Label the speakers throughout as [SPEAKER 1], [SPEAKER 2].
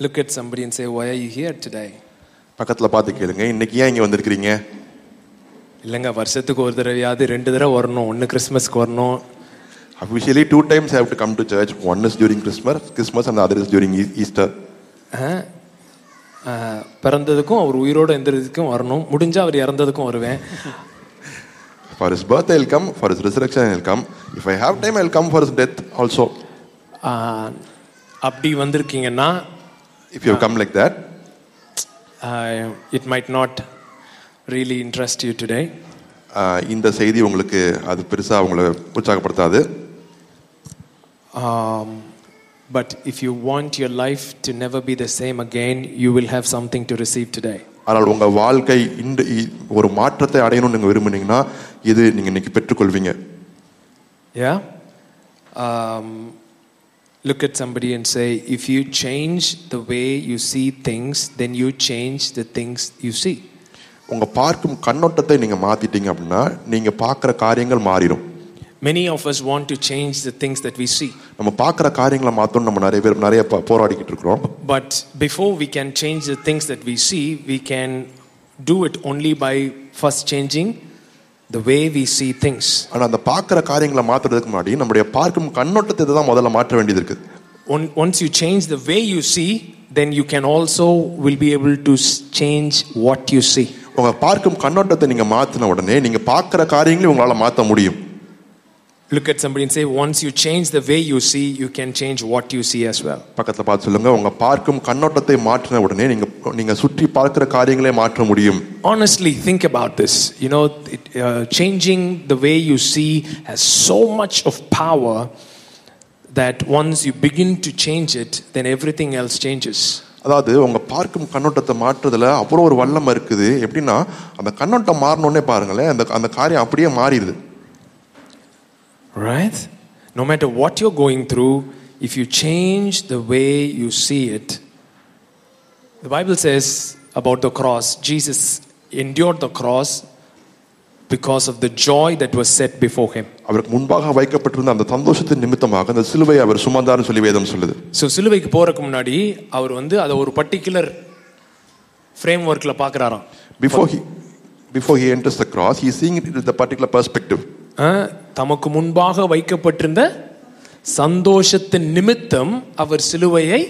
[SPEAKER 1] Look at somebody and say, why are you here today? பக்கத்தில் பார்த்து கேளுங்க இன்னைக்கு ஏன் இங்கே
[SPEAKER 2] வந்திருக்கிறீங்க இல்லைங்க வருஷத்துக்கு ஒரு தடவையாவது ரெண்டு தடவை வரணும் ஒன்று கிறிஸ்மஸ்க்கு வரணும் officially two times have to come to church one is during Christmas Christmas and other is during Easter பிறந்ததுக்கும் அவர் உயிரோடு எந்திரதுக்கும் வரணும் முடிஞ்சால்
[SPEAKER 1] அவர் இறந்ததுக்கும் வருவேன்
[SPEAKER 2] for his birth I come for his resurrection I come if I have time I come for his death also அப்படி வந்திருக்கீங்கன்னா if you have come like that?
[SPEAKER 1] Uh, it might not really interest you today. இந்த செய்தி உங்களுக்கு அது பெருசாக உங்களை
[SPEAKER 2] உற்சாகப்படுத்தாது
[SPEAKER 1] but if you want your life to never be the same again you will have something to receive today ஆனால் உங்கள் வாழ்க்கை இன்று ஒரு மாற்றத்தை அடையணும்னு
[SPEAKER 2] நீங்கள் விரும்புனீங்கன்னா
[SPEAKER 1] இது நீங்கள் இன்னைக்கு பெற்றுக்கொள்வீங்க யா look at somebody and say, if you change the way you see things, then you change the things you see. உங்க பார்க்கும் கண்ணோட்டத்தை நீங்க மாத்திட்டீங்க அப்படின்னா நீங்க பார்க்குற காரியங்கள் மாறிடும் many of us want to change the things that we
[SPEAKER 2] see நம்ம பார்க்குற காரியங்களை மாத்தணும் நம்ம நிறைய பேர் நிறைய போராடிக்கிட்டு
[SPEAKER 1] இருக்கிறோம் but before we can change the things that we see we can do it only by first changing the way we see things ஆனா அந்த பார்க்குற காரியங்களை மாத்துறதுக்கு முன்னாடி நம்மளுடைய பார்க்கும் கண்ணோட்டத்தை தான் முதல்ல மாற்ற வேண்டியது இருக்குது once you change the way you see then you can also will be able to change what you see உங்க பார்க்கும் கண்ணோட்டத்தை நீங்க மாத்தின உடனே நீங்க பார்க்குற காரியங்களை உங்களால மாத்த
[SPEAKER 2] முடியும்
[SPEAKER 1] look at somebody and say once you change the way you see you can change what you see as well பக்கத்துல பார்த்து சொல்லுங்க உங்க பார்க்கும் கண்ணோட்டத்தை மாற்றின உடனே நீங்க நீங்க சுற்றி பார்க்கிற காரியங்களே மாற்ற முடியும் honestly think about this you know it, uh, changing the way you see has so much of power that once you begin to change it then everything else
[SPEAKER 2] changes அதாவது உங்க பார்க்கும் கண்ணோட்டத்தை மாற்றுறதுல அப்புறம் ஒரு வல்லம் இருக்குது எப்படின்னா அந்த கண்ணோட்டம் மாறணுன்னே பாருங்களேன் அந்த அந்த காரியம் அப்படியே மாறிடுது
[SPEAKER 1] right? No matter what you're going through, if you change the way you see it, the Bible says about the cross, Jesus endured the cross because of the joy that was set before him. அவருக்கு முன்பாக வைக்கப்பட்டிருந்த அந்த
[SPEAKER 2] சந்தோஷத்தின் நிமித்தமாக அந்த சிலுவை அவர் சுமந்தார்னு சொல்லி வேதம் சொல்லுது சோ
[SPEAKER 1] சிலுவைக்கு போறதுக்கு
[SPEAKER 2] முன்னாடி அவர் வந்து அதை ஒரு பர்టిక్యులர் ஃப்ரேம் ஒர்க்ல பார்க்கறாராம் before he before he enters the cross he's seeing it in the particular perspective தமக்கு முன்பாக வைக்கப்பட்டிருந்த சந்தோஷத்தின் நிமித்தம் அவர் சிலுவையை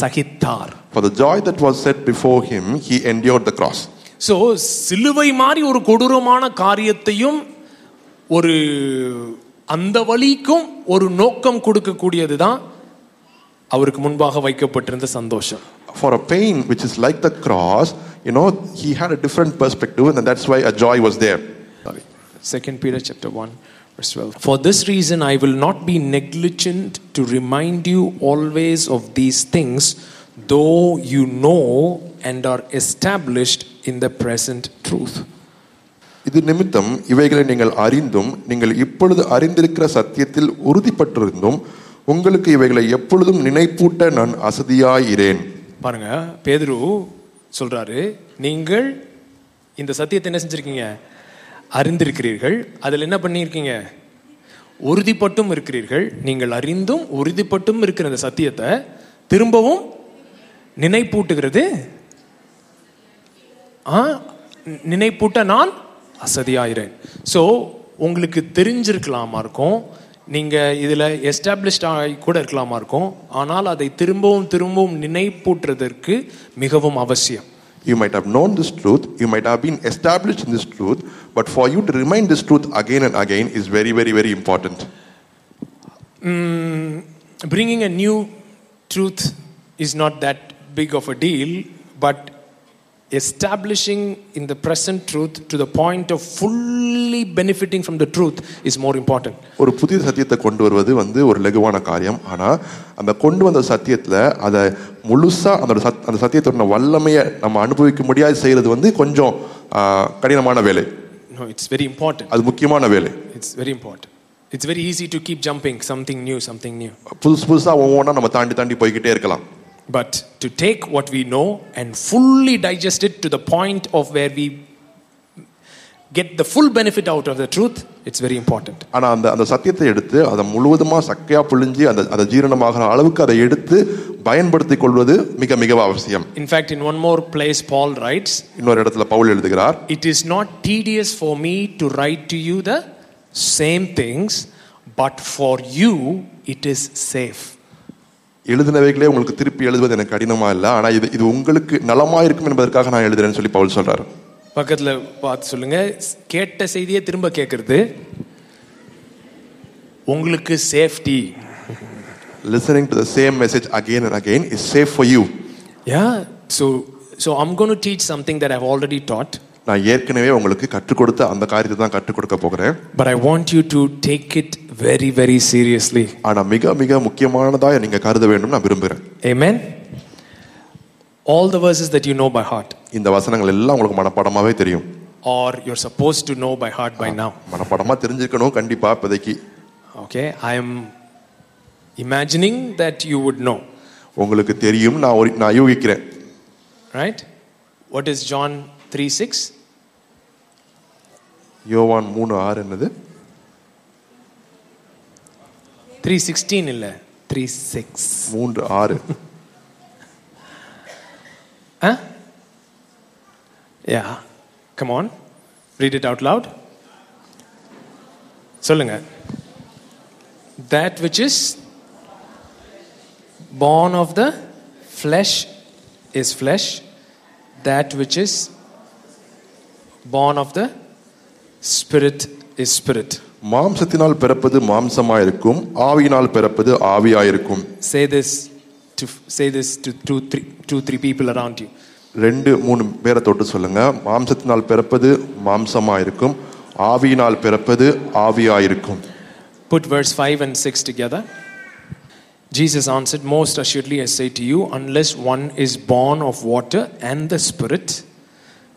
[SPEAKER 2] சகித்தார் for the joy that was set before him he endured the cross
[SPEAKER 1] so சிலுவை மாதிரி ஒரு கொடூரமான காரியத்தையும் ஒரு அந்த வழிக்கும் ஒரு நோக்கம்
[SPEAKER 2] கொடுக்கக்கூடியது தான் அவருக்கு முன்பாக வைக்கப்பட்டிருந்த சந்தோஷம் for a pain which is like the cross you know he had a different perspective and that's why a joy was there
[SPEAKER 1] Second Peter chapter 1 verse 12. For this reason I will not be negligent to remind you always of these things, though you know and are established in the present truth. இது நிமித்தம் இவைகளை நீங்கள் அறிந்தும் நீங்கள் இப்பொழுது அறிந்திருக்கிற சத்தியத்தில் உறுதிப்பட்டிருந்தும் உங்களுக்கு இவைகளை எப்பொழுதும்
[SPEAKER 2] நினைப்பூட்ட நான் அசதியாயிரேன் பாருங்க பேதுரு சொல்றாரு நீங்கள்
[SPEAKER 1] இந்த சத்தியத்தை என்ன செஞ்சிருக்கீங்க அறிந்திருக்கிறீர்கள் அதில் என்ன பண்ணியிருக்கீங்க உறுதிப்பட்டும் இருக்கிறீர்கள் நீங்கள் அறிந்தும் உறுதிப்பட்டும் இருக்கிற அந்த சத்தியத்தை திரும்பவும் நினைப்பூட்டுகிறது நினைப்பூட்ட நான் அசதியாயிறேன் ஸோ உங்களுக்கு தெரிஞ்சிருக்கலாமா இருக்கும் நீங்கள் இதில் எஸ்டாப்ளிஷ்ட் ஆகி கூட இருக்கலாமா இருக்கும் ஆனால் அதை திரும்பவும் திரும்பவும்
[SPEAKER 2] நினைப்பூட்டுறதற்கு மிகவும் அவசியம் You might have known this truth, you might have been established in this truth, But for you to remind this truth again and again is very, very, very important.
[SPEAKER 1] Mm, bringing a new truth is not that big of a deal, but establishing in the present truth to the point of fully benefiting from the truth is more important ஒரு புதிய
[SPEAKER 2] சத்தியத்தை கொண்டு வருவது வந்து ஒரு லகுவான காரியம் ஆனா அந்த கொண்டு வந்த சத்தியத்துல அதை முழுசா
[SPEAKER 1] அந்த அந்த சத்தியத்தோட வல்லமையை நம்ம அனுபவிக்க முடியாது செய்யறது வந்து கொஞ்சம் கடினமான வேலை no, it's very important. அது முக்கியமான வேலை It's very important. It's very easy to keep jumping something new, something new. புதுசு ஒவ்வொன்றா நம்ம தாண்டி தாண்டி போய்கிட்டே இருக்கலாம் But to take what we know and fully digest it to the point of where we get the full benefit out of the truth it's very important in fact in one more place paul writes இன்னொரு இடத்துல பவுல் எழுதுகிறார் it is not tedious for me to write to you the same things but for you it is safe எழுதுனவைகளே உங்களுக்கு திருப்பி எழுதுவது எனக்கு கடினமா இல்ல ஆனா இது இது உங்களுக்கு நலமா இருக்கும் என்பதற்காக நான் எழுதுறேன்னு
[SPEAKER 2] சொல்லி பவுல் சொல்றாரு பக்கத்தில் பார்த்து சொல்லுங்கள் கேட்ட செய்தியை திரும்ப கேட்கறது உங்களுக்கு safety listening to the message message again and again safe for you
[SPEAKER 1] yeah so so so I'm teach something teach something already taught நான் ஏற்கனவே உங்களுக்கு கற்றுக்
[SPEAKER 2] கொடுத்த அந்த
[SPEAKER 1] காரியத்தை தான் கற்றுக்
[SPEAKER 2] கொடுக்க போகிறேன்
[SPEAKER 1] but I want you to take it very very seriously ஆனால் மிக மிக முக்கியமானதாக நீங்கள் கருத வேண்டும் நான் விரும்புகிறேன் man all the verses that you know by heart இந்த வசனங்கள் எல்லாம் உங்களுக்கு மனப்பாடமாவே
[SPEAKER 2] தெரியும்
[SPEAKER 1] or you're supposed to know by heart by now மனப்பாடமா தெரிஞ்சிருக்கணும் கண்டிப்பா இப்போதைக்கு okay i am imagining that you would know உங்களுக்கு தெரியும் நான் நான் யூகிக்கிறேன் right what is john 3:6 யோவான் 3:6 என்னது
[SPEAKER 2] 3:16 இல்ல
[SPEAKER 1] 3:6 3:6 Huh? Yeah. Come on. Read it out loud. சொல்லுங்க that which is born of the flesh is flesh that which is born of the spirit is spirit
[SPEAKER 2] மாம்சத்தினால் பிறப்பது மாம்சமாயிருக்கும் ஆவியினால் பிறப்பது
[SPEAKER 1] ஆவியாயிருக்கும் say this to say this to two, three, two, three people around you. ரெண்டு மூணு பேரை தொட்டு சொல்லுங்க மாம்சத்தினால் பிறப்பது மாம்சமா இருக்கும் ஆவியினால் பிறப்பது ஆவியா இருக்கும் Put verse 5 and 6 together. Jesus answered, Most assuredly I say to you, unless one is born of water and the Spirit,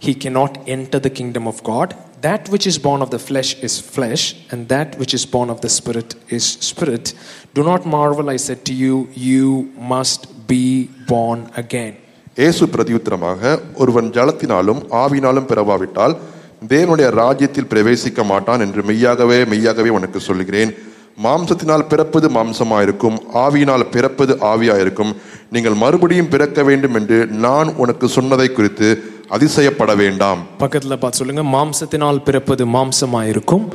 [SPEAKER 1] he cannot enter the kingdom of God that which is born of the flesh is flesh, and that which is born of the spirit is spirit. Do not marvel, I said to you, you must be born again. இயேசு பிரதியுத்தரமாக ஒருவன் ஜலத்தினாலும் ஆவினாலும் பிறவாவிட்டால் தேவனுடைய ராஜ்யத்தில் பிரவேசிக்க மாட்டான் என்று
[SPEAKER 2] மெய்யாகவே மெய்யாகவே உனக்கு சொல்கிறேன் மாம்சத்தினால் பிறப்பது மாம்சமாயிருக்கும் ஆவியினால் பிறப்பது ஆவியாயிருக்கும் நீங்கள் மறுபடியும் பிறக்க வேண்டும் என்று நான் உனக்கு சொன்னதை குறித்து
[SPEAKER 1] அதிசயப்பட வேண்டாம் பக்கத்தில் பார்த்து சொல்லுங்க மாம்சத்தினால் பிறப்பது மாம்சமாயிருக்கும்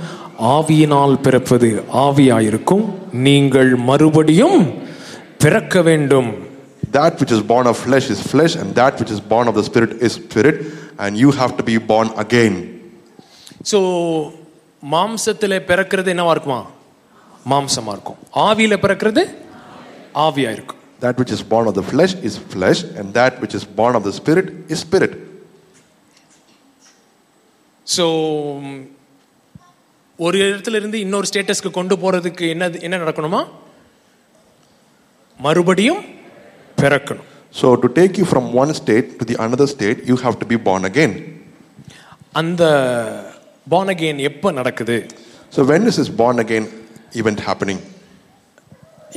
[SPEAKER 1] ஆவியினால் பிறப்பது ஆவியாயிருக்கும் நீங்கள் மறுபடியும் பிறக்க வேண்டும் that
[SPEAKER 2] which is born of flesh is flesh and that which is born of the spirit is spirit and you have to be born again
[SPEAKER 1] so
[SPEAKER 2] மாம்சத்தில் பிறக்கிறது என்னவா இருக்குமா மாம்சமா இருக்கும் ஆவியில பிறக்கிறது ஆவியா இருக்கும் that which is born of the flesh is flesh and that which is born of the spirit is spirit so
[SPEAKER 1] ஒரு இடத்துல இருந்து இன்னொரு ஸ்டேட்டஸ்க்கு கொண்டு போகிறதுக்கு என்ன என்ன நடக்கணுமா மறுபடியும்
[SPEAKER 2] பிறக்கணும் so to take you from one state to the another state you have to be born again
[SPEAKER 1] அந்த பார்ன் அகெயின் எப்போ நடக்குது
[SPEAKER 2] so when is is born again event happening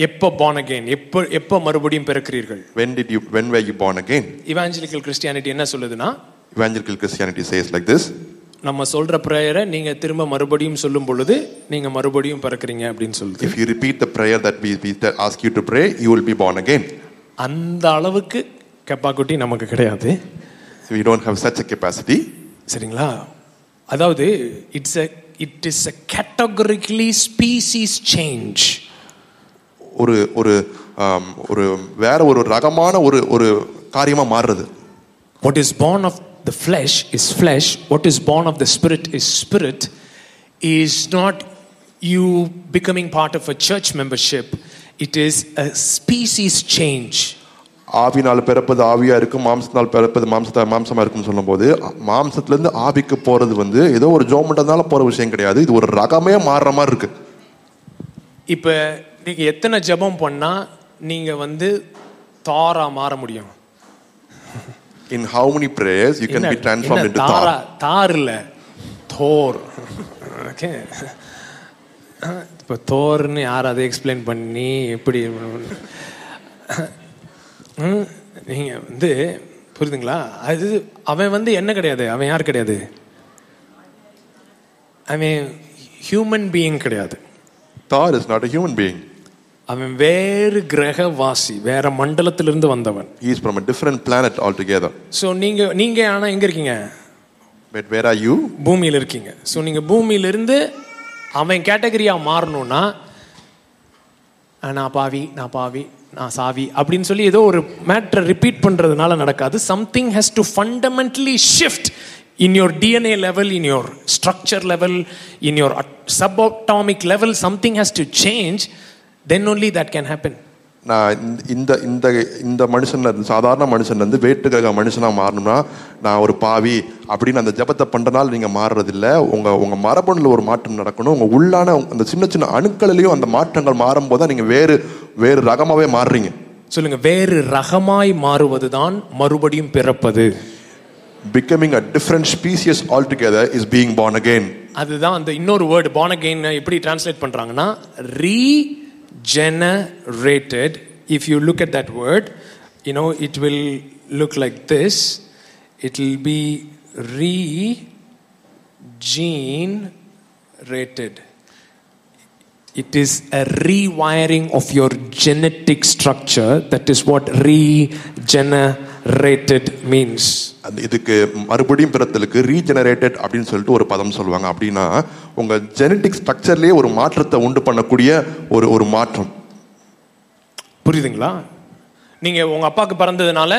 [SPEAKER 2] எப்போ பார்ன் அகெயின் எப்போ எப்போ மறுபடியும் பிறக்கிறீர்கள் when did you when were you born again evangelical Christianity என்ன சொல்லுதுன்னா evangelical Christianity says like this நம்ம சொல்ற பிரேயரை நீங்க திரும்ப மறுபடியும் சொல்லும் பொழுது நீங்க மறுபடியும் பிறக்கிறீங்க அப்படின்னு சொல்லுது if you repeat the prayer that we we ask you to pray you will be born again அந்த அளவுக்கு கெப்பாக்குட்டி நமக்கு
[SPEAKER 1] கிடையாது
[SPEAKER 2] we don't have such a capacity
[SPEAKER 1] சரிங்களா அதாவது it's a it is a categorically species
[SPEAKER 2] change ஒரு ஒரு um, ஒரு வேற ஒரு ரகமான ஒரு ஒரு காரியமா
[SPEAKER 1] மாறுறது what is born of the flesh is flesh, what is born of the spirit is spirit, is not you becoming part of a church membership, it is a species change. ஆவினால் பிறப்பது ஆவியா இருக்கும் மாம்சத்தினால் பிறப்பது மாம்சத்தை மாம்சமா இருக்கும் சொல்லும்போது மாம்சத்திலேருந்து ஆவிக்கு போறது வந்து ஏதோ ஒரு ஜோம் பண்றதுனால போற விஷயம் கிடையாது இது ஒரு ரகமே மாறுற மாதிரி இருக்கு இப்போ நீங்க எத்தனை ஜபம் பண்ணா நீங்க வந்து
[SPEAKER 2] தாரா மாற முடியும் in how many prayers you can be transformed into Thor. தார் இல்ல தோர் ஓகே
[SPEAKER 1] இப்போ தோர்னு யார் அதை எக்ஸ்பிளைன் பண்ணி எப்படி நீங்கள் வந்து புரியுதுங்களா அது அவன் வந்து என்ன கிடையாது அவன் யார் கிடையாது அவன் ஹியூமன் பீயிங் கிடையாது
[SPEAKER 2] there is not a human being அவன்
[SPEAKER 1] வேறு கிரகவாசி
[SPEAKER 2] வேற மண்டலத்திலிருந்து வந்தவன் is from a different planet altogether so நீங்கள் நீங்கள் ஆனால் எங்கே இருக்கீங்க பட் வேர் ஆர் யூ
[SPEAKER 1] பூமியில் இருக்கீங்க ஸோ நீங்கள் பூமியிலிருந்து அவன் கேட்டகரியாக மாறணும்னா நான் பாவி நான் பாவி நான் சாவி அப்படின்னு சொல்லி ஏதோ ஒரு மேட்டரை ரிப்பீட் பண்ணுறதுனால நடக்காது something has to fundamentally shift in your DNA level in your structure level in your subatomic level something has to change then only that can happen
[SPEAKER 2] நான் இந்த இந்த இந்த மனுஷன்ல இருந்து சாதாரண மனுஷன்லேருந்து இருந்து வேட்டுக்காக மனுஷனா மாறணும்னா நான் ஒரு பாவி அப்படின்னு அந்த ஜபத்தை பண்றனால நீங்கள் மாறுறதில்ல உங்கள் உங்கள் மரபணுல ஒரு மாற்றம் நடக்கணும் உங்கள் உள்ளான அந்த சின்ன சின்ன அணுக்களிலையும் அந்த மாற்றங்கள் மாறும்போது தான் நீங்கள் வேறு வேறு ரகமாகவே மாறுறீங்க
[SPEAKER 1] சொல்லுங்கள் வேறு ரகமாய் மாறுவது தான் மறுபடியும் பிறப்பது
[SPEAKER 2] becoming a different species all together is being born again
[SPEAKER 1] அதுதான் அந்த இன்னொரு வேர்டு பார்ன் அகெயின் எப்படி டிரான்ஸ்லேட் பண்ணுறாங்கன்னா re generated if you look at that word you know it will look like this it will be re gene rated it is a rewiring of your genetic structure that is what regenerate. Regenerated means அந்த இதுக்கு மறுபடியும் பிறத்தலுக்கு regenerated அப்படின்னு
[SPEAKER 2] சொல்லிட்டு ஒரு பதம் சொல்லுவாங்க அப்படின்னா உங்கள் ஜெனட்டிக் ஸ்ட்ரக்சர்லேயே ஒரு மாற்றத்தை உண்டு பண்ணக்கூடிய ஒரு ஒரு மாற்றம் புரியுதுங்களா
[SPEAKER 1] நீங்கள் உங்கள் அப்பாவுக்கு பிறந்ததுனால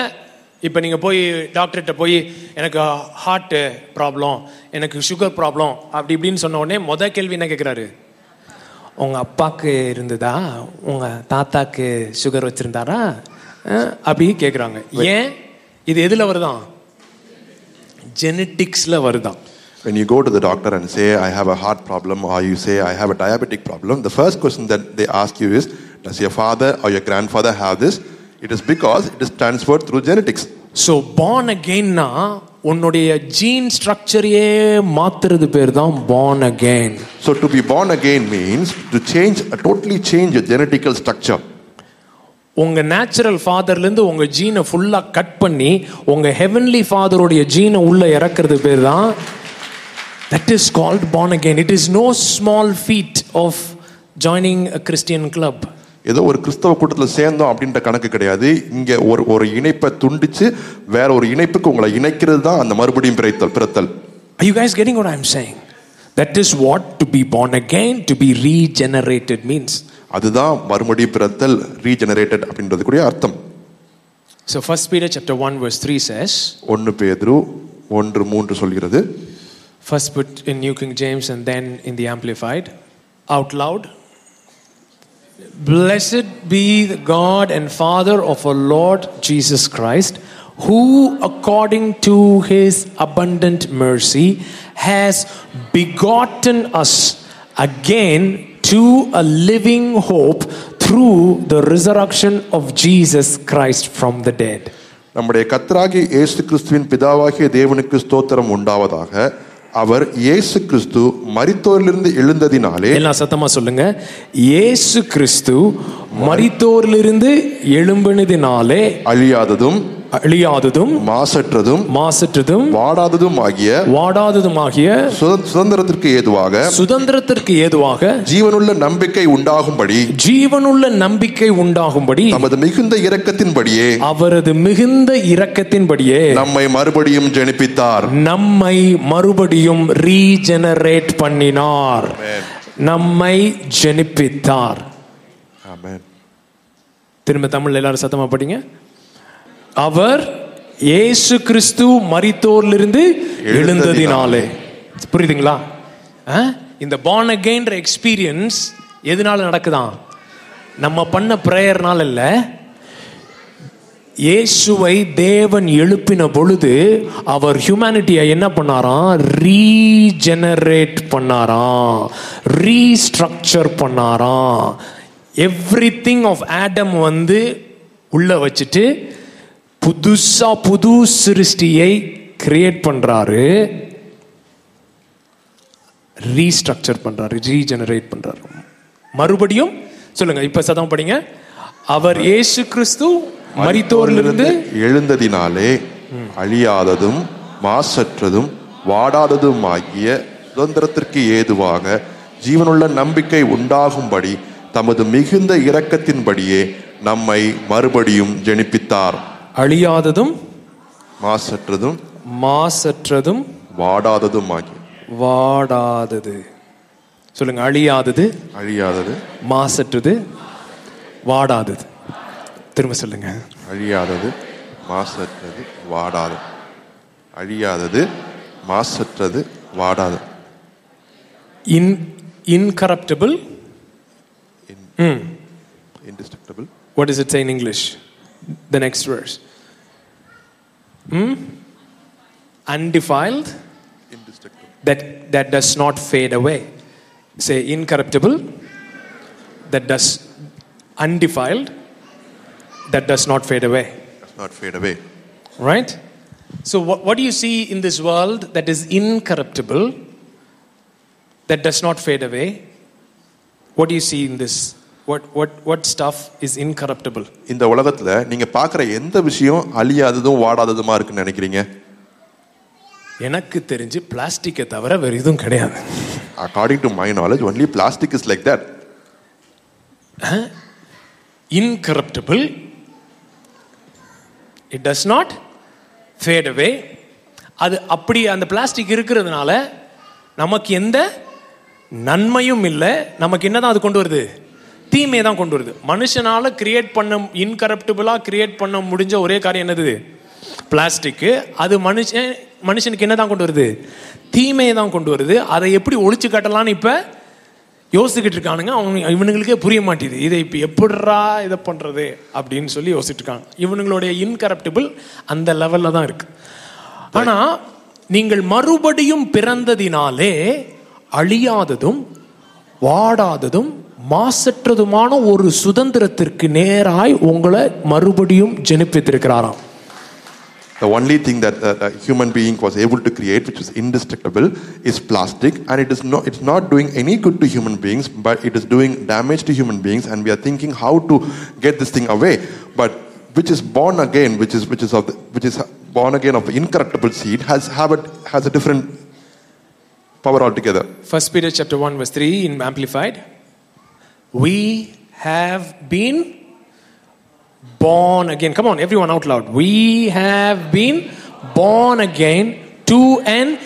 [SPEAKER 1] இப்போ நீங்கள் போய் டாக்டர்கிட்ட போய் எனக்கு ஹார்ட்டு ப்ராப்ளம் எனக்கு சுகர் ப்ராப்ளம் அப்படி இப்படின்னு சொன்ன உடனே மொதல் கேள்வி என்ன கேட்குறாரு உங்கள் அப்பாவுக்கு இருந்ததா உங்கள் தாத்தாக்கு சுகர் வச்சுருந்தாரா கேட்குறாங்க ஏன் இது எதில்
[SPEAKER 2] வருதான் ஜெனட்டிக்ஸில் வருதான் when you go to the doctor and say i have a heart problem or you say i have a diabetic problem the first question that they ask you is does your father or your grandfather have this it is because it is transferred through genetics
[SPEAKER 1] so born again na உன்னுடைய gene ஸ்ட்ரக்சரையே மாத்துறது பேர் தான் born
[SPEAKER 2] again so to be born again means to change totally change your genetical structure
[SPEAKER 1] உங்கள் natural ஃபாதர்லேருந்து உங்கள் ஜீனை ஃபுல்லாக கட் பண்ணி உங்கள் ஹெவன்லி ஃபாதருடைய ஜீனை உள்ளே இறக்குறது பேர் தான் that is called born again it is no small feat of joining a Christian club
[SPEAKER 2] ஏதோ ஒரு கிறிஸ்தவ கூட்டத்தில்
[SPEAKER 1] சேர்ந்தோம் அப்படின்ற கணக்கு கிடையாது இங்கே ஒரு ஒரு இணைப்பை துண்டிச்சு வேற ஒரு இணைப்புக்கு உங்களை இணைக்கிறது தான் அந்த மறுபடியும் பிறத்தல் பிறத்தல் I you guys getting what I say that is what to be born again to be regenerated means
[SPEAKER 2] அதுதான் மறுபடியும் பிறத்தல் ரீஜெனரேட்டட் அப்படின்றதுக்குரிய அர்த்தம்
[SPEAKER 1] So 1 Peter chapter 1 verse 3 says 1
[SPEAKER 2] பேதுரு 1 3
[SPEAKER 1] சொல்கிறது First put in New King James and then in the amplified out loud Blessed be the God and Father of our Lord Jesus Christ who according to his abundant mercy has begotten us again to a living hope through the resurrection of Jesus Christ from the dead. நம்முடைய கத்தராகிய இயேசு கிறிஸ்துவின் பிதாவாகிய தேவனுக்கு ஸ்தோத்திரம் உண்டாவதாக அவர் இயேசு கிறிஸ்து மரித்தோரிலிருந்து எழுந்ததினாலே எல்லாம் சத்தமா சொல்லுங்க இயேசு கிறிஸ்து மரித்தோரிலிருந்து எழும்பினதினாலே அழியாததும் அழியாததும்
[SPEAKER 2] மாசற்றதும்
[SPEAKER 1] மாசற்றதும்
[SPEAKER 2] வாடாததும் ஆகிய
[SPEAKER 1] வாடாததும் ஆகிய
[SPEAKER 2] சுதந்திரத்திற்கு ஏதுவாக
[SPEAKER 1] சுதந்திரத்திற்கு
[SPEAKER 2] ஏதுவாக ஜீவனுள்ள நம்பிக்கை உண்டாகும்படி ஜீவனுள்ள
[SPEAKER 1] நம்பிக்கை உண்டாகும்படி
[SPEAKER 2] நமது மிகுந்த இரக்கத்தின்படியே
[SPEAKER 1] அவரது மிகுந்த இரக்கத்தின்படியே
[SPEAKER 2] நம்மை மறுபடியும் ஜெனிப்பித்தார்
[SPEAKER 1] நம்மை மறுபடியும் ரீஜெனரேட் பண்ணினார் நம்மை
[SPEAKER 2] ஜெனிப்பித்தார் திரும்ப
[SPEAKER 1] தமிழ் எல்லாரும் சத்தமா படிங்க அவர் இயேசு கிறிஸ்து மரித்தோர்லிருந்து எழுந்ததினாலே புரியுதுங்களா இந்த பான் அகெயின்ற எக்ஸ்பீரியன்ஸ் எதனால நடக்குதான் நம்ம பண்ண பிரேயர்னால இல்லை இயேசுவை தேவன் எழுப்பின பொழுது அவர் ஹியூமனிட்டியை என்ன பண்ணாராம் ரீஜெனரேட் பண்ணாராம் ரீஸ்ட்ரக்சர் பண்ணாராம் எவ்ரி திங் ஆஃப் ஆடம் வந்து உள்ள வச்சுட்டு புதுசா புது சிருஷ்டியை கிரியேட் பண்றாரு ரீஸ்ட்ரக்சர் பண்றாரு ரீஜெனரேட் பண்றாரு மறுபடியும் சொல்லுங்க இப்ப சதம் படிங்க அவர் இயேசு கிறிஸ்து மரித்தோரிலிருந்து
[SPEAKER 2] எழுந்ததினாலே அழியாததும் மாசற்றதும் வாடாததும் ஆகிய சுதந்திரத்திற்கு ஏதுவாக ஜீவனுள்ள நம்பிக்கை உண்டாகும்படி தமது மிகுந்த இரக்கத்தின்படியே நம்மை மறுபடியும் ஜெனிப்பித்தார்
[SPEAKER 1] அழியாததும்
[SPEAKER 2] மாசற்றதும்
[SPEAKER 1] மாசற்றதும்
[SPEAKER 2] வாடாததும்
[SPEAKER 1] வாடாதது சொல்லுங்க அழியாதது
[SPEAKER 2] அழியாதது
[SPEAKER 1] மாசற்றது வாடாதது திரும்ப சொல்லுங்க
[SPEAKER 2] அழியாதது மாசற்றது வாடாது அழியாதது மாசற்றது வாடாது
[SPEAKER 1] in incorruptible
[SPEAKER 2] indestructible
[SPEAKER 1] what is it say in English the next verse hmm? undefiled,
[SPEAKER 2] that,
[SPEAKER 1] that does not fade away. Say incorruptible, that does undefiled, that does not fade away.
[SPEAKER 2] Does not fade away.
[SPEAKER 1] Right? So, what, what do you see in this world that is incorruptible, that does not fade away? What do you see in this what what what stuff is incorruptible இந்த உலகத்துல நீங்க பார்க்குற எந்த விஷயம் அழியாததும் வாடாததுமா இருக்குன்னு நினைக்கிறீங்க எனக்கு தெரிஞ்சு பிளாஸ்டிக்கை தவிர வேறு எதுவும் கிடையாது
[SPEAKER 2] according to my knowledge only plastic is like that
[SPEAKER 1] incorruptible it does not fade away அது அப்படி அந்த பிளாஸ்டிக் இருக்கிறதுனால நமக்கு எந்த நன்மையும் இல்லை நமக்கு என்னதான் அது கொண்டு வருது தீமையை தான் கொண்டு வருது மனுஷனால் கிரியேட் பண்ண இன்கரப்டபுளாக கிரியேட் பண்ண முடிஞ்ச ஒரே காரியம் என்னது பிளாஸ்டிக்கு அது மனுஷன் மனுஷனுக்கு என்ன தான் கொண்டு வருது தீமையை தான் கொண்டு வருது அதை எப்படி ஒழிச்சு கட்டலான்னு இப்போ யோசிச்சுக்கிட்டு இருக்கானுங்க அவங்க இவனுங்களுக்கே புரிய மாட்டேது இதை இப்போ எப்படிறா இதை பண்ணுறது அப்படின்னு சொல்லி யோசிச்சுட்டு இருக்காங்க இவனுங்களுடைய இன்கரப்டபிள் அந்த லெவலில் தான் இருக்குது ஆனால் நீங்கள் மறுபடியும் பிறந்ததினாலே அழியாததும் வாடாததும் மாசற்றதுமான
[SPEAKER 2] ஒரு சுதந்திரத்திற்கு நேராய் உங்களை மறுபடியும் ஜெனிப்பித்திருக்கிறாராம் The only thing that a human being was able to create, which is indestructible, is plastic, and it is not, it's not doing any good to human beings, but it is doing damage to human beings, and we are thinking how to get this thing away. But which is born again, which is which is of the, which is born again of incorruptible seed, has have a, has a different power altogether.
[SPEAKER 1] First Peter chapter one verse three in Amplified. We have been born again. Come on, everyone out loud. We have been born again to an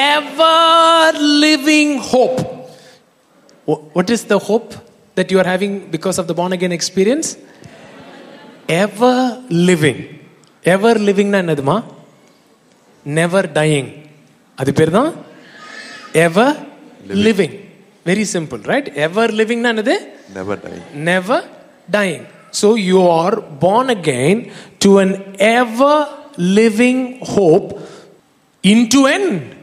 [SPEAKER 1] ever living hope. What is the hope that you are having because of the born again experience? Ever living. Ever living என்னதுமா never dying அது பேர் தான் ever living. Very simple, right? Ever living
[SPEAKER 2] nanade? Never dying.
[SPEAKER 1] Never dying. So you are born again to an ever living hope into an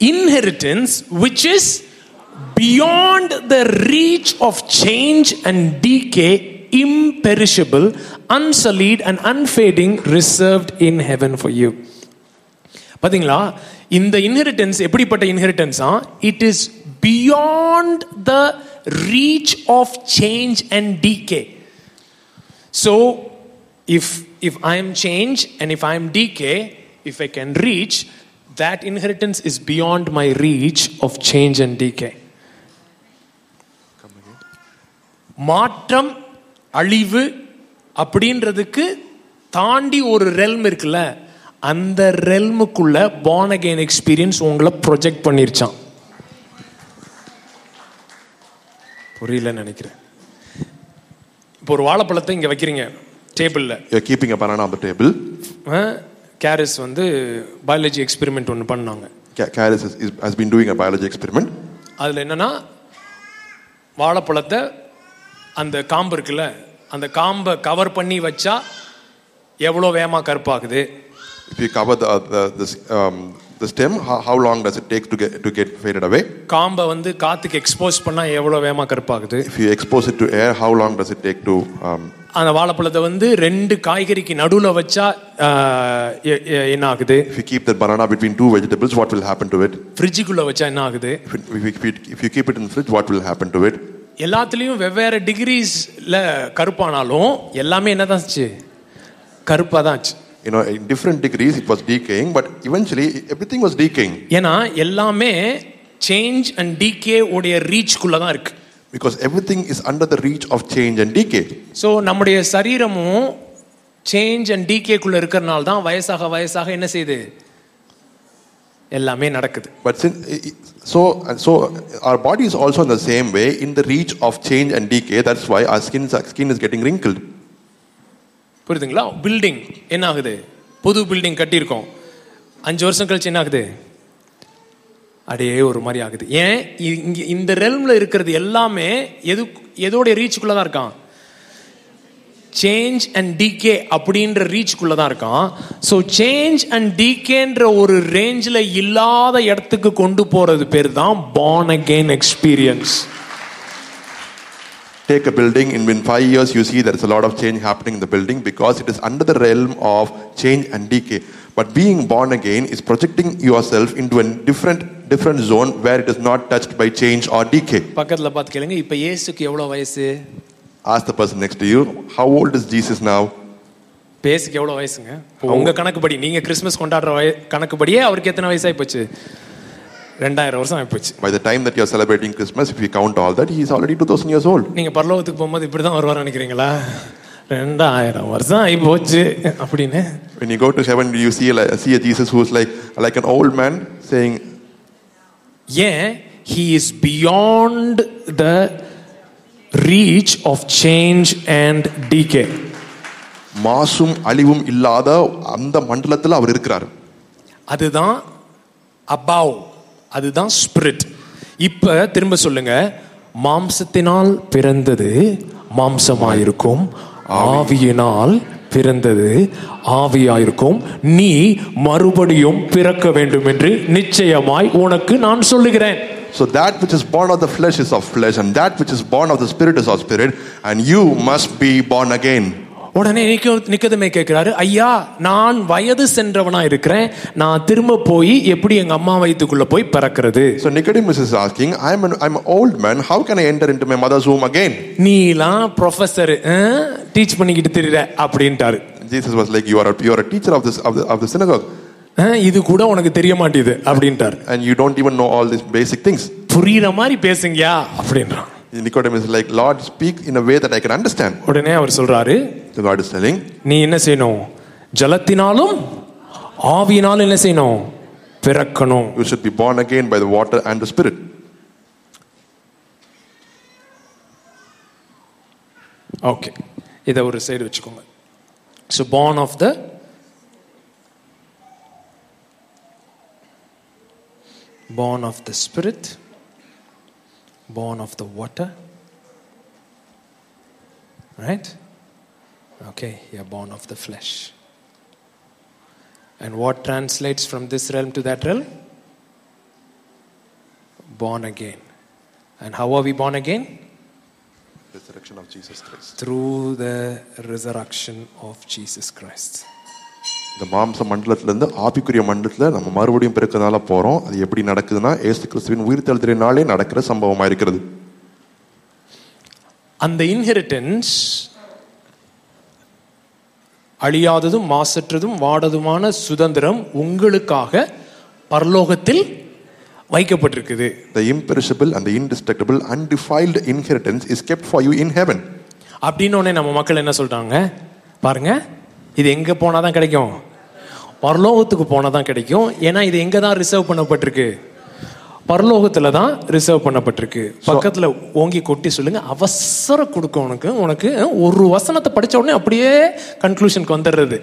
[SPEAKER 1] inheritance which is beyond the reach of change and decay, imperishable, unsullied, and unfading, reserved in heaven for you. பார்த்தீங்களா இந்த inheritance எப்படிப்பட்ட இன்ஹெரிட்டன்ஸா it is beyond the reach of change and decay. So, if, if I am change and if I am decay, if I can reach, that inheritance is beyond my reach of change and decay. மாற்றம் அழிவு அப்படின்றதுக்கு தாண்டி ஒரு realm இருக்குல்ல அந்த ரெல்முக்குள்ள born again experience உங்களை project பண்ணிருச்சான் புரியலன்னு நினைக்கிறேன் இப்போ ஒரு வாழைப்பழத்தை இங்கே வைக்கிறீங்க டேபிளில்
[SPEAKER 2] you keeping a banana on table
[SPEAKER 1] carries
[SPEAKER 2] வந்து பயாலஜி எக்ஸ்பெரிமெண்ட் ஒன்று பண்ணாங்க carries has been doing a biology experiment
[SPEAKER 1] அதில் என்னென்னா வாழைப்பழத்தை அந்த
[SPEAKER 2] காம்பு இருக்குல்ல அந்த காம்பை
[SPEAKER 1] கவர் பண்ணி வச்சா எவ்வளோ வேகமாக கருப்பாகுது if you
[SPEAKER 2] cover the the stem how, how long does it take to get to get faded away காம்ப வந்து காத்துக்கு எக்ஸ்போஸ் பண்ணா எவ்வளவு வேகமா கருப்பாகுது if you expose it to air how long does it take to um, அந்த வாழைப்பழத்தை
[SPEAKER 1] வந்து
[SPEAKER 2] ரெண்டு காய்கறிக்கு நடுவுல வச்சா என்ன ஆகுது if you keep the banana between two vegetables what will happen to it ஃப்ரிட்ஜுக்குள்ள வச்சா என்ன ஆகுது if, if, if you keep it in the fridge what will happen to it எல்லாத்துலயும்
[SPEAKER 1] வெவ்வேறு டிகிரிஸ்ல கருப்பானாலும் எல்லாமே என்னதான் கருப்பாதான்
[SPEAKER 2] you know in different degrees it was decaying but eventually everything was decaying ena ellame
[SPEAKER 1] change and decay odiya reach kulla dhaan
[SPEAKER 2] because everything is under the reach of change and decay so nammudaiya sariramu change and decay kulla irukkaranal dhaan vayasaga
[SPEAKER 1] vayasaga enna seidhu
[SPEAKER 2] ellame nadakkudhu but so our body is also in the same way in the reach of change and decay that's why our skin our skin is getting wrinkled
[SPEAKER 1] புரியுதுங்களா building என்ன ஆகுது புது building கட்டியிருக்கோம் அஞ்சு வருஷம் கழிச்சு என்ன ஆகுது அப்படியே ஒரு மாதிரி ஆகுது ஏன் இங்கே இந்த ரெல்மில் இருக்கிறது எல்லாமே எது எதோடைய ரீச்சுக்குள்ளே தான் இருக்கான் சேஞ்ச் அண்ட் டிகே அப்படின்ற ரீச்சுக்குள்ளே தான் இருக்கான் ஸோ சேஞ்ச் அண்ட் டிகேன்ற ஒரு ரேஞ்சில் இல்லாத இடத்துக்கு கொண்டு போகிறது பேர் தான் born again experience
[SPEAKER 2] Take a building, in, in five years, you see there is a lot of change happening in the building because it is under the realm of change and decay. But being born again is projecting yourself into a different different zone where it is not touched by change or decay. Ask the person next to you, how old is Jesus now?
[SPEAKER 1] பேசுக்கு எவ்வளவு வயசுங்க? உங்க கணக்குப்படி நீங்க Christmas கொண்டாடுற கணக்குப்படியே அவருக்கு எத்தனை வயசாயி போச்சு?
[SPEAKER 2] ரெண்டாயிரம் வருஷம் ஆயிப்போச்சு by the time that you are celebrating Christmas if you count all that he is already two thousand years old நீங்கள் பரலோகத்துக்கு போகும்போது இப்படி தான் வருவார் நினைக்கிறீங்களா ரெண்டாயிரம் வருஷம் ஆகி போச்சு அப்படின்னு when you go to heaven you see like, see a jesus who's like like an old man saying
[SPEAKER 1] yeah he is beyond the reach of change and decay மாசும் அழிவும்
[SPEAKER 2] இல்லாத அந்த மண்டலத்தில் அவர் இருக்கிறார் அதுதான்
[SPEAKER 1] அபாவ் அதுதான் ஸ்பிரிட் இப்ப திரும்ப சொல்லுங்க மாம்சத்தினால் பிறந்தது மாம்சமாயிருக்கும் ஆவியினால் பிறந்தது ஆவியாயிருக்கும் நீ மறுபடியும் பிறக்க வேண்டும்
[SPEAKER 2] என்று நிச்சயமாய் உனக்கு நான் சொல்லுகிறேன் So that which is born of the flesh is of flesh, and that which is born of the spirit is of spirit, and you must be born again. உடனே நிக்கதுமே
[SPEAKER 1] கேட்கிறாரு ஐயா நான் வயது சென்றவனா இருக்கிறேன் நான் திரும்ப போய் எப்படி எங்க அம்மா வயிற்றுக்குள்ள போய்
[SPEAKER 2] பறக்கிறது so Nicodemus is asking I am I am old man how can I enter into my mother's home again நீலாம் ப்ரொஃபசர் டீச் பண்ணிக்கிட்டு
[SPEAKER 1] தெரியற அப்படின்ட்டாரு Jesus was like you are you are teacher of this of this synagogue இது கூட உனக்கு தெரிய மாட்டேது அப்படின்ட்டார் and you don't even know all this basic things புரியுற மாதிரி பேசுங்கயா அப்படின்றான் Nicodemus is like, Lord, speak in a way that I can understand. உடனே அவர் சொல்றாரு The Lord is telling, you should be born again by the water and the spirit. Okay இதை ஒரு side வச்சுக்கோங்க born of the spirit born of the water. Right? Okay, you're born of the flesh. And what translates from this realm to that realm? Born again. And how are we born again? Resurrection of Jesus Christ. Through the resurrection of Jesus Christ. இந்த மாம்ச மண்டலத்திலேருந்து ஆபிக்குரிய மண்டலத்தில் நம்ம மறுபடியும் பிறக்கிறதுனால போகிறோம் அது எப்படி நடக்குதுன்னா ஏசு கிறிஸ்துவின் உயிர்த்தெழுத்தினாலே நடக்கிற சம்பவமாக இருக்கிறது அந்த இன்ஹெரிட்டன்ஸ் அழியாததும் மாசற்றதும் வாடதுமான சுதந்திரம் உங்களுக்காக பரலோகத்தில் வைக்கப்பட்டிருக்குது த imperishable அந்த the undefiled inheritance is kept for you in heaven heaven அப்படின்னு நம்ம மக்கள் என்ன சொல்கிறாங்க பாருங்க இது எங்கே போனால் தான் கிடைக்கும் பரலோகத்துக்கு போனால் தான் கிடைக்கும் ஏன்னா இது எங்கே தான் ரிசர்வ் பண்ணப்பட்டிருக்கு பரலோகத்தில் தான் ரிசர்வ் பண்ணப்பட்டிருக்கு பக்கத்தில் ஓங்கி கொட்டி சொல்லுங்க அவசர கொடுக்க உனக்கு உனக்கு ஒரு வசனத்தை படித்த உடனே அப்படியே கன்க்ளூஷனுக்கு வந்துடுறது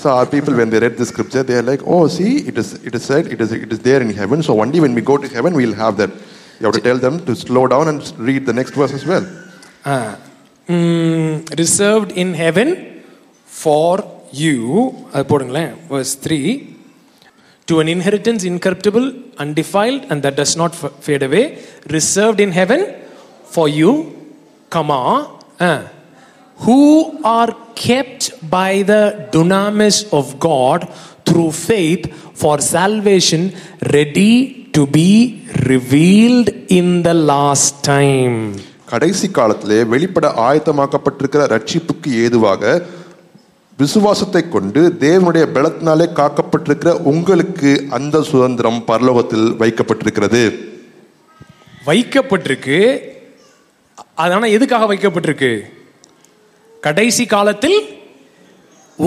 [SPEAKER 1] So our people, when they read the scripture, they are like, "Oh, see, it is it is said, it is it is there in heaven. So only when we go to heaven, we'll have that." You have to tell them to slow down and read the next verse as well. Uh, mm, reserved in heaven for you அது போடுங்களேன் verse three to an inheritance incorruptible undefiled and that does not fade away reserved in heaven for you comma who are kept by the dunamis of God through faith for salvation ready to be revealed in the last time கடைசி காலத்திலே வெளிப்பட ஆயத்தமாக்கப்பட்டிருக்கிற ரட்சிப்புக்கு ஏதுவாக விசுவாசத்தை கொண்டு தேவனுடைய பலத்தினாலே காக்கப்பட்டிருக்கிற உங்களுக்கு அந்த சுதந்திரம் பரலோகத்தில் வைக்கப்பட்டிருக்கிறது வைக்கப்பட்டிருக்கு அதனால் எதுக்காக வைக்கப்பட்டிருக்கு கடைசி காலத்தில்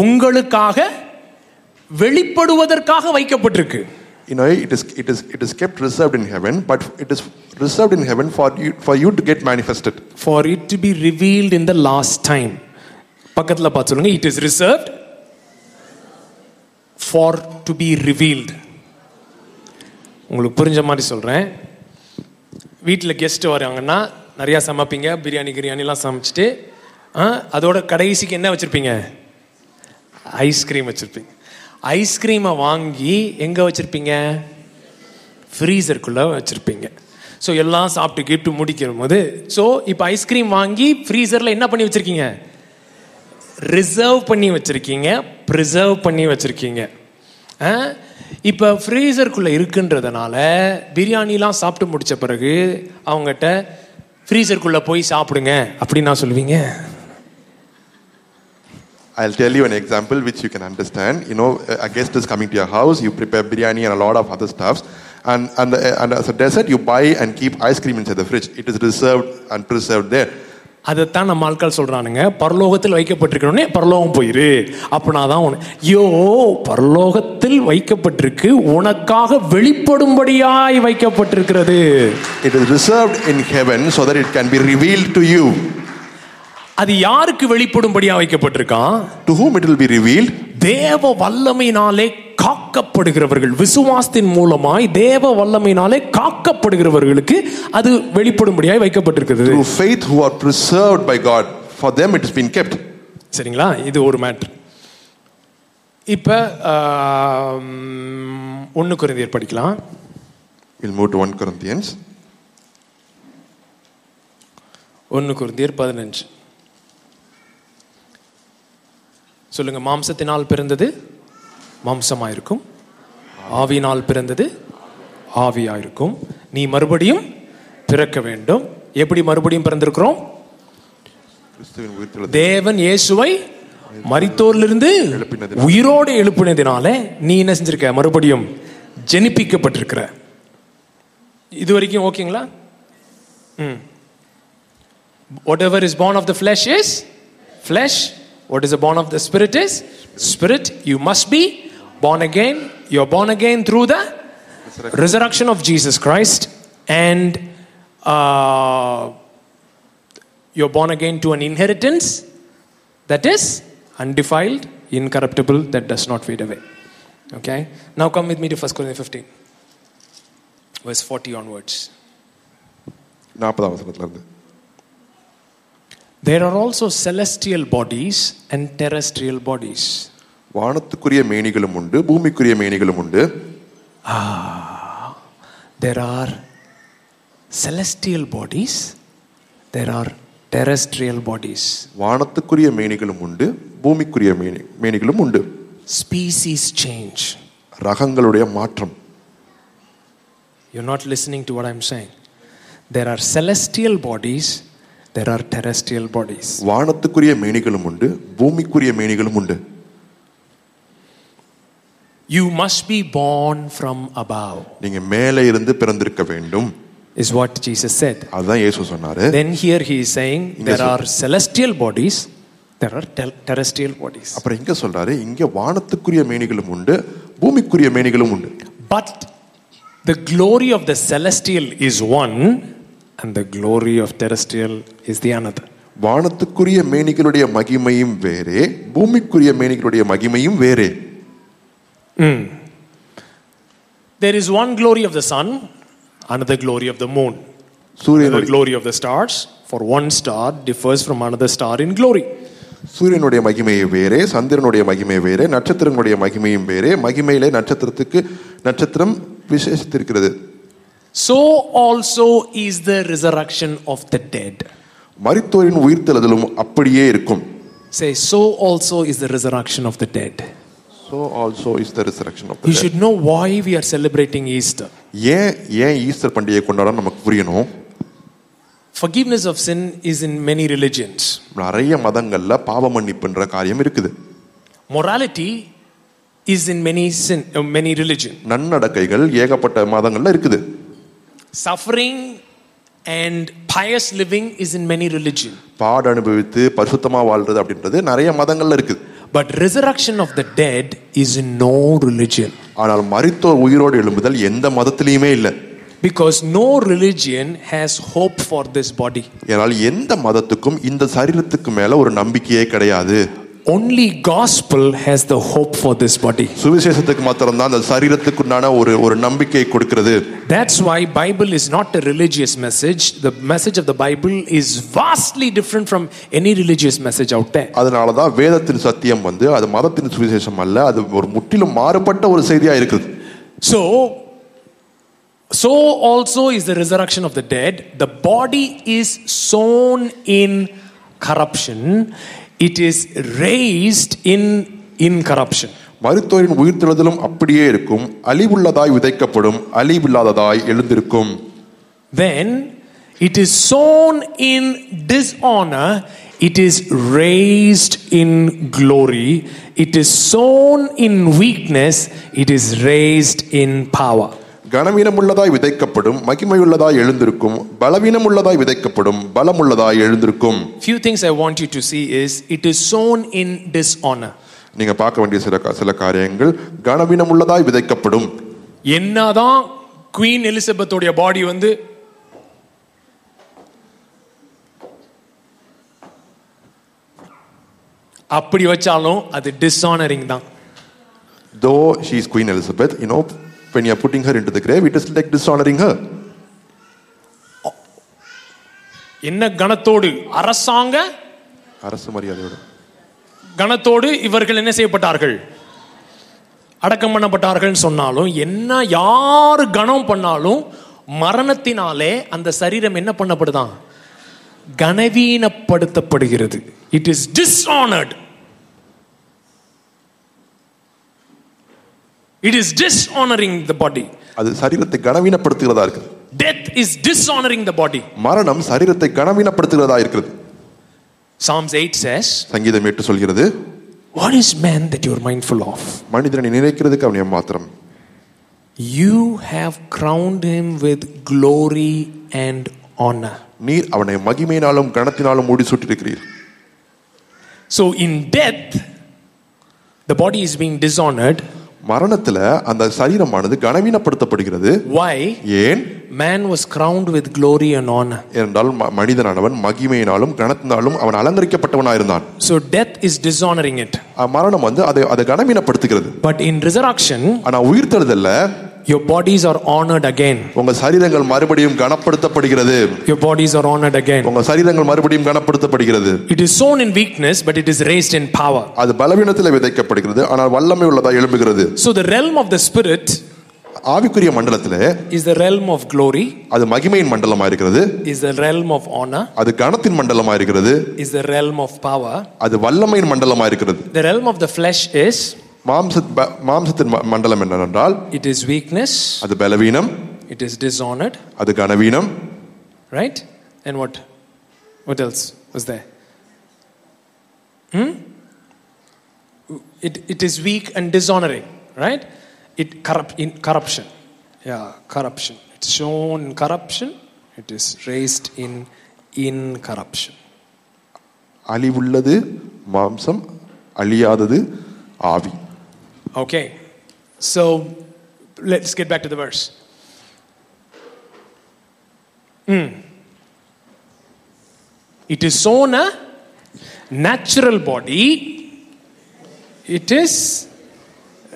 [SPEAKER 1] உங்களுக்காக வெளிப்படுவதற்காக வைக்கப்பட்டிருக்கு you know it is it is it is kept reserved in heaven but it is reserved in heaven for you for you to get manifested for it to be revealed in the last time பக்கத்தில் பார்த்து சொல்லுங்க it is reserved for to be revealed உங்களுக்கு புரிஞ்ச மாதிரி சொல்கிறேன் வீட்டில் guest வராங்கன்னா நிறையா சமைப்பீங்க பிரியாணி கிரியாணிலாம் சமைச்சிட்டு அதோட கடைசிக்கு என்ன வச்சுருப்பீங்க ஐஸ்கிரீம் வச்சுருப்பீங்க ஐஸ்கிரீமை வாங்கி எங்கே வச்சுருப்பீங்க ஃப்ரீசருக்குள்ளே வச்சுருப்பீங்க ஸோ எல்லாம் சாப்பிட்டு கிஃப்ட்டு முடிக்கிற போது ஸோ இப்போ ஐஸ்கிரீம் வாங்கி ஃப்ரீசரில் என்ன பண்ணி வச்சுருக்கீங்க ரிசர்வ் பண்ணி வச்சுருக்கீங்க ப்ரிசர்வ் பண்ணி வச்சுருக்கீங்க இப்போ ஃப்ரீசருக்குள்ளே இருக்குன்றதுனால பிரியாணிலாம் சாப்பிட்டு முடித்த பிறகு அவங்ககிட்ட ஃப்ரீசருக்குள்ளே போய் சாப்பிடுங்க அப்படின்னு நான் சொல்லுவீங்க I'll tell you an example which you can understand. You know, a guest is coming to your house, you prepare biryani and a lot of other stuff. And, and, and as a dessert, you buy and keep ice cream inside the fridge. It is reserved and preserved there. அதைத்தான் நம்ம ஆட்கள் சொல்கிறானுங்க பரலோகத்தில் வைக்கப்பட்டிருக்கணுன்னே பரலோகம் போயிரு அப்படின்னா தான் உன யோ பரலோகத்தில் வைக்கப்பட்டிருக்கு உனக்காக வெளிப்படும்படியாய் வைக்கப்பட்டிருக்கிறது it is reserved in heaven so that it can be reveal to you அது யாருக்கு வெளிப்படும்படியா வைக்கப்பட்டிருக்கான் to whom it will be revealed தேவ வல்லமையினாலே காக்கப்படுகிறவர்கள் விசுவாசத்தின் மூலமாய் தேவ வல்லமையினாலே காக்கப்படுகிறவர்களுக்கு அது வெளிப்படும்படியாய் வைக்கப்பட்டிருக்கிறது through faith who are preserved by God for them it has been kept சரிங்களா இது ஒரு மேட்ரு இப்போ ஒன்று குருந்தியர் படிக்கலாம் we'll move to 1 corinthians ஒன்று குருந்தியர் பதினஞ்சு சொல்லுங்க மாம்சத்தினால் பிறந்தது மாம்சமாயிருக்கும் ஆவியினால் பிறந்தது ஆவியாயிருக்கும் நீ மறுபடியும் பிறக்க வேண்டும் எப்படி மறுபடியும் பிறந்திருக்கிறோம் தேவன் இயேசுவை மரித்தோரிலிருந்து உயிரோடு எழுப்பினதினால நீ என்ன செஞ்சிருக்க மறுபடியும் ஜெனிப்பிக்கப்பட்டிருக்கிற இது வரைக்கும் ஓகேங்களா hmm whatever is born of the flesh is flesh What is the born of the Spirit is? Spirit, you must be born again. You're born again through the resurrection, resurrection of Jesus Christ. And uh, you're born again to an inheritance that is undefiled, incorruptible, that does not fade away. Okay? Now come with me to 1 Corinthians 15, verse 40 onwards. There are also celestial bodies and terrestrial bodies. வானத்துக்குரிய மேனிகளும் உண்டு பூமிக்குரிய மேனிகளும் உண்டு there are celestial bodies there are terrestrial bodies வானத்துக்குரிய மேனிகளும் உண்டு பூமிக்குரிய மேனி மேனிகளும் உண்டு species change ரகங்களுடைய மாற்றம் you're not listening to what i'm saying there are celestial bodies there are terrestrial bodies. வானத்துக்குரிய மேனிகளும் உண்டு பூமிக்குரிய மேனிகளும் உண்டு You must be born from above. நீங்க மேலே இருந்து பிறந்திருக்க வேண்டும். Is what Jesus said. அதான் இயேசு சொன்னாரு. Then here he is saying there are celestial bodies. There are terrestrial bodies. அப்புறம் இங்க சொல்றாரு இங்க வானத்துக்குரிய மேனிகளும் உண்டு பூமிக்குரிய மேனிகளும் உண்டு. But the glory of the celestial is one and the glory of terrestrial is the another வானத்துக்குரிய மேனிகளுடைய மகிமையும் வேறே பூமிக்குரிய மேனிகளுடைய மகிமையும் வேறே hmm. there is one glory of the sun another glory of the moon சூரியனுடைய glory of the stars for one star differs from another star in glory சூரியனுடைய மகிமையை வேறே சந்திரனுடைய மகிமை வேறே நட்சத்திரங்களுடைய மகிமையும் வேறே மகிமையிலே நட்சத்திரத்துக்கு நட்சத்திரம் விசேஷித்திருக்கிறது so also is the resurrection of the dead. மரித்தோரின் உயிர்த்தெழுதலும் அப்படியே இருக்கும் Say, so also is the resurrection of the dead. So also is the resurrection of the You dead. should know why we are celebrating Easter. ஏன் ஏன் Easter பண்டிகையை கொண்டாட நமக்கு புரியணும் Forgiveness of sin is in many religions. நிறைய மதங்கள்ல பாவ மன்னிப்புன்ற காரியம் இருக்குது Morality is in many sin, uh, many religion. நன்னடக்கைகள் ஏகப்பட்ட மதங்கள்ல இருக்குது suffering and pious living is in many religion but resurrection of the dead is in no religion because no religion has hope for this body only gospel has the hope for this body that's why bible is not a religious message the message of the bible is vastly different from any religious message out there so so also is the resurrection of the dead the body is sown in corruption it is raised in incorruption மருத்துவரின் உயிர்த்தெழுதலும் அப்படியே இருக்கும் அழிவுள்ளதாய் விதைக்கப்படும் அழிவில்லாததாய் எழுந்திருக்கும் then it is sown in dishonor it is raised in glory it is sown in weakness it is raised in power கனவீனமுள்ளதாய் விதைக்கப்படும் மகிமையுள்ளதாய் எழுந்திருக்கும் பலவீனமுள்ளதாய் விதைக்கப்படும் பலமுள்ளதாய் எழுந்திருக்கும் few things i want you to see is it is sown in dishonor நீங்க பார்க்க வேண்டிய சில சில காரியங்கள் கனவீனமுள்ளதாய் விதைக்கப்படும் என்னதான் queen எலிசபெத்துடைய பாடி வந்து அப்படி வச்சாலும் அது டிஸ்ஆனரிங் தான் though she is queen elizabeth you know when you are putting her into the grave, it is like dishonoring her. என்ன கணத்தோடு அரசாங்க அரசு மரியாதையோடு கணத்தோடு இவர்கள் என்ன
[SPEAKER 3] செய்யப்பட்டார்கள் அடக்கம் பண்ணப்பட்டார்கள் சொன்னாலும் என்ன யார் கணம் பண்ணாலும் மரணத்தினாலே அந்த சரீரம் என்ன பண்ணப்படுதான் கனவீனப்படுத்தப்படுகிறது it is dishonoured it is dishonouring the body அது சரீரத்தை கனவீனப்படுத்துகிறதா இருக்குது death is dishonouring the body மரணம் சரீரத்தை கனவீனப்படுத்துகிறதா இருக்கிறது சாம்ஸ் எயிட் சேஸ் சங்கீதம் எட்டு சொல்கிறது what is man that you're mindful of மனிதனை நினைக்கிறதுக்கு அவன் மாத்திரம் you have crowned him with glory and honour நீர் அவனை மகிமையினாலும் கணத்தினாலும் மூடி சுட்டிருக்கிறீர் so in death the body is being dishonoured மரணத்துல அந்த சரீரமானது கனவீனப்படுத்தப்படுகிறது வை ஏன் man was crowned with glory and honour என்றால் மனிதனானவன் மகிமையினாலும் கனத்தினாலும் அவன் அலங்கரிக்கப்பட்டவனா இருந்தான் so death is dishonouring it மரணம் வந்து அதை அதை கனவீனப்படுத்துகிறது பட் இன் ரிசரக்ஷன் ஆனா உயிர்த்தெழுதல்ல your bodies are honored again உங்க சரீரங்கள் மறுபடியும் கனப்படுத்தப்படுகிறது your bodies are honored again உங்க சரீரங்கள் மறுபடியும் கனப்படுத்தப்படுகிறது it is sown in weakness but it is raised in power அது பலவீனத்தில் விதைக்கப்படுகிறது ஆனால் வல்லமை உள்ளதாக எழும்புகிறது so the realm of the spirit ஆவிக்குரிய மண்டலத்திலே is the realm of glory அது மகிமையின் மண்டலமா இருக்கிறது is the realm of honour அது கணத்தின் மண்டலமா இருக்கிறது is the realm of power அது வல்லமையின் மண்டலமா இருக்கிறது the realm of the flesh is மாம்சத் மாம்சத்தின் மண்டலம் என்னவென்றால் இட் இஸ் வீக்னஸ் அது பலவீனம் இட் இஸ் டிஸ்ஆனர்ட் அது கனவீனம் right and what what else was it, it is weak and dishonoring, right? It corrupt in corruption. Yeah, corruption. It's shown in corruption. It is raised in incorruption. அழிவுள்ளது மாம்சம் அழியாதது ஆவி Okay, so let's get back to the verse. Mm. It is sown a natural body, it is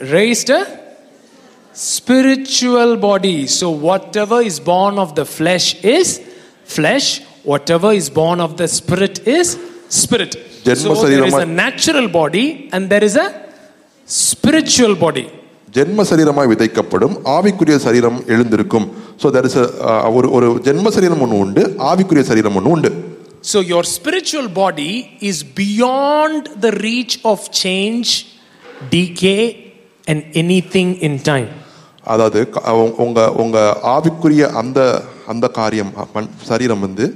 [SPEAKER 3] raised a spiritual body. So, whatever is born of the flesh is flesh, whatever is born of the spirit is spirit. so, there is a natural body and there is a spiritual body ஜென்ம சரீரமாய் விதைக்கப்படும் ஆவிக்குரிய சரீரம் எழுந்திருக்கும் so there is ஒரு ஒரு ஜென்ம சரீரம் ஒன்று உண்டு ஆவிக்குரிய சரீரம் ஒன்று உண்டு so your spiritual body is beyond the reach of change decay and anything in time அதாவது உங்க உங்க ஆவிக்குரிய அந்த அந்த காரியம் சரீரம் வந்து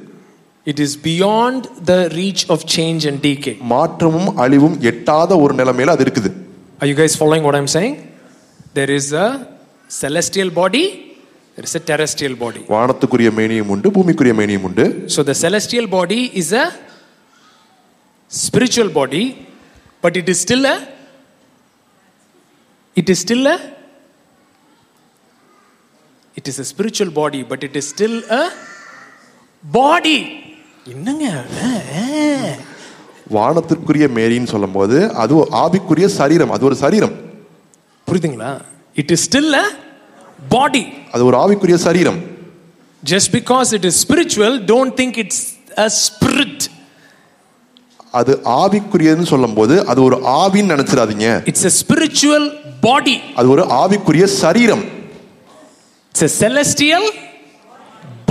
[SPEAKER 3] it is beyond the reach of change and decay மாற்றமும் அழிவும் எட்டாத ஒரு நிலைமையில அது இருக்குது Are you guys following what I'm saying? There is a celestial body, there is a terrestrial body. வானத்துக்குரிய மேனியும் உண்டு பூமிக்குரிய மேனியும் உண்டு So the celestial body is a spiritual body, but it is still a it is still a it is a spiritual body, but it is still a body. என்னங்க வானத்திற்குரிய மேரின்னு சொல்லும்போது அது ஆவிக்குரிய சரீரம் அது ஒரு சரீரம் புரியுதுங்களா it is still a body அது ஒரு ஆவிக்குரிய சரீரம் just because it is spiritual don't think it's a spirit அது ஆவிக்குரியதுன்னு சொல்லும்போது அது ஒரு ஆவின்னு நினைச்சிடாதீங்க இட்ஸ் எ ஸ்பிரிச்சுவல் பாடி அது ஒரு ஆவிக்குரிய சரீரம் இட்ஸ் எ செலஸ்டியல்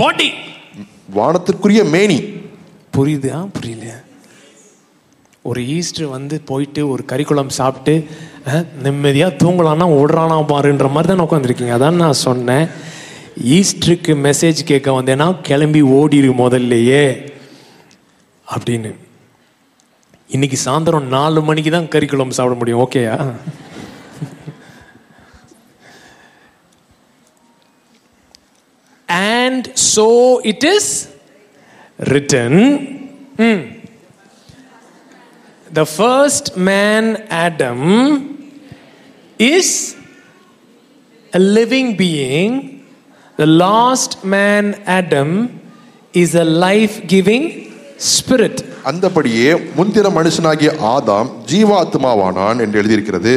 [SPEAKER 3] பாடி வானத்திற்குரிய மேனி புரியுதா புரியலையா ஒரு ஈஸ்டர் வந்து போயிட்டு ஒரு கறிக்குழம்பு சாப்பிட்டு நிம்மதியாக தூங்கலான்னா ஓடுறானா பாருன்ற மாதிரி தான் உட்காந்துருக்கீங்க அதான் நான் சொன்னேன் ஈஸ்டருக்கு மெசேஜ் கேட்க வந்தேன்னா கிளம்பி ஓடிடு முதல்லையே அப்படின்னு இன்னைக்கு சாயந்தரம் நாலு மணிக்கு தான் கறிக்குழம்பு சாப்பிட முடியும் ஓகேயா and so it is written hmm the first man, Adam, is a living being. The last man, Adam, is a life giving spirit. அந்தபடியே முந்திர மனுஷனாகிய ஆதாம் ஜீவாத்மாவானான் என்று எழுதியிருக்கிறது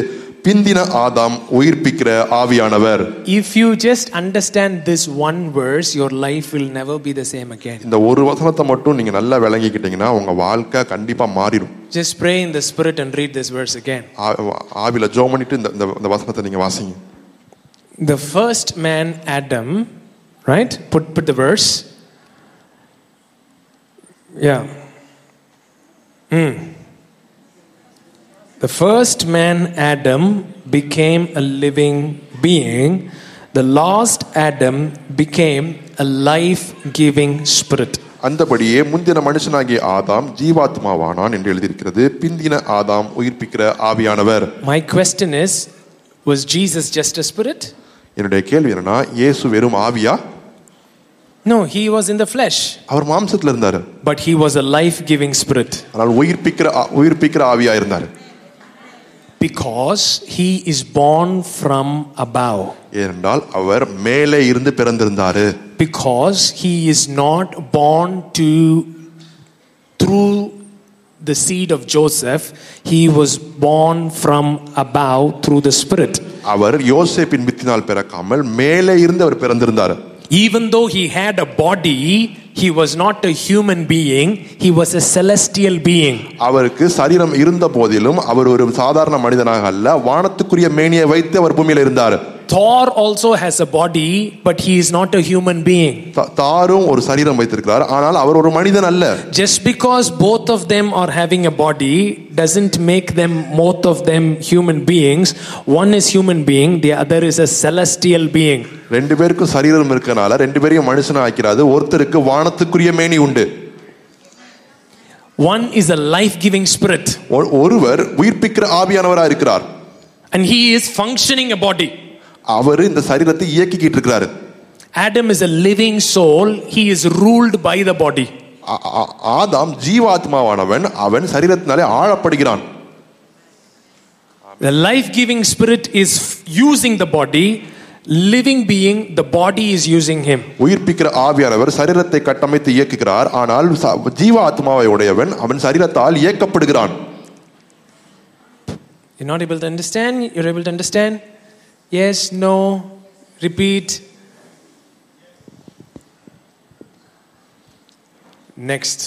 [SPEAKER 3] பிந்தின ஆதாம் உயிர்ப்பிக்கிற ஆவியானவர் if you just understand this one verse your life will never be the same again இந்த ஒரு வசனத்தை மட்டும் நீங்க நல்லா விளங்கிக்கிட்டீங்கன்னா உங்க வாழ்க்கை கண்டிப்பா மாறிடும் just pray in the spirit and read this verse again ஆவில ஜெபம் பண்ணிட்டு இந்த இந்த வசனத்தை நீங்க வாசிங்க the first man adam right put put the verse yeah mm. The first man, Adam, became a living being. The last Adam became a life giving spirit. அந்தபடியே முந்தின மனுஷனாகிய ஆதாம் ஜீவாத்மாவானான் என்று எழுதியிருக்கிறது பிந்தின ஆதாம் உயிர்ப்பிக்கிற ஆவியானவர் My question is was Jesus just a spirit? என்னுடைய கேள்வி என்னன்னா இயேசு வெறும் ஆவியா No, he was in the flesh. அவர் மாம்சத்தில் இருந்தார். But he was a life-giving spirit. ஆனால் உயிர்ப்பிக்கிற உயிர்ப்பிக்கிற ஆவியா இருந்தார் because he is born from above ஏனென்றால் அவர் மேலே இருந்து பிறந்திருந்தார் because he is not born to through the seed of Joseph he was born from above through the spirit அவர் யோசேப்பின் வித்தினால் பிறக்காமல் மேலே இருந்து அவர் பிறந்திருந்தார் even though he had a body he was not a human being he was a celestial being அவருக்கு சரீரம் இருந்த போதிலும் அவர் ஒரு சாதாரண மனிதனாக அல்ல வானத்துக்குரிய மேனியை வைத்து அவர் பூமியில் இருந்தார் Thor also has a body but he is not a human being just because both of them are having a body doesn't make them both of them human beings one is human being the other is a celestial being வானத்துக்குரிய மேனி உண்டு one is a life giving spirit ஒருவர் உயிர்ப்பிக்கிற ஆவியானவராக இருக்கிறார் and he is functioning a body அவர் இந்த சரீரத்தை இயக்கிக்கிட்டு இருக்கிறாரு Adam is a living soul he is ruled by the body ஆதாம் ஜீவாத்மாவானவன் அவன் சரீரத்தினாலே ஆழப்படுகிறான் The life giving spirit is using the body living being the body is using him இயக்கப்படுகிறான் You're not able to understand? You're able to understand? Yes, no, repeat. Next.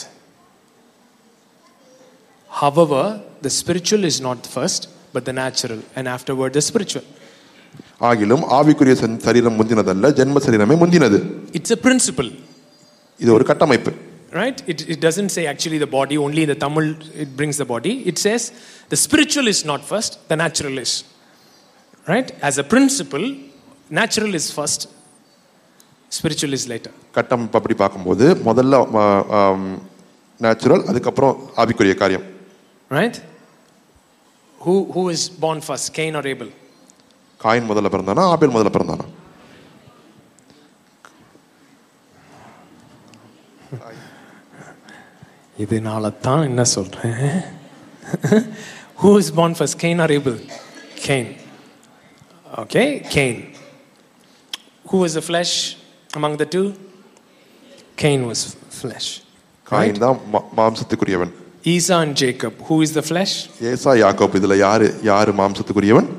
[SPEAKER 3] However, the spiritual is not first, but the natural, and afterward, the spiritual. It's a principle. முந்தினதல்ல ஜென்ம சரீரமே முந்தினது right it, doesn't say actually the body only in the tamil it brings the body it says the spiritual is not first the natural is right as a principle natural is first spiritual is later கட்டம் right who is born first cain or abel காயின் முதல்ல பிறந்தானா ஆபேல் முதல்ல பிறந்தானா இதனால தான் என்ன சொல்கிறேன் who is born first Cain or Abel Cain okay Cain who is a flesh among the two Cain was flesh coin தான் மாம்சத்துக்குரியவன் Esau and Jacob who is the flesh
[SPEAKER 4] ஏசா யாக்கப் இதில் யார் யார் மாம்சத்துக்குரியவன்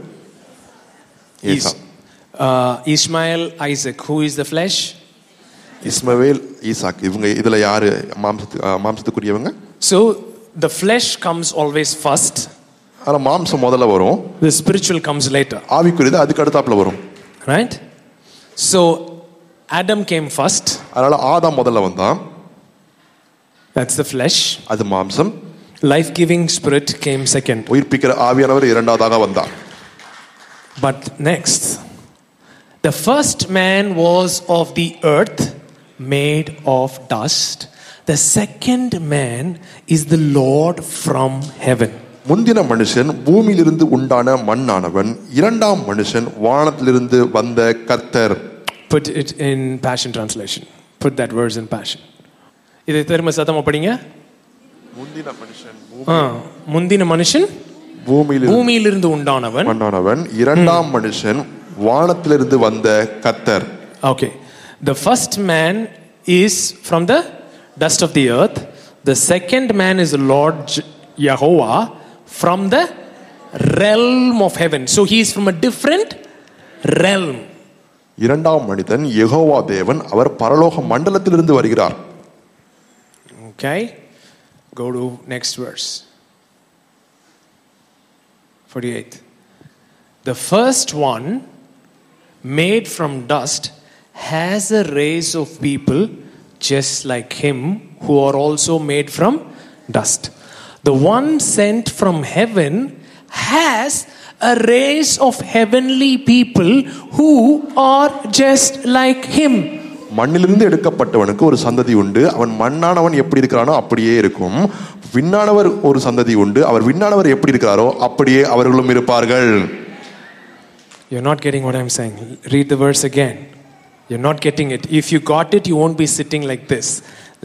[SPEAKER 3] is uh, Ishmael, Isaac. Who is the flesh?
[SPEAKER 4] Ishmael Isaac. இவங்க இதுல யாரு மாம்சத்துக்கு
[SPEAKER 3] So
[SPEAKER 4] the flesh comes
[SPEAKER 3] always
[SPEAKER 4] first. ஆனா மாம்சம் முதல்ல வரும்
[SPEAKER 3] The spiritual comes later. ஆவிக்குரியது அதுக்கு அடுத்தாப்புல வரும். Right? So Adam came first.
[SPEAKER 4] அதனால ஆதாம் முதல்ல வந்தான். That's the flesh. அது மாம்சம்.
[SPEAKER 3] Life giving
[SPEAKER 4] spirit came second.
[SPEAKER 3] But next, the first man was of the earth, made of dust. The second man is the Lord from heaven.
[SPEAKER 4] முந்தின மனுஷன் பூமியிலிருந்து உண்டான மண்ணானவன் இரண்டாம் மனுஷன் வானத்திலிருந்து வந்த கர்த்தர்
[SPEAKER 3] Put it in Passion Translation. Put that verse in Passion. இதை திரும்ப சத்தமா படிங்க முந்தின மனுஷன் முந்தின மனுஷன் பூமியிலிருந்து உண்டானவன் உண்டானவன் இரண்டாம் மனுஷன் வானத்திலிருந்து வந்த கத்தர் okay the first man is from the dust of the earth the second man is Lord Jehovah from the realm of heaven. So he is from a different realm. இரண்டாம் மனிதன் யெகோவா தேவன் அவர் பரலோக மண்டலத்திலிருந்து வருகிறார் okay go to next verse 48. The first one, made from dust, has a race of people just like him who are also made from dust. The one sent from heaven has a race of heavenly people who are just like him.
[SPEAKER 4] மண்ணிலிருந்து எடுக்கப்பட்டவனுக்கு ஒரு சந்ததி உண்டு அவன் மண்ணானவன் எப்படி இருக்கிறானோ அப்படியே இருக்கும்
[SPEAKER 3] விண்ணானவர் ஒரு சந்ததி உண்டு அவர் விண்ணானவர் எப்படி இருக்கிறாரோ அப்படியே அவர்களும் இருப்பார்கள் You're not getting what I'm saying. Read the verse again. You're not getting it. If you got it, you won't be sitting like this.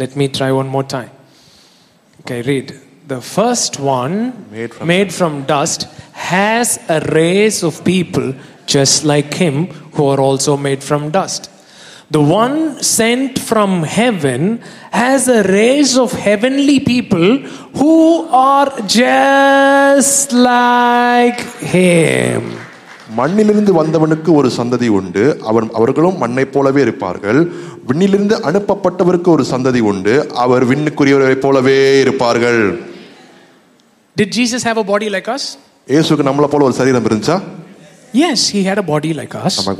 [SPEAKER 3] Let me try one more time. Okay, read. The first one, made from, made from dust, has a race of people just like him who are also made from dust. The one sent from heaven has a race of heavenly people who are just like him. மண்ணிலிருந்து வந்தவனுக்கு
[SPEAKER 4] ஒரு சந்ததி உண்டு அவன் அவர்களும் மண்ணை போலவே இருப்பார்கள் விண்ணிலிருந்து அனுப்பப்பட்டவருக்கு ஒரு சந்ததி உண்டு அவர் விண்ணுக்குரியவரை போலவே இருப்பார்கள் Did Jesus have a body like us? இயேசுக்கு நம்மளை போல ஒரு சரீரம் இருந்துச்சா
[SPEAKER 3] Yes,
[SPEAKER 4] he had a body like us. But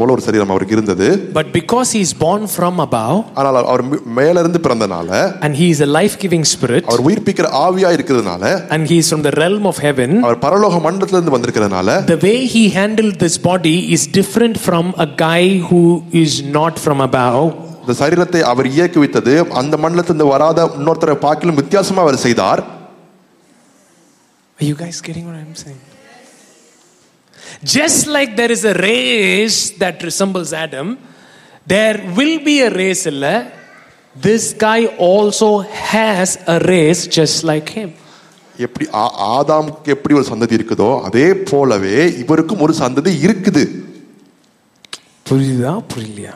[SPEAKER 3] because he is born from above. and
[SPEAKER 4] he is a
[SPEAKER 3] life-giving spirit.
[SPEAKER 4] and he is from the realm of heaven. the
[SPEAKER 3] way he handled this body is different from a guy who is not from above. இந்த சரீரத்தை அவர் இயக்கி வைத்தது அந்த மண்டலத்திலிருந்து வராத
[SPEAKER 4] இன்னொருத்தரை பார்க்கலும்
[SPEAKER 3] வித்தியாசமா அவர் செய்தார் Are you guys getting what I'm saying? Just like there is a race that resembles Adam, there will be a race, illa. This guy also has a race just like him. எப்படி ஆதாமுக்கு எப்படி ஒரு
[SPEAKER 4] சந்ததி இருக்குதோ அதே போலவே இவருக்கும் ஒரு சந்ததி இருக்குது
[SPEAKER 3] புரியுதா புரியலையா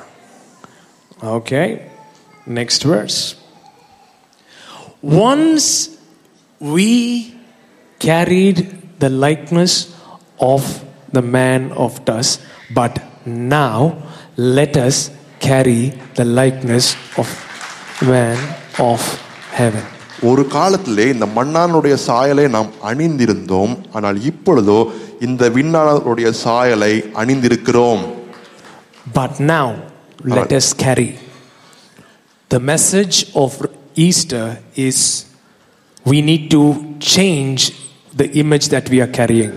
[SPEAKER 3] okay next words once we carried the likeness of the man of dust, but now let us carry the likeness of man of heaven. ஒரு காலத்திலே இந்த மண்ணானுடைய சாயலை நாம் அணிந்திருந்தோம் ஆனால் இப்பொழுதோ இந்த விண்ணானுடைய சாயலை அணிந்திருக்கிறோம் but now let us carry the message of Easter is we need to change the image that we are carrying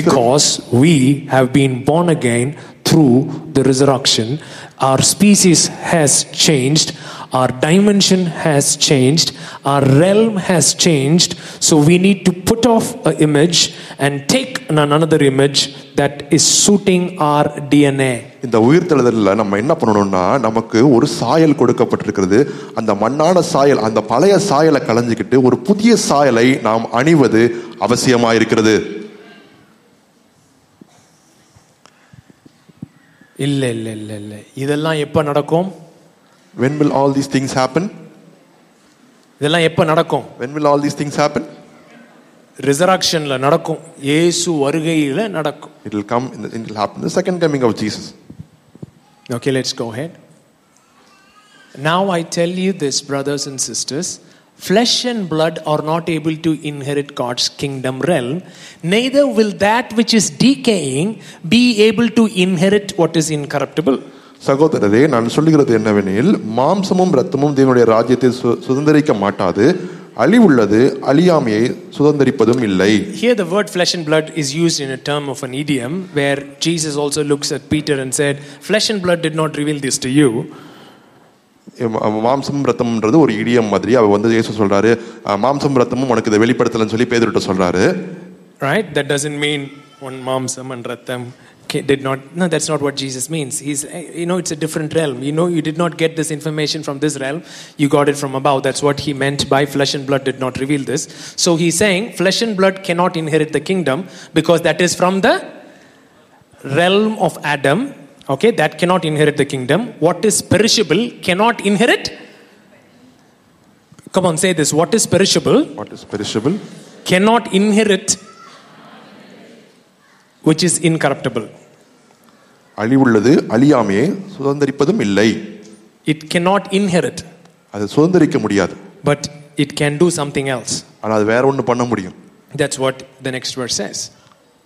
[SPEAKER 3] because we have been born again through the resurrection. Our species has changed, our dimension has changed, our realm has changed. So we need to put off an image and take another image that is suiting our DNA. இந்த உயிர்த்தெழுதலில் நம்ம என்ன பண்ணணும்னா நமக்கு ஒரு சாயல் கொடுக்கப்பட்டிருக்கிறது அந்த மண்ணான
[SPEAKER 4] சாயல் அந்த பழைய சாயலை களைஞ்சிக்கிட்டு ஒரு புதிய சாயலை நாம் அணிவது அவசியமாக இருக்கிறது
[SPEAKER 3] இதெல்லாம் நடக்கும் when will all these things happen இதெல்லாம் நடக்கும் when will all these things happen ரிசராக்ஷன்ல நடக்கும் இயேசு வருகையில
[SPEAKER 4] நடக்கும் it will come in the, it will happen the second coming of jesus
[SPEAKER 3] okay let's go ahead now i tell you this brothers and sisters Flesh and blood are not able to inherit God's kingdom realm, neither will that which is decaying be able to inherit what is incorruptible.
[SPEAKER 4] சகோதரரே நான் சொல்லுகிறது என்னவெனில் மாம்சமும் ரத்தமும் தேவனுடைய ராஜ்யத்தை சுதந்திரிக்க மாட்டாது அழிவுள்ளது அழியாமையை சுதந்திரிப்பதும் இல்லை here the word flesh and blood is used in a term of an idiom where jesus also looks at peter and said flesh and blood did not reveal this to you
[SPEAKER 3] மாம்சம் ரத்தம்ன்றது ஒரு இடியம் மாதிரி அவர் வந்து இயேசு சொல்றாரு மாம்சம்
[SPEAKER 4] ரத்தமும்
[SPEAKER 3] உனக்கு இதை
[SPEAKER 4] வெளிப்படுத்தலன்னு சொல்லி
[SPEAKER 3] பேதுருட்ட சொல்றாரு right that doesn't mean one மாம்சம் and ரத்தம் did not no that's not what jesus means he's eh, you know it's a different realm you know you did not get this information from this realm you got it from above that's what he meant by flesh and blood did not reveal this so he's saying flesh and blood cannot inherit the kingdom because that is from the realm of adam Okay, that cannot inherit the kingdom. What is perishable cannot inherit. Come on, say this. What is perishable?
[SPEAKER 4] What is perishable?
[SPEAKER 3] Cannot inherit which is incorruptible.
[SPEAKER 4] அழிவுள்ளது அழியாமையே சுதந்திரிப்பதும் இல்லை it It inherit அது சுதந்திரிக்க முடியாது but it can do something else ஆனால் அது வேற ஒன்று பண்ண
[SPEAKER 3] முடியும் that's what the next word says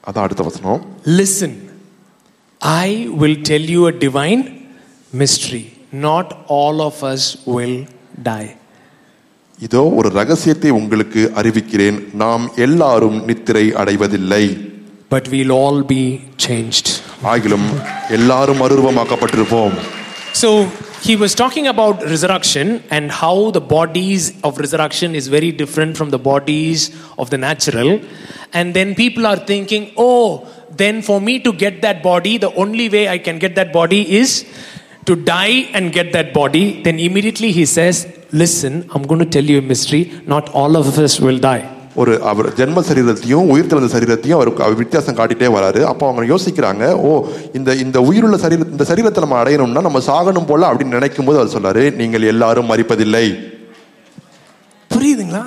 [SPEAKER 3] அதான் அடுத்த வசனம்
[SPEAKER 4] listen
[SPEAKER 3] I will tell you a divine mystery. Not all of us will die. இதோ ஒரு ரகசியத்தை உங்களுக்கு அறிவிக்கிறேன்
[SPEAKER 4] நாம் எல்லாரும் நித்திரை அடைவதில்லை but will all be changed ஆகிலும் எல்லாரும் அருவமாக்கப்பட்டிருப்போம்
[SPEAKER 3] So he was talking about resurrection and how the bodies of resurrection is very different from the bodies of the natural and then people are thinking oh then for me to get that body, the only way I can get that body is to die and get that body. Then immediately he says, Listen, I'm going to tell you a mystery. Not all of us will die. ஒரு அவர் ஜென்ம சரீரத்தையும் உயிர் திறந்த சரீரத்தையும் அவர் வித்தியாசம் காட்டிட்டே வராரு அப்போ அவங்க யோசிக்கிறாங்க ஓ
[SPEAKER 4] இந்த இந்த உயிருள்ள சரீர இந்த சரீரத்தை நம்ம அடையணும்னா நம்ம சாகணும் போல அப்படின்னு நினைக்கும் போது அவர் சொல்றாரு நீங்கள் எல்லாரும் மறிப்பதில்லை
[SPEAKER 3] புரியுதுங்களா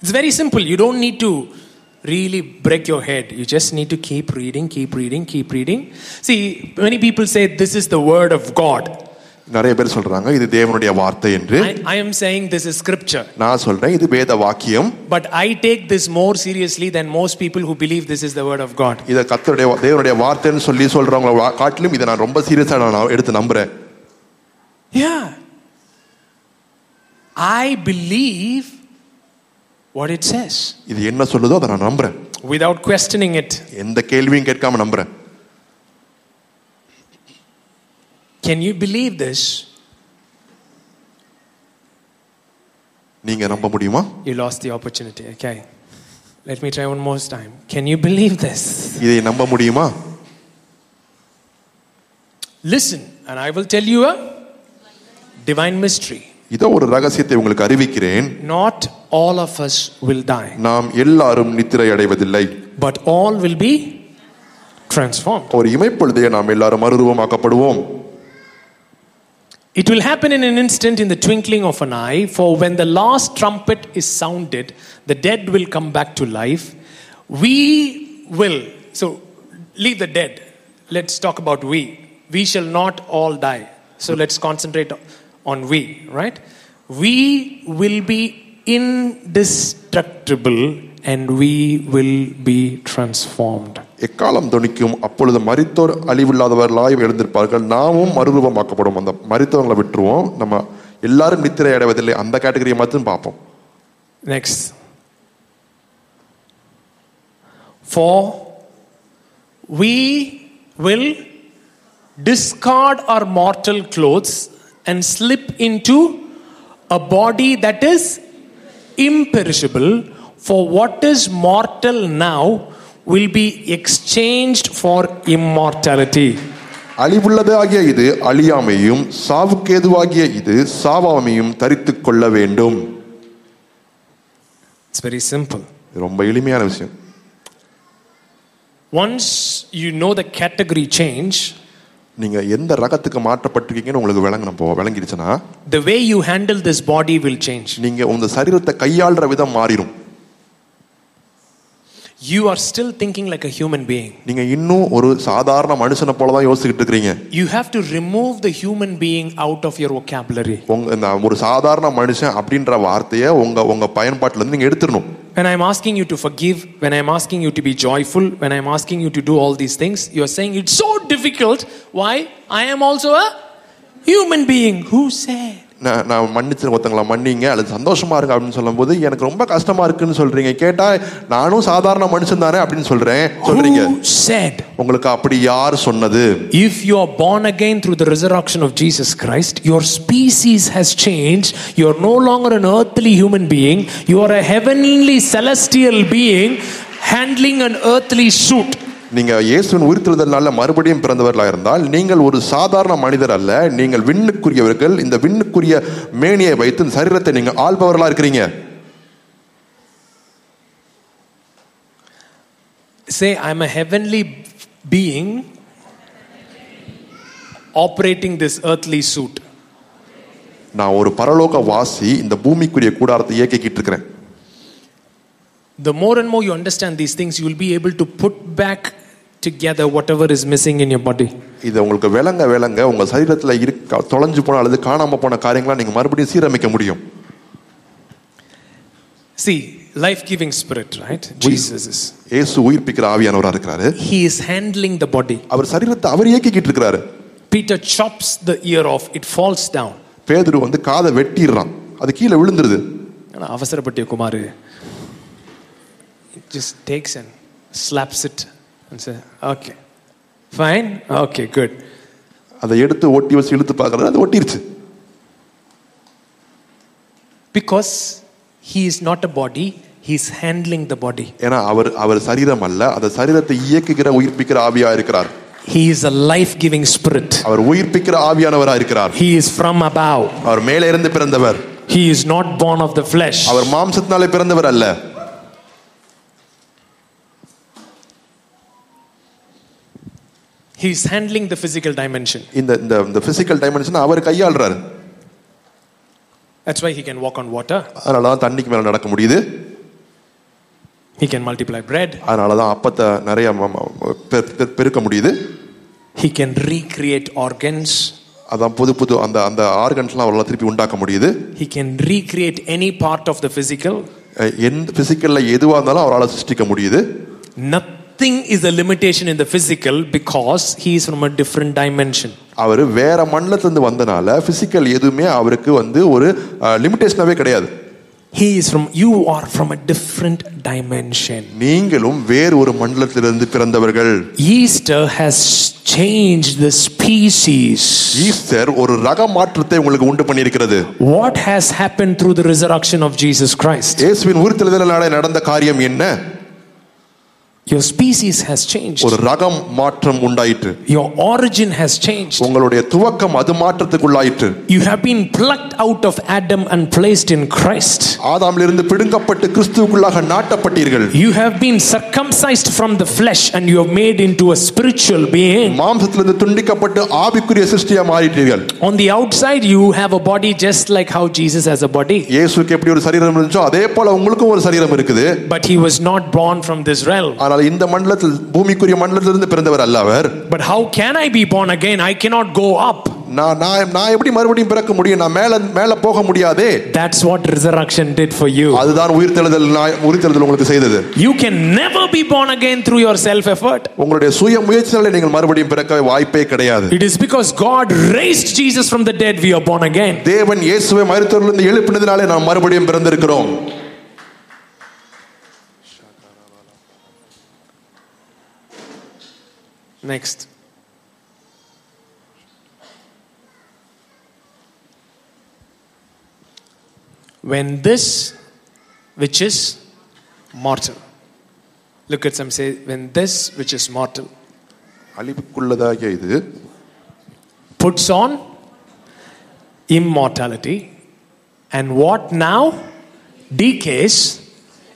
[SPEAKER 3] it's very simple you don't need to really break your head. You just need to keep reading, keep reading, keep reading. See, many people say this is the word of God. நிறைய பேர் சொல்றாங்க இது தேவனுடைய வார்த்தை
[SPEAKER 4] என்று I am saying this is scripture நான் சொல்றேன் இது வேத
[SPEAKER 3] வாக்கியம் but I take this more seriously then most people who
[SPEAKER 4] believe this is the word of God இத
[SPEAKER 3] கர்த்தருடைய தேவனுடைய வார்த்தைன்னு சொல்லி சொல்றவங்க காட்டிலும் இத நான் ரொம்ப சீரியஸா நான் எடுத்து நம்புறேன் yeah I believe what it says இது என்ன சொல்லுதோ அதை நான்
[SPEAKER 4] நம்புறேன் without questioning it
[SPEAKER 3] எந்த கேள்வியும் கேட்காம நம்புறேன் can you believe
[SPEAKER 4] this
[SPEAKER 3] நீங்க நம்ப முடியுமா you lost the opportunity okay let me try one more time can
[SPEAKER 4] you believe this இதை நம்ப முடியுமா
[SPEAKER 3] listen and i will tell you a divine mystery இதோ
[SPEAKER 4] ஒரு ரகசியத்தை உங்களுக்கு அறிவிக்கிறேன் not all of us will die நாம் எல்லாரும் நித்திரை அடைவதில்லை but all will be transformed ஒரு இமைப்பொழுதே நாம் எல்லாரும் மறுரூபமாக்கப்படுவோம்
[SPEAKER 3] It will happen in an instant, in the twinkling of an eye, for when the last trumpet is sounded, the dead will come back to life. We will, so leave the dead. Let's talk about we. We shall not all die. So let's concentrate on we, right? We will be indestructible and we will be transformed.
[SPEAKER 4] எக்காலம் துணிக்கும் அப்பொழுது மறித்தோர் அழிவில்லாதவர்களாய் எழுந்திருப்பார்கள் நாமும் மறுரூபமாக்கப்படும் அந்த மறித்தவங்களை விட்டுருவோம் நம்ம எல்லாரும் நித்திரை அடைவதில்லை அந்த கேட்டகரியை மட்டும் பார்ப்போம்
[SPEAKER 3] next for we will discard our mortal clothes and slip into a body that is imperishable. For what is mortal now will be exchanged for immortality. அழிவுள்ளது ஆகிய இது அழியாமையும் சாவுக்கேதுவாகிய இது சாவாமையும் தரித்து கொள்ள வேண்டும் இட்ஸ் வெரி சிம்பிள் ரொம்ப எளிமையான விஷயம் once you know the category change நீங்க எந்த ரகத்துக்கு மாற்றப்பட்டிருக்கீங்கன்னு உங்களுக்கு விளங்கணும் போ விளங்கிடுச்சுனா the way you handle this body will change
[SPEAKER 4] நீங்க உங்க சரீரத்தை கையாளற விதம் மாறிடும் you are still thinking like a human being நீங்க
[SPEAKER 3] இன்னும் ஒரு சாதாரண மனுஷன போல தான் யோசிச்சிட்டு இருக்கீங்க you have to remove the human being out of your vocabulary உங்க இந்த
[SPEAKER 4] ஒரு சாதாரண மனுஷன் அப்படின்ற
[SPEAKER 3] வார்த்தையை உங்க உங்க பயன்பாட்டில இருந்து நீங்க எடுத்துறணும் when i'm asking you to forgive when i'm asking you to be joyful when i'm asking you to do all these things you're saying it's so difficult why i am also a human being who said நான்
[SPEAKER 4] நான் மன்னிச்சிருக்க ஒருத்தங்களை மன்னிங்க அது சந்தோஷமாக இருக்கு அப்படின்னு சொல்லும்போது எனக்கு ரொம்ப கஷ்டமாக
[SPEAKER 3] இருக்குன்னு சொல்கிறீங்க கேட்டால் நானும் சாதாரண மனுஷன் தானே அப்படின்னு சொல்கிறேன் சொல்கிறீங்க சேட் உங்களுக்கு அப்படி யார் சொன்னது if you are born again through the resurrection of Jesus Christ your species has change you're no longer an earthly human being you're a heavenly celestial being handling an earthly suit
[SPEAKER 4] நீங்கள் இயேசுவின் உயிர்த்தெழுதல்னால மறுபடியும் பிறந்தவர்களாக இருந்தால் நீங்கள் ஒரு சாதாரண மனிதர் அல்ல நீங்கள் விண்ணுக்குரியவர்கள் இந்த விண்ணுக்குரிய மேனியை வைத்து சரீரத்தை நீங்கள் ஆள்பவர்களாக
[SPEAKER 3] இருக்கிறீங்க Say, I'm a heavenly being operating this earthly suit.
[SPEAKER 4] நான் ஒரு பரலோக வாசி இந்த பூமிக்குரிய கூடாரத்தை இயக்கிக்கிட்டு இருக்கிறேன்
[SPEAKER 3] the more and more
[SPEAKER 4] you understand these things, you will be able to put back together whatever is missing in your body. இது
[SPEAKER 3] உங்களுக்கு விளங்க விளங்க உங்க சரீரத்தில் இருக்க தொலைஞ்சு போன அல்லது காணாம போன காரியங்களை நீங்க மறுபடியும் சீரமைக்க முடியும். See, life-giving spirit, right? Jesus is.
[SPEAKER 4] இயேசு உயிர்ப்பிக்கிற ஆவியானவரா இருக்கிறாரு. He is handling the body. அவர் சரீரத்தை அவர் இயக்கிக்கிட்டு இருக்கிறாரு.
[SPEAKER 3] Peter chops the ear off, it falls down. பேதுரு வந்து காதை வெட்டிடுறான். அது கீழே விழுந்துருது. அவசரப்பட்டிய Kumar just takes and slaps it and says, okay, fine, okay, good. அதை எடுத்து ஒட்டி வச்சு இழுத்து பார்க்கறது அது ஒட்டிருச்சு because he is not a body he is handling the body ஏன்னா அவர் அவர் சரீரம் அல்ல அந்த சரீரத்தை இயக்குகிற உயிர்ப்பிக்கிற ஆவியா இருக்கிறார்
[SPEAKER 4] He is a life giving spirit. அவர் உயிர்ப்பிக்கிற ஆவியானவரா
[SPEAKER 3] இருக்கிறார். He is from above. அவர் மேலே இருந்து பிறந்தவர்.
[SPEAKER 4] He is not born of the flesh. அவர் மாம்சத்தினாலே பிறந்தவர் அல்ல.
[SPEAKER 3] He is handling the physical dimension.
[SPEAKER 4] இந்த இந்த இந்த physical dimension அவர்
[SPEAKER 3] கையாளுறாரு. That's why he can walk on water.
[SPEAKER 4] அதனால தான் தண்ணிக்கு மேல நடக்க முடியுது. He can multiply bread. அதனால தான் அப்பத்தை நிறைய பெருக்க முடியுது.
[SPEAKER 3] He can recreate organs. அதான் புது புது அந்த அந்த ஆர்கன்ஸ்லாம் அவரால் திருப்பி உண்டாக்க
[SPEAKER 4] முடியுது he can recreate any part of the physical எந்த ஃபிசிக்கலில் எதுவாக இருந்தாலும் அவரால் சிருஷ்டிக்க முடியுது
[SPEAKER 3] நத் nothing is a limitation in the physical because he is from a different dimension.
[SPEAKER 4] அவர் வேற மண்டலத்திலிருந்து வந்தனால பிசிக்கல் எதுவுமே அவருக்கு வந்து ஒரு லிமிடேஷனாவே கிடையாது He is from you are from a different dimension. நீங்களும் வேறு ஒரு
[SPEAKER 3] மண்டலத்திலிருந்து பிறந்தவர்கள். Easter has changed the species. Easter
[SPEAKER 4] ஒரு ரக மாற்றத்தை உங்களுக்கு உண்டு பண்ணியிருக்கிறது. What has happened through the resurrection of Jesus Christ? இயேசுவின் உயிர்த்தெழுதலால நடந்த காரியம் என்ன?
[SPEAKER 3] your species has changed ஒரு ரகம் மாற்றம் உண்டாயிற்று
[SPEAKER 4] your origin has changed உங்களுடைய துவக்கம் அது மாற்றத்துக்குள்ளாயிற்று you have been plucked out of adam and placed in christ ஆதாமிலிருந்து பிடுங்கப்பட்டு கிறிஸ்துவுக்குள்ளாக
[SPEAKER 3] நாட்டப்பட்டீர்கள் you have been circumcised from the flesh and you are made into a spiritual being மாம்சத்திலிருந்து துண்டிக்கப்பட்டு ஆவிக்குரிய சிருஷ்டியா மாறிட்டீர்கள் on the outside you have a body just like how jesus has a body இயேசுவுக்கு
[SPEAKER 4] எப்படி ஒரு சரீரம் இருந்துச்சோ அதே போல உங்களுக்கும் ஒரு சரீரம் இருக்குது but he was not born from this realm ஆனால் அதனால இந்த மண்டலத்தில் பூமிக்குரிய
[SPEAKER 3] மண்டலத்திலிருந்து பிறந்தவர் அல்ல அவர் but how can I be born I i not go up நான் நான் நான் எப்படி மறுபடியும் பிறக்க
[SPEAKER 4] முடியும் நான் மேல மேல போக முடியாதே that's what resurrection did for you அதுதான் உயிர்த்தெழுதல் நான் உயிர்த்தெழுதல் உங்களுக்கு செய்தது you can never be born again through your self effort உங்களுடைய
[SPEAKER 3] சுய முயற்சியால நீங்கள் மறுபடியும் பிறக்க வாய்ப்பே கிடையாது it is because god raised jesus from the dead we are born again
[SPEAKER 4] தேவன் இயேசுவை மரித்தோரிலிருந்து எழுப்பினதனாலே நாம் மறுபடியும் பிறந்திருக்கிறோம்
[SPEAKER 3] Next. When this which is mortal. Look at some say, when this which is mortal puts on immortality and what now decays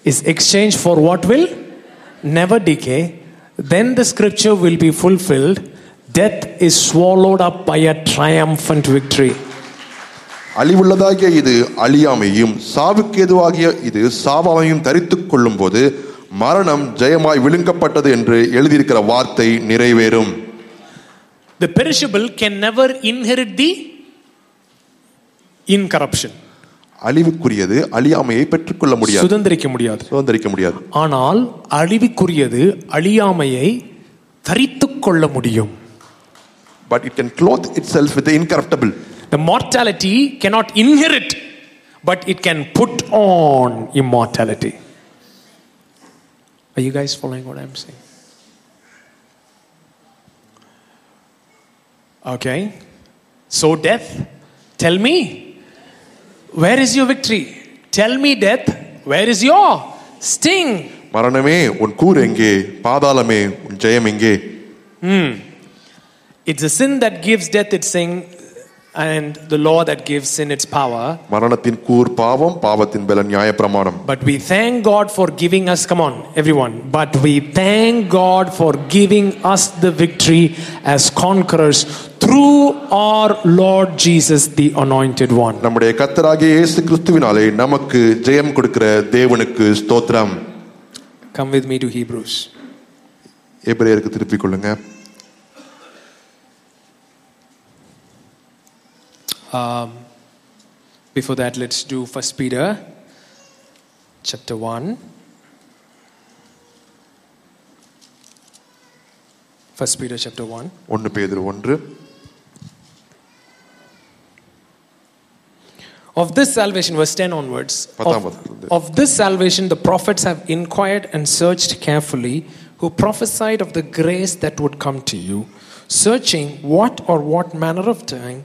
[SPEAKER 3] is exchanged for what will never decay then the scripture will be fulfilled death is swallowed up by a triumphant victory. அழிவுள்ளதாகிய இது அழியாமையும் சாவுக்கு எதுவாகிய இது சாவாமையும் தரித்து கொள்ளும் போது மரணம் ஜெயமாய் விழுங்கப்பட்டது என்று எழுதியிருக்கிற
[SPEAKER 4] வார்த்தை நிறைவேறும் The perishable can never inherit the incorruption. அழிவுக்குரியது அழியாமையை பெற்றுக்கொள்ள
[SPEAKER 3] முடியாது சுதந்திரிக்க முடியாது சுதந்திரிக்க முடியாது ஆனால் அழிவுக்குரியது அழியாமையை தரித்து கொள்ள முடியும் but it can clothe itself with incorruptible the mortality cannot inherit but it can put on immortality Are you guys following what I'm saying? Okay. So, death, tell me, where is your victory? Tell me, death,
[SPEAKER 4] where is your sting? மரணமே உன் கூர் எங்கே
[SPEAKER 3] பாதாளமே உன் ஜெயம் எங்கே hmm. It's a sin that gives death its sting and the law that gives sin its power. மரணத்தின் கூர் பாவம்
[SPEAKER 4] பாவத்தின் பலன் நியாயப்பிரமாணம். But we thank God for giving us come on everyone
[SPEAKER 3] but we thank God for giving us the victory as conquerors through our
[SPEAKER 4] Lord Jesus the anointed one
[SPEAKER 3] நம்முடைய கர்த்தராகிய இயேசு கிறிஸ்துவினாலே
[SPEAKER 4] நமக்கு ஜெயம் கொடுக்கிற தேவனுக்கு ஸ்தோத்திரம் come with
[SPEAKER 3] me to hebrews
[SPEAKER 4] எபிரேயருக்கு திருப்பிக் கொள்ளுங்க um,
[SPEAKER 3] before that let's do first peter chapter 1 first peter chapter
[SPEAKER 4] 1 1 பேதுரு 1
[SPEAKER 3] Of this salvation, verse 10 onwards,
[SPEAKER 4] of,
[SPEAKER 3] of this salvation the prophets have inquired and searched carefully, who prophesied of the grace that would come to you, searching what or what manner of time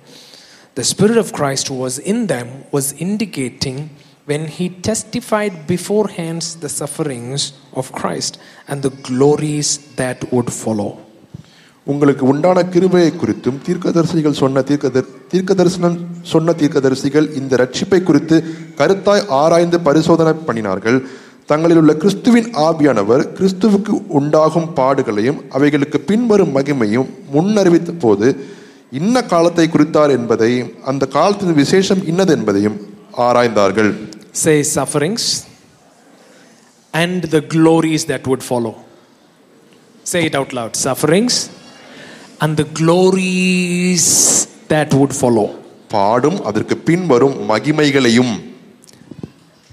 [SPEAKER 3] the Spirit of Christ who was in them was indicating when he testified beforehand the sufferings of Christ and the glories that would follow.
[SPEAKER 4] உங்களுக்கு உண்டான கிருபையை குறித்தும் தீர்க்கதரிசிகள் சொன்ன தீர்க்க தீர்க்க தரிசனம் சொன்ன தீர்க்கதரிசிகள் இந்த ரட்சிப்பை குறித்து கருத்தாய் ஆராய்ந்து பரிசோதனை பண்ணினார்கள் தங்களில் உள்ள கிறிஸ்துவின் ஆவியானவர் கிறிஸ்துவுக்கு உண்டாகும் பாடுகளையும் அவைகளுக்கு பின்வரும் மகிமையும் முன்னறிவித்த போது இன்ன காலத்தை குறித்தார் என்பதையும் அந்த காலத்தின்
[SPEAKER 3] விசேஷம் இன்னது என்பதையும் ஆராய்ந்தார்கள் say sufferings and the glories that would follow say it out loud sufferings
[SPEAKER 4] and the glories that would follow பாடும் அதற்கு பின் வரும் மகிமைகளையும்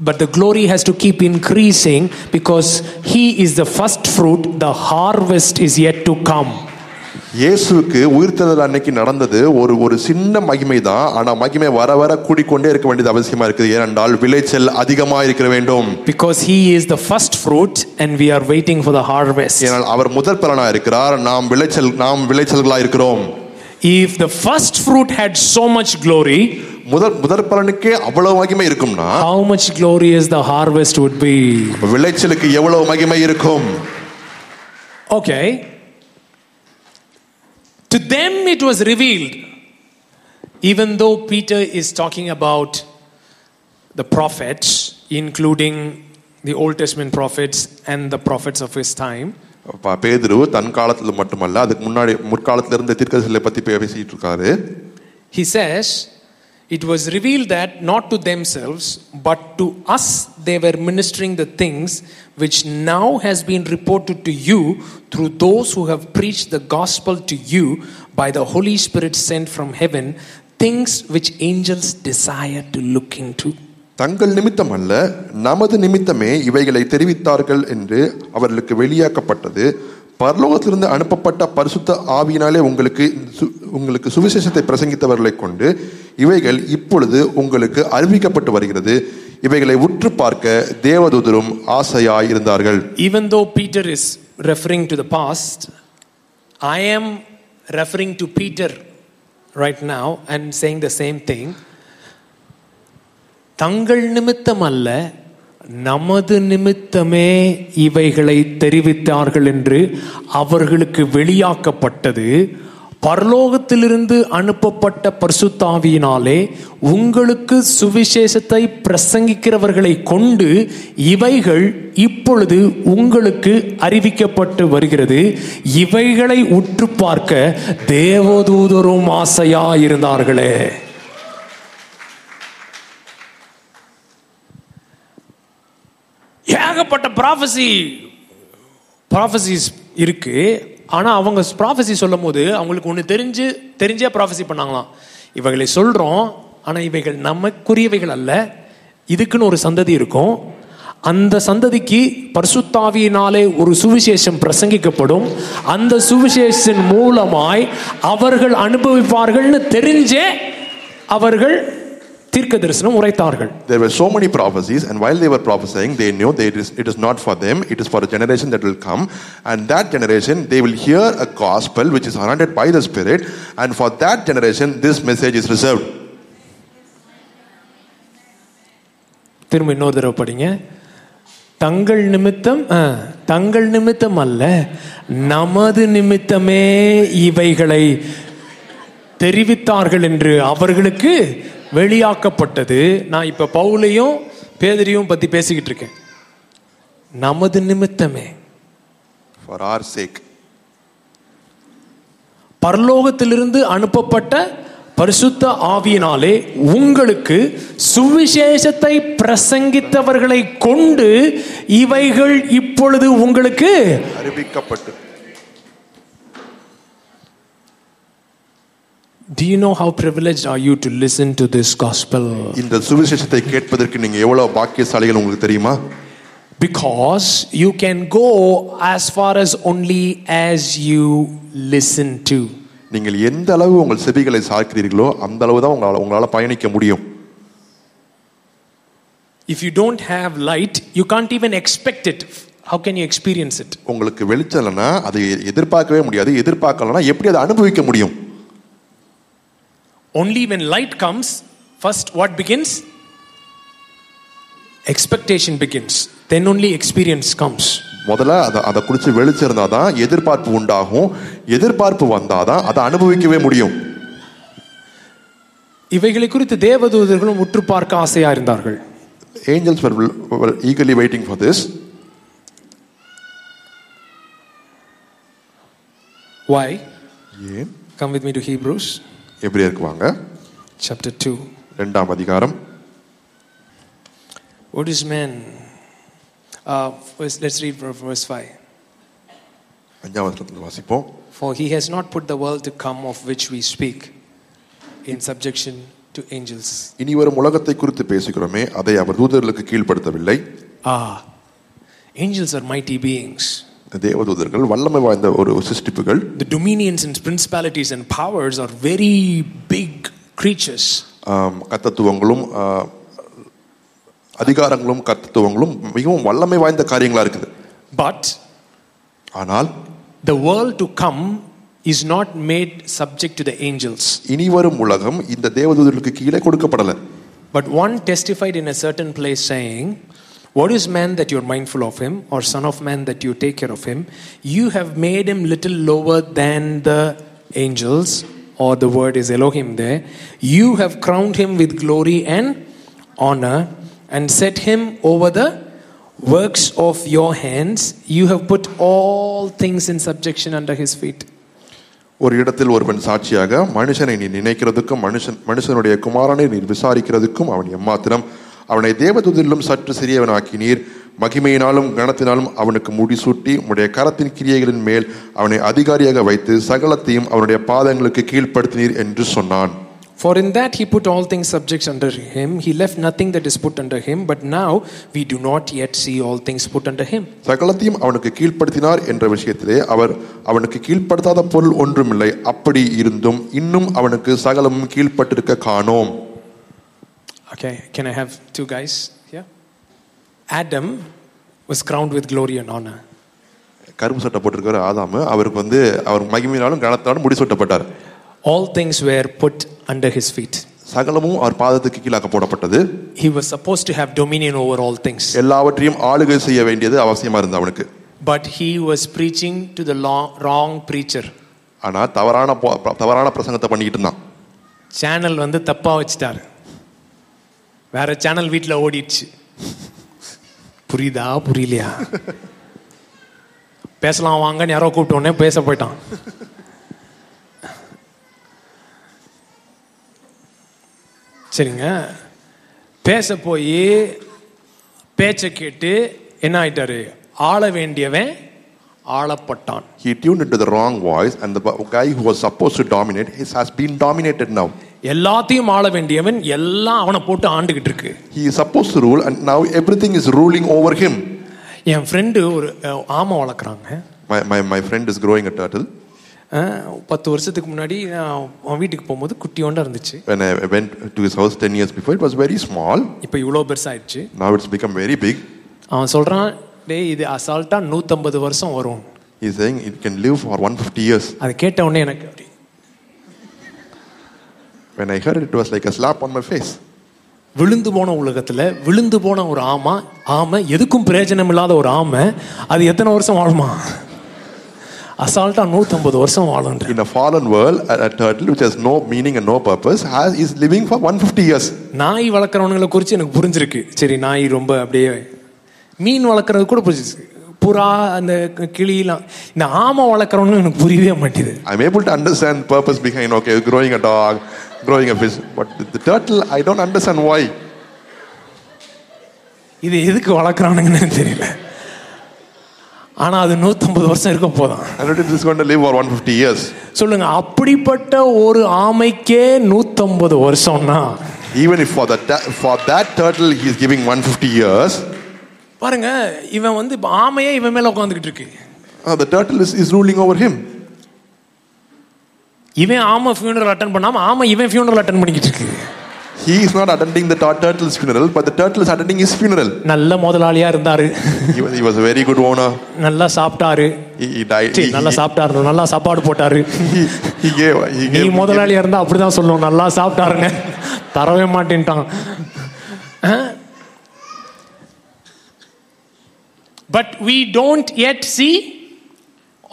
[SPEAKER 3] But the glory has to keep increasing because He is the first fruit, the harvest is yet to come. இயேசுக்கு
[SPEAKER 4] உயிர்த்தெழுதல் அன்னைக்கு நடந்தது ஒரு ஒரு சின்ன மகிமை தான் ஆனா மகிமை வர வர கூடிக்கொண்டே இருக்க வேண்டியது அவசியமா இருக்குது ஏனென்றால் விளைச்சல் அதிகமா இருக்க வேண்டும்
[SPEAKER 3] because he is the first fruit and we are waiting for the harvest ஏனால் அவர் முதல் பலனா இருக்கிறார் நாம் விளைச்சல்
[SPEAKER 4] நாம் விளைச்சல்களா இருக்கிறோம் if the first fruit had so much glory how
[SPEAKER 3] much glory is
[SPEAKER 4] the harvest would be
[SPEAKER 3] okay to them it was revealed even though peter is talking about the prophets including the old testament prophets and
[SPEAKER 4] the prophets of his time பேதுரு தன் மட்டுமல்ல அதுக்கு முன்னாடி
[SPEAKER 3] தீர்க்கதரிசிகளை பேசிட்டு இருக்காரு he says it was revealed that not to themselves but to us they were ministering the things which now has been reported to you through those who have preached the gospel to you by the holy spirit sent from heaven things which angels desire to look into
[SPEAKER 4] தங்கள் நிமித்தம் அல்ல நமது நிமித்தமே இவைகளை தெரிவித்தார்கள் என்று அவர்களுக்கு வெளியாக்கப்பட்டது பரலோகத்திலிருந்து அனுப்பப்பட்ட பரிசுத்த ஆவியினாலே உங்களுக்கு உங்களுக்கு சுவிசேஷத்தை பிரசங்கித்தவர்களை கொண்டு இவைகள் இப்பொழுது உங்களுக்கு அறிவிக்கப்பட்டு வருகிறது இவைகளை உற்று பார்க்க தேவதூதரும் ஆசையாய் இருந்தார்கள் even though Peter is referring to the past I am referring to Peter right now and saying the same thing தங்கள் நிமித்தம் அல்ல நமது நிமித்தமே இவைகளை தெரிவித்தார்கள் என்று அவர்களுக்கு வெளியாக்கப்பட்டது பரலோகத்திலிருந்து அனுப்பப்பட்ட பர்சுத்தாவியினாலே உங்களுக்கு சுவிசேஷத்தை பிரசங்கிக்கிறவர்களை கொண்டு இவைகள் இப்பொழுது உங்களுக்கு அறிவிக்கப்பட்டு வருகிறது இவைகளை உற்று பார்க்க தேவதூதரும் ஆசையா இருந்தார்களே ஏகப்பட்ட ப்ராஃபஸி ப்ராஃபஸிஸ் இருக்குது ஆனால் அவங்க ப்ராஃபஸி சொல்லும் போது அவங்களுக்கு ஒன்று தெரிஞ்சு தெரிஞ்சே ப்ராஃபஸி பண்ணாங்களாம் இவைகளை சொல்கிறோம் ஆனால் இவைகள் நமக்குரியவைகள் அல்ல இதுக்குன்னு ஒரு சந்ததி இருக்கும் அந்த சந்ததிக்கு பரிசுத்தாவியினாலே ஒரு சுவிசேஷம் பிரசங்கிக்கப்படும் அந்த சுவிசேஷின் மூலமாய் அவர்கள் அனுபவிப்பார்கள்னு தெரிஞ்சே அவர்கள் தீர்க்க தரிசனம் உரைத்தார்கள் there were so many prophecies and while they were prophesying they knew they it, is, it is not for them it is for a generation that will come and that generation they will hear a gospel which is anointed by the spirit and for that generation this message is reserved திரும்ப இன்னொரு தடவை படிங்க தங்கள் நிமித்தம் தங்கள் நிமித்தம் அல்ல நமது நிமித்தமே இவைகளை
[SPEAKER 3] தெரிவித்தார்கள் என்று அவர்களுக்கு வெளியாக்கப்பட்டது நான் இப்போ பவுலையும் பேதரியும் பற்றி பேசிக்கிட்டு இருக்கேன் நமது நிமித்தமே ஃபார் ஆர் சேக் பரலோகத்திலிருந்து அனுப்பப்பட்ட பரிசுத்த ஆவியினாலே உங்களுக்கு சுவிசேஷத்தை பிரசங்கித்தவர்களை கொண்டு இவைகள் இப்பொழுது உங்களுக்கு அறிவிக்கப்பட்டு Do you know how privileged are you to listen to this gospel? இந்த சுவிசேஷத்தை கேட்பதற்கு நீங்க எவ்வளவு பாக்கியசாலிகள் உங்களுக்கு தெரியுமா? Because
[SPEAKER 4] you can go as far as only as you listen to. நீங்கள் எந்த அளவு உங்கள் செவிகளை சாய்க்கிறீர்களோ அந்த அளவு தான் உங்களால்
[SPEAKER 3] உங்களால் பயணிக்க முடியும் If you don't have light, you can't even expect it.
[SPEAKER 4] How can you experience it? உங்களுக்கு வெளிச்சம் இல்லைன்னா அதை எதிர்பார்க்கவே முடியாது எதிர்பார்க்கலன்னா எப்படி அதை அனுபவிக்க முடியும்
[SPEAKER 3] Only when light comes, first what begins? Expectation begins.
[SPEAKER 4] Then only experience comes. முதல்ல அதை அதை குறித்து வெளிச்சிருந்தா தான் எதிர்பார்ப்பு உண்டாகும் எதிர்பார்ப்பு வந்தால் தான் அதை அனுபவிக்கவே முடியும் இவைகளை குறித்து தேவதூதர்களும் உற்று பார்க்க ஆசையா இருந்தார்கள் angels were eagerly
[SPEAKER 3] waiting for this and come with me to Hebrews ப்ரூஸ் எபிரேயருக்கு வாங்க சாப்டர் டூ ரெண்டாம் அதிகாரம் What is man? Uh, first, let's read from verse 5. வாசிப்போம் For he has not put the world to come of which we speak in subjection to angels.
[SPEAKER 4] இனி வரும் உலகத்தை குறித்து பேசுகிறோமே அதை அவர் தூதர்களுக்கு கீழ்ப்படுத்தவில்லை Ah, angels are mighty beings. தேவதூதர்கள் வல்லமை
[SPEAKER 3] வாய்ந்த ஒரு சிருஷ்டிப்புகள் the dominions and principalities and powers are very big creatures um கத்தத்துவங்களும் அதிகாரங்களும் கத்தத்துவங்களும் மிகவும் வல்லமை வாய்ந்த காரியங்களா இருக்குது but ஆனால் the world to come is not made subject to the angels இனி வரும் உலகம் இந்த தேவதூதர்களுக்கு கீழே கொடுக்கப்படல but one testified in a certain place saying What is man that you're mindful of him, or son of man that you take care of him? You have made him little lower than the angels, or the word is Elohim there. You have crowned him with glory and honor, and set him over the works of your hands. You have put all things in subjection under his feet. ஒரு இடத்தில் ஒருவன் சாட்சியாக மனுஷனை நீ நினைக்கிறதுக்கும் மனுஷன் மனுஷனுடைய குமாரனை நீ விசாரிக்கிறதுக்கும் அவன் எம்மாத்திரம் அவனை தேவதூதிலும் சற்று சிறியவனாக்கினீர் மகிமையினாலும் கனத்தினாலும் அவனுக்கு முடிசூட்டி உடைய கரத்தின் கிரியைகளின் மேல் அவனை அதிகாரியாக வைத்து சகலத்தையும் அவனுடைய பாதங்களுக்கு கீழ்ப்படுத்தினீர் என்று சொன்னான் For in that he put all things subjects under him. He left nothing that is put under him. But now we do not yet see all things put under him. சகலத்தையும் அவனுக்கு கீழ்ப்படுத்தினார் என்ற விஷயத்திலே அவர் அவனுக்கு கீழ்ப்படுத்தாத பொருள் ஒன்றுமில்லை அப்படி இருந்தும் இன்னும் அவனுக்கு சகலமும் கீழ்ப்பட்டிருக்க காணோம் Okay, can I have two guys here? Adam was crowned with glory and honor. கரும்பு சட்டை போட்டிருக்காரு ஆதாமு அவருக்கு வந்து அவர் மகிமையினாலும் கனத்தாலும் முடி சுட்டப்பட்டார் all things were put under his feet சகலமும் அவர் பாதத்துக்கு கீழாக போடப்பட்டது he was suppose to have dominion over all things எல்லாவற்றையும் ஆளுகை செய்ய வேண்டியது அவசியமா இருந்தது அவனுக்கு but he was preaching to the wrong preacher ஆனா தவறான தவறான பிரசங்கத்தை பண்ணிக்கிட்டு இருந்தான் சேனல் வந்து தப்பா வச்சுட்டாரு வேற சேனல் வீட்டில் ஓடிடுச்சு புரியுதா புரியலையா பேசலாம் வாங்கன்னு யாரோ கூப்பிட்ட உடனே பேச போயிட்டான் சரிங்க பேச போய் பேச்சை கேட்டு என்ன
[SPEAKER 4] ஆயிட்டாரு ஆள வேண்டியவன் ஆளப்பட்டான் he tuned into the wrong voice and the guy who was supposed to dominate is, has been dominated now எல்லாத்தையும் ஆள வேண்டியவன் எல்லாம் அவனை போட்டு ஆண்டுகிட்டு இருக்கு he is supposed to rule and now everything is ruling over him என் friend ஒரு ஆமை வளர்க்குறாங்க my my my friend is growing a turtle பத்து வருஷத்துக்கு முன்னாடி நான் வீட்டுக்கு போகும்போது குட்டியோண்டா இருந்துச்சு when i went to his house 10 years before it was very small இப்போ இவ்வளோ பெருசாயிடுச்சு now it's become very big அவன் சொல்றான் டேய் இது அசால்ட்டா 150 வருஷம் வரும் he is saying it can live for 150 years அது கேட்ட உடனே எனக்கு When I heard it, it was like a slap on my face. விழுந்து போன உலகத்தில் விழுந்து போன ஒரு ஆமா ஆமை எதுக்கும் பிரயோஜனம் இல்லாத ஒரு ஆமை அது எத்தனை வருஷம் வாழுமா அசால்ட்டாக நூற்றம்பது வருஷம் வாழும் in a fallen world turtle which has no meaning and no purpose has is living for one fifty years நாய் வளர்க்குறவனுங்களை குறித்து எனக்கு புரிஞ்சிருக்கு சரி நாய் ரொம்ப அப்படியே மீன் வளர்க்குறது கூட புரிஞ்சிருக்கு புறா அந்த கிளியெல்லாம் இந்த ஆமை வளர்க்குறவனுக்கு எனக்கு புரியவே மாட்டேது I am able to understand purpose behind okay growing a dog growing a fish. But the, the turtle, I don't understand why. இது எதுக்கு வளர்க்குறானுங்கன்னு தெரியல ஆனால் அது நூற்றம்பது வருஷம் இருக்க போதும் is going to live for 150 years சொல்லுங்க அப்படிப்பட்ட ஒரு ஆமைக்கே நூற்றம்பது வருஷம்னா even if for that for that turtle he is giving 150 years பாருங்க இவன் வந்து இப்போ ஆமையே இவன் மேலே உட்காந்துக்கிட்டு இருக்கு the turtle is is ruling over him இவன் ஆமா ஃபியூனரல் அட்டன் பண்ணாம ஆமா இவன் ஃபியூனரல் அட்டன் பண்ணிக்கிட்டு இருக்கு he is not attending the turtle's funeral but the turtle is attending his funeral நல்ல முதலாளியா இருந்தாரு he was very good owner நல்லா சாப்பிட்டாரு he died நல்லா சாப்பிட்டாரு நல்லா சாப்பாடு போட்டாரு ஹி gave he gave நீ முதலாளியா இருந்தா அப்படி தான்
[SPEAKER 3] சொல்லணும் நல்லா சாப்பிட்டாருங்க தரவே மாட்டேன்ட்டான் but we don't yet see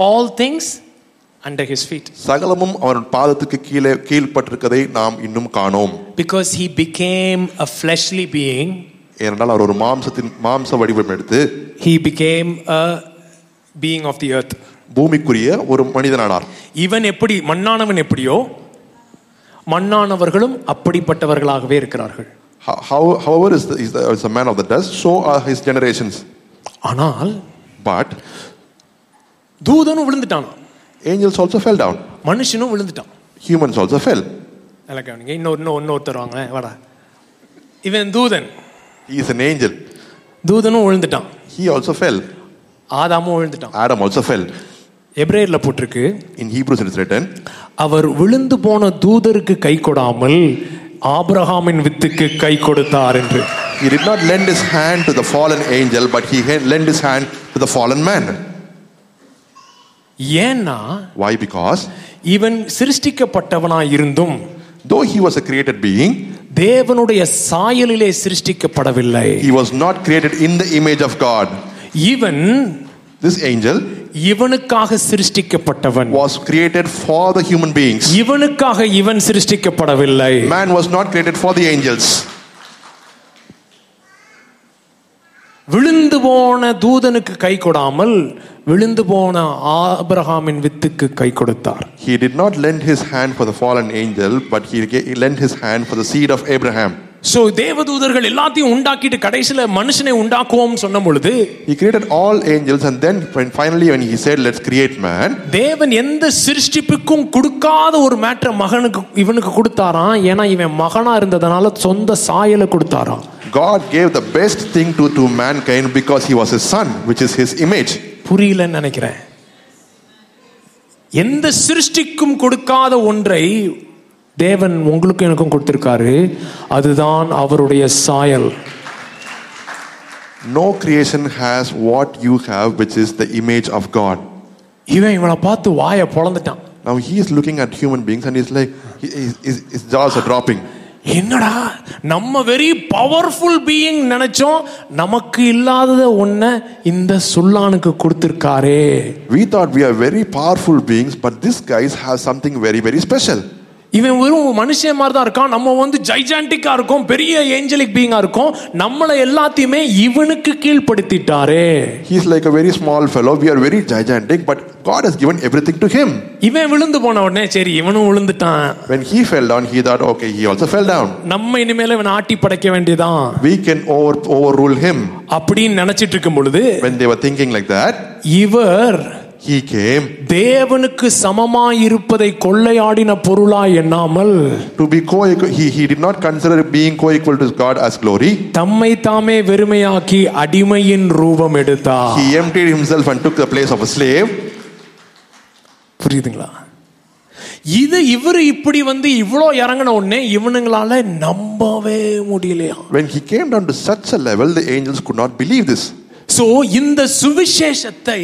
[SPEAKER 3] all things under his feet சகலமும் அவன் பாதத்துக்கு கீழே கீழ்ப்பட்டிருக்கதை நாம் இன்னும் காணோம் because he became a fleshly being ஏனென்றால் அவர் ஒரு மாம்சத்தின் மாம்ச வடிவம் எடுத்து he became a being of the earth பூமிக்குரிய ஒரு மனிதனானார் இவன் எப்படி
[SPEAKER 4] மண்ணானவன்
[SPEAKER 3] எப்படியோ
[SPEAKER 4] மண்ணானவர்களும் அப்படிப்பட்டவர்களாகவே இருக்கிறார்கள் how however is the, is the is the man of the dust so are his generations ஆனால் பட் தூதனும் விழுந்துட்டான் ஏஞ்சல்ஸ் ஆல்சோ ஃபெல் டவுன் மனுஷனும் விழுந்துட்டான் ஹியூமன்ஸ் ஆல்சோ ஃபெல் நல்லா கவனிங்க இன்னொரு
[SPEAKER 3] இன்னொரு இன்னொருத்தர் வாங்க வாடா இவன் தூதன் இஸ் அன் ஏஞ்சல்
[SPEAKER 4] தூதனும் விழுந்துட்டான் ஹி ஆல்சோ ஃபெல் ஆதாமும் விழுந்துட்டான் ஆடம் ஆல்சோ ஃபெல் எப்ரேயர்ல போட்டிருக்கு இன் ஹீப்ரூஸ் இட்ஸ் ரிட்டன் அவர் விழுந்து போன தூதருக்கு கை கொடாமல் ஆபிரஹாமின் வித்துக்கு கை கொடுத்தார் என்று He did not lend his hand to the fallen angel, but he lent his hand to the fallen man. ஏன்னா why because இவன் சிருஷ்டிக்கப்பட்டவனாய் இருந்தும் though he was a created being தேவனுடைய சாயலிலே சிருஷ்டிக்கப்படவில்லை he was not created in the image of god இவன் this angel இவனுக்காக சிருஷ்டிக்கப்பட்டவன் was created for the human beings இவனுக்காக இவன் சிருஷ்டிக்கப்படவில்லை man was not created for the angels விழுந்து போன தூதனுக்கு கை கொடாமல் விழுந்து போன ஆபிரகாமின் வித்துக்கு கை கொடுத்தார் he did not lend his hand for the fallen angel but he lent his hand for the seed of abraham so தேவதூதர்கள் எல்லாத்தையும் உண்டாக்கிட்டு கடைசியில் மனுஷனை உண்டாக்குவோம் சொன்ன பொழுது he created all angels and then finally when he said let's create man தேவன் எந்த சிருஷ்டிப்புக்கும் கொடுக்காத ஒரு மேட்டர் மகனுக்கு இவனுக்கு கொடுத்தாராம் ஏன்னா இவன் மகனா இருந்ததனால சொந்த சாயலை கொடுத்தாராம் God gave the best thing to, to mankind because he was his son, which is his image. புரியலன்னு நினைக்கிறேன் எந்த சிருஷ்டிக்கும் கொடுக்காத ஒன்றை தேவன் உங்களுக்கும் எனக்கும் கொடுத்திருக்காரு அதுதான் அவருடைய சாயல் no creation has what you have which is the image of God இவன் இவனை பார்த்து வாயை பொழந்துட்டான் Now he is looking at human beings and he's like, his jaws are dropping.
[SPEAKER 3] என்னடா நம்ம வெரி பவர்ஃபுல் பீயிங்
[SPEAKER 4] நினைச்சோம் நமக்கு இல்லாதத ஒன்ன இந்த சுல்லானுக்கு கொடுத்திருக்காரே we thought we are very powerful beings but this guys has something very very special
[SPEAKER 3] இவன் வெறும் மனுஷன் மாதிரி தான் இருக்கான் நம்ம வந்து
[SPEAKER 4] ஜைஜாண்டிக்காக இருக்கோம் பெரிய ஏஞ்சலிக் பீங்காக இருக்கும் நம்மளை எல்லாத்தையுமே இவனுக்கு கீழ்ப்படுத்திட்டாரே he's like a very small fellow we are very gigantic but God has given everything to him இவன் விழுந்து போன உடனே சரி இவனும் விழுந்துட்டான் when he fell down he thought okay he also fell down நம்ம இனிமேல் இவன் ஆட்டி படைக்க வேண்டியதான் we can over rule him அப்படின்னு நினைச்சிட்டு இருக்கும் பொழுது when they were thinking like that இவர் he came தேவனுக்கு சமமாய் இருப்பதை கொள்ளையாடின பொருளாய் எண்ணாமல் to be co he he did not consider being co-equal to god as glory தம்மை தாமே வெறுமையாக்கி அடிமையின் ரூபம் எடுத்தார் he emptied himself and took the place of a slave புரியுதுங்களா இது இவர் இப்படி வந்து இவ்வளோ
[SPEAKER 3] இறங்கின
[SPEAKER 4] உடனே இவனுங்களால நம்பவே முடியலையா when he came down to such a level the angels could not believe this
[SPEAKER 3] so இந்த சுவிசேஷத்தை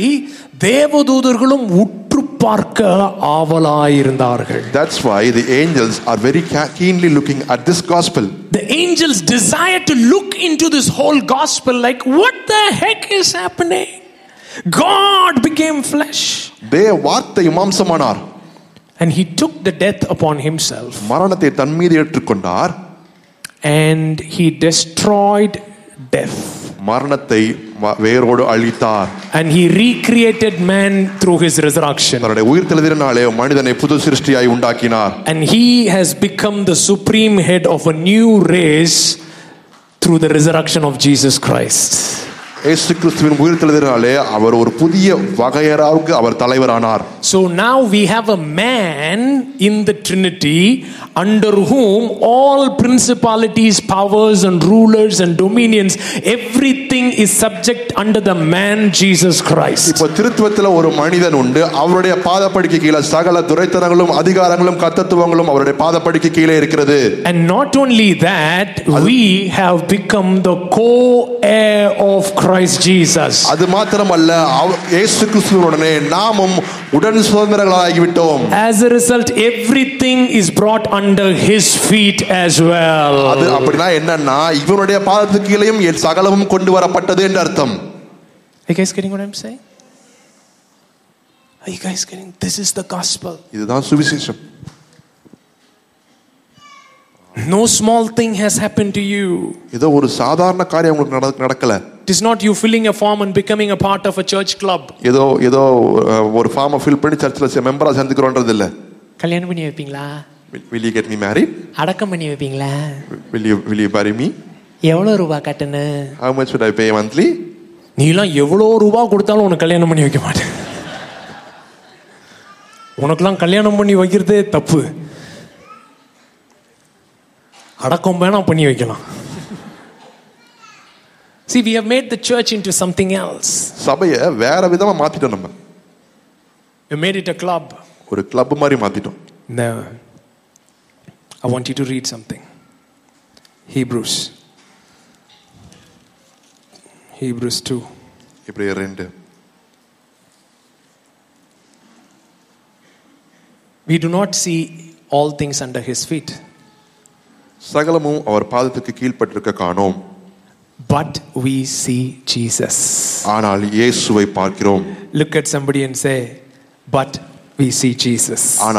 [SPEAKER 4] தேவதூதர்களும் உற்று பார்க்க ஆவலாயிருந்தார்கள் that's why the angels are very keenly looking at this gospel
[SPEAKER 3] the angels desire to look into this whole gospel like what the heck is happening god became flesh They the Imam மாம்சமானார் and he took the death upon himself மரணத்தை தன் மீது ஏற்றுக்கொண்டார் and he destroyed death மரணத்தை வேரோடு அழித்தார் and he recreated man through his resurrection தன்னுடைய மனிதனை புது சிருஷ்டியாய் உண்டாக்கினார் and he has become the supreme head of a new race through the resurrection of Jesus Christ கிறிஸ்துவின் அவர் ஒரு புதிய வகையராவுக்கு அவர் so now we have a man in the trinity under whom all principalities powers and rulers and dominions everything is subject under the man jesus christ இப்போ திருத்துவத்தில் ஒரு மனிதன் உண்டு அவருடைய பாதப்படுக்கை கீழே சகல துரைத்தனங்களும் அதிகாரங்களும் கர்த்தத்துவங்களும் அவருடைய பாதப்படுக்கை கீழே இருக்கிறது and not only that we have become the co-heir of christ Christ Jesus. அது இயேசு கிறிஸ்துவுடனே நாமும் உடன் As a result everything is brought under his feet as well. அது அப்படினா என்னன்னா இவனுடைய பாதத்துக்கு கீழேயும் சகலமும் கொண்டு வரப்பட்டது அர்த்தம். Are you guys getting what I'm saying? Are you guys getting this is the gospel? இதுதான் சுவிசேஷம். No small thing has happened to you. ஏதோ ஒரு சாதாரண காரியம் உங்களுக்கு நடக்கல it is not you filling a form and becoming a part of a church club ஏதோ ஏதோ ஒரு ஃபார்மை
[SPEAKER 4] ஃபில் பண்ணி சர்ச்சில் மெம்பரா
[SPEAKER 3] சேர்ந்துக்கிறோன்றது இல்ல கல்யாணம் பண்ணி
[SPEAKER 4] வைப்பீங்களா will you get me married அடக்கம் பண்ணி வைப்பீங்களா will you will you marry me எவ்வளவு ரூபாய் கட்டணு how much would i pay monthly நீலாம்
[SPEAKER 3] எவ்வளோ ரூபா கொடுத்தாலும் உனக்கு கல்யாணம் பண்ணி வைக்க மாட்டேன் உனக்கெல்லாம் கல்யாணம் பண்ணி வைக்கிறதே தப்பு அடக்கம் வேணா பண்ணி வைக்கலாம் See, we have made the church into something else. சபையை வேற விதமா மாத்திட்டோம் நம்ம. We made it a club. club, club மாதிரி மாத்திட்டோம். No. I want you to read something. Hebrews. Hebrews 2. Hebrews 2. We do not see all things under his feet. சகலமும் அவர் பாதத்துக்கு கீழ்ப்பட்டிருக்க காணோம் but we see Jesus. Look at somebody and say, But we see Jesus. Right?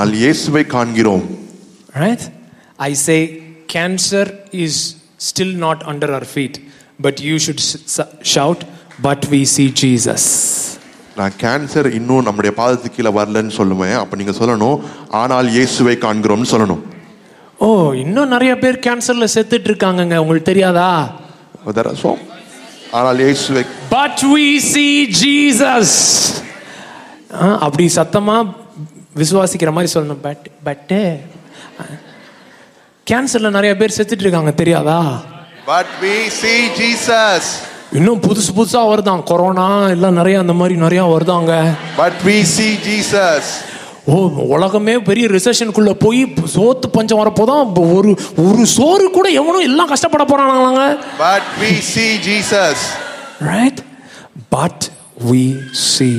[SPEAKER 3] I say, Cancer is still not under our feet, but you should shout, But we see Jesus. நான் cancer இன்னும் நம்முடைய பாதத்து கீழே வரலன்னு சொல்லுவேன் அப்ப நீங்க சொல்லணும் ஆனால் இயேசுவை காண்கிறோம்னு சொல்லணும் ஓ oh, இன்னும் நிறைய பேர் கேன்சர்ல செத்துட்டு இருக்காங்கங்க உங்களுக்கு தெரியாதா ஆனால் பட் வி ஜீசஸ் அப்படி சத்தமா விசுவாசிக்கிற மாதிரி சொல்லணும் பட் கேன்சர்ல நிறைய
[SPEAKER 4] பேர் செத்துட்டு இருக்காங்க தெரியாதா பட் வி ஜீசஸ் இன்னும் புதுசு புதுசா வருதான் கொரோனா எல்லாம் நிறைய அந்த மாதிரி நிறைய வருதாங்க பட் வி சீ ஜீசஸ் ஓ உலகமே பெரிய ரிசெஷனுக்குள்ளே போய் சோத்து பஞ்சம் வரப்போதான் ஒரு ஒரு
[SPEAKER 3] சோறு கூட எவனும் எல்லாம் கஷ்டப்பட போறானாங்க but we see Jesus right but we see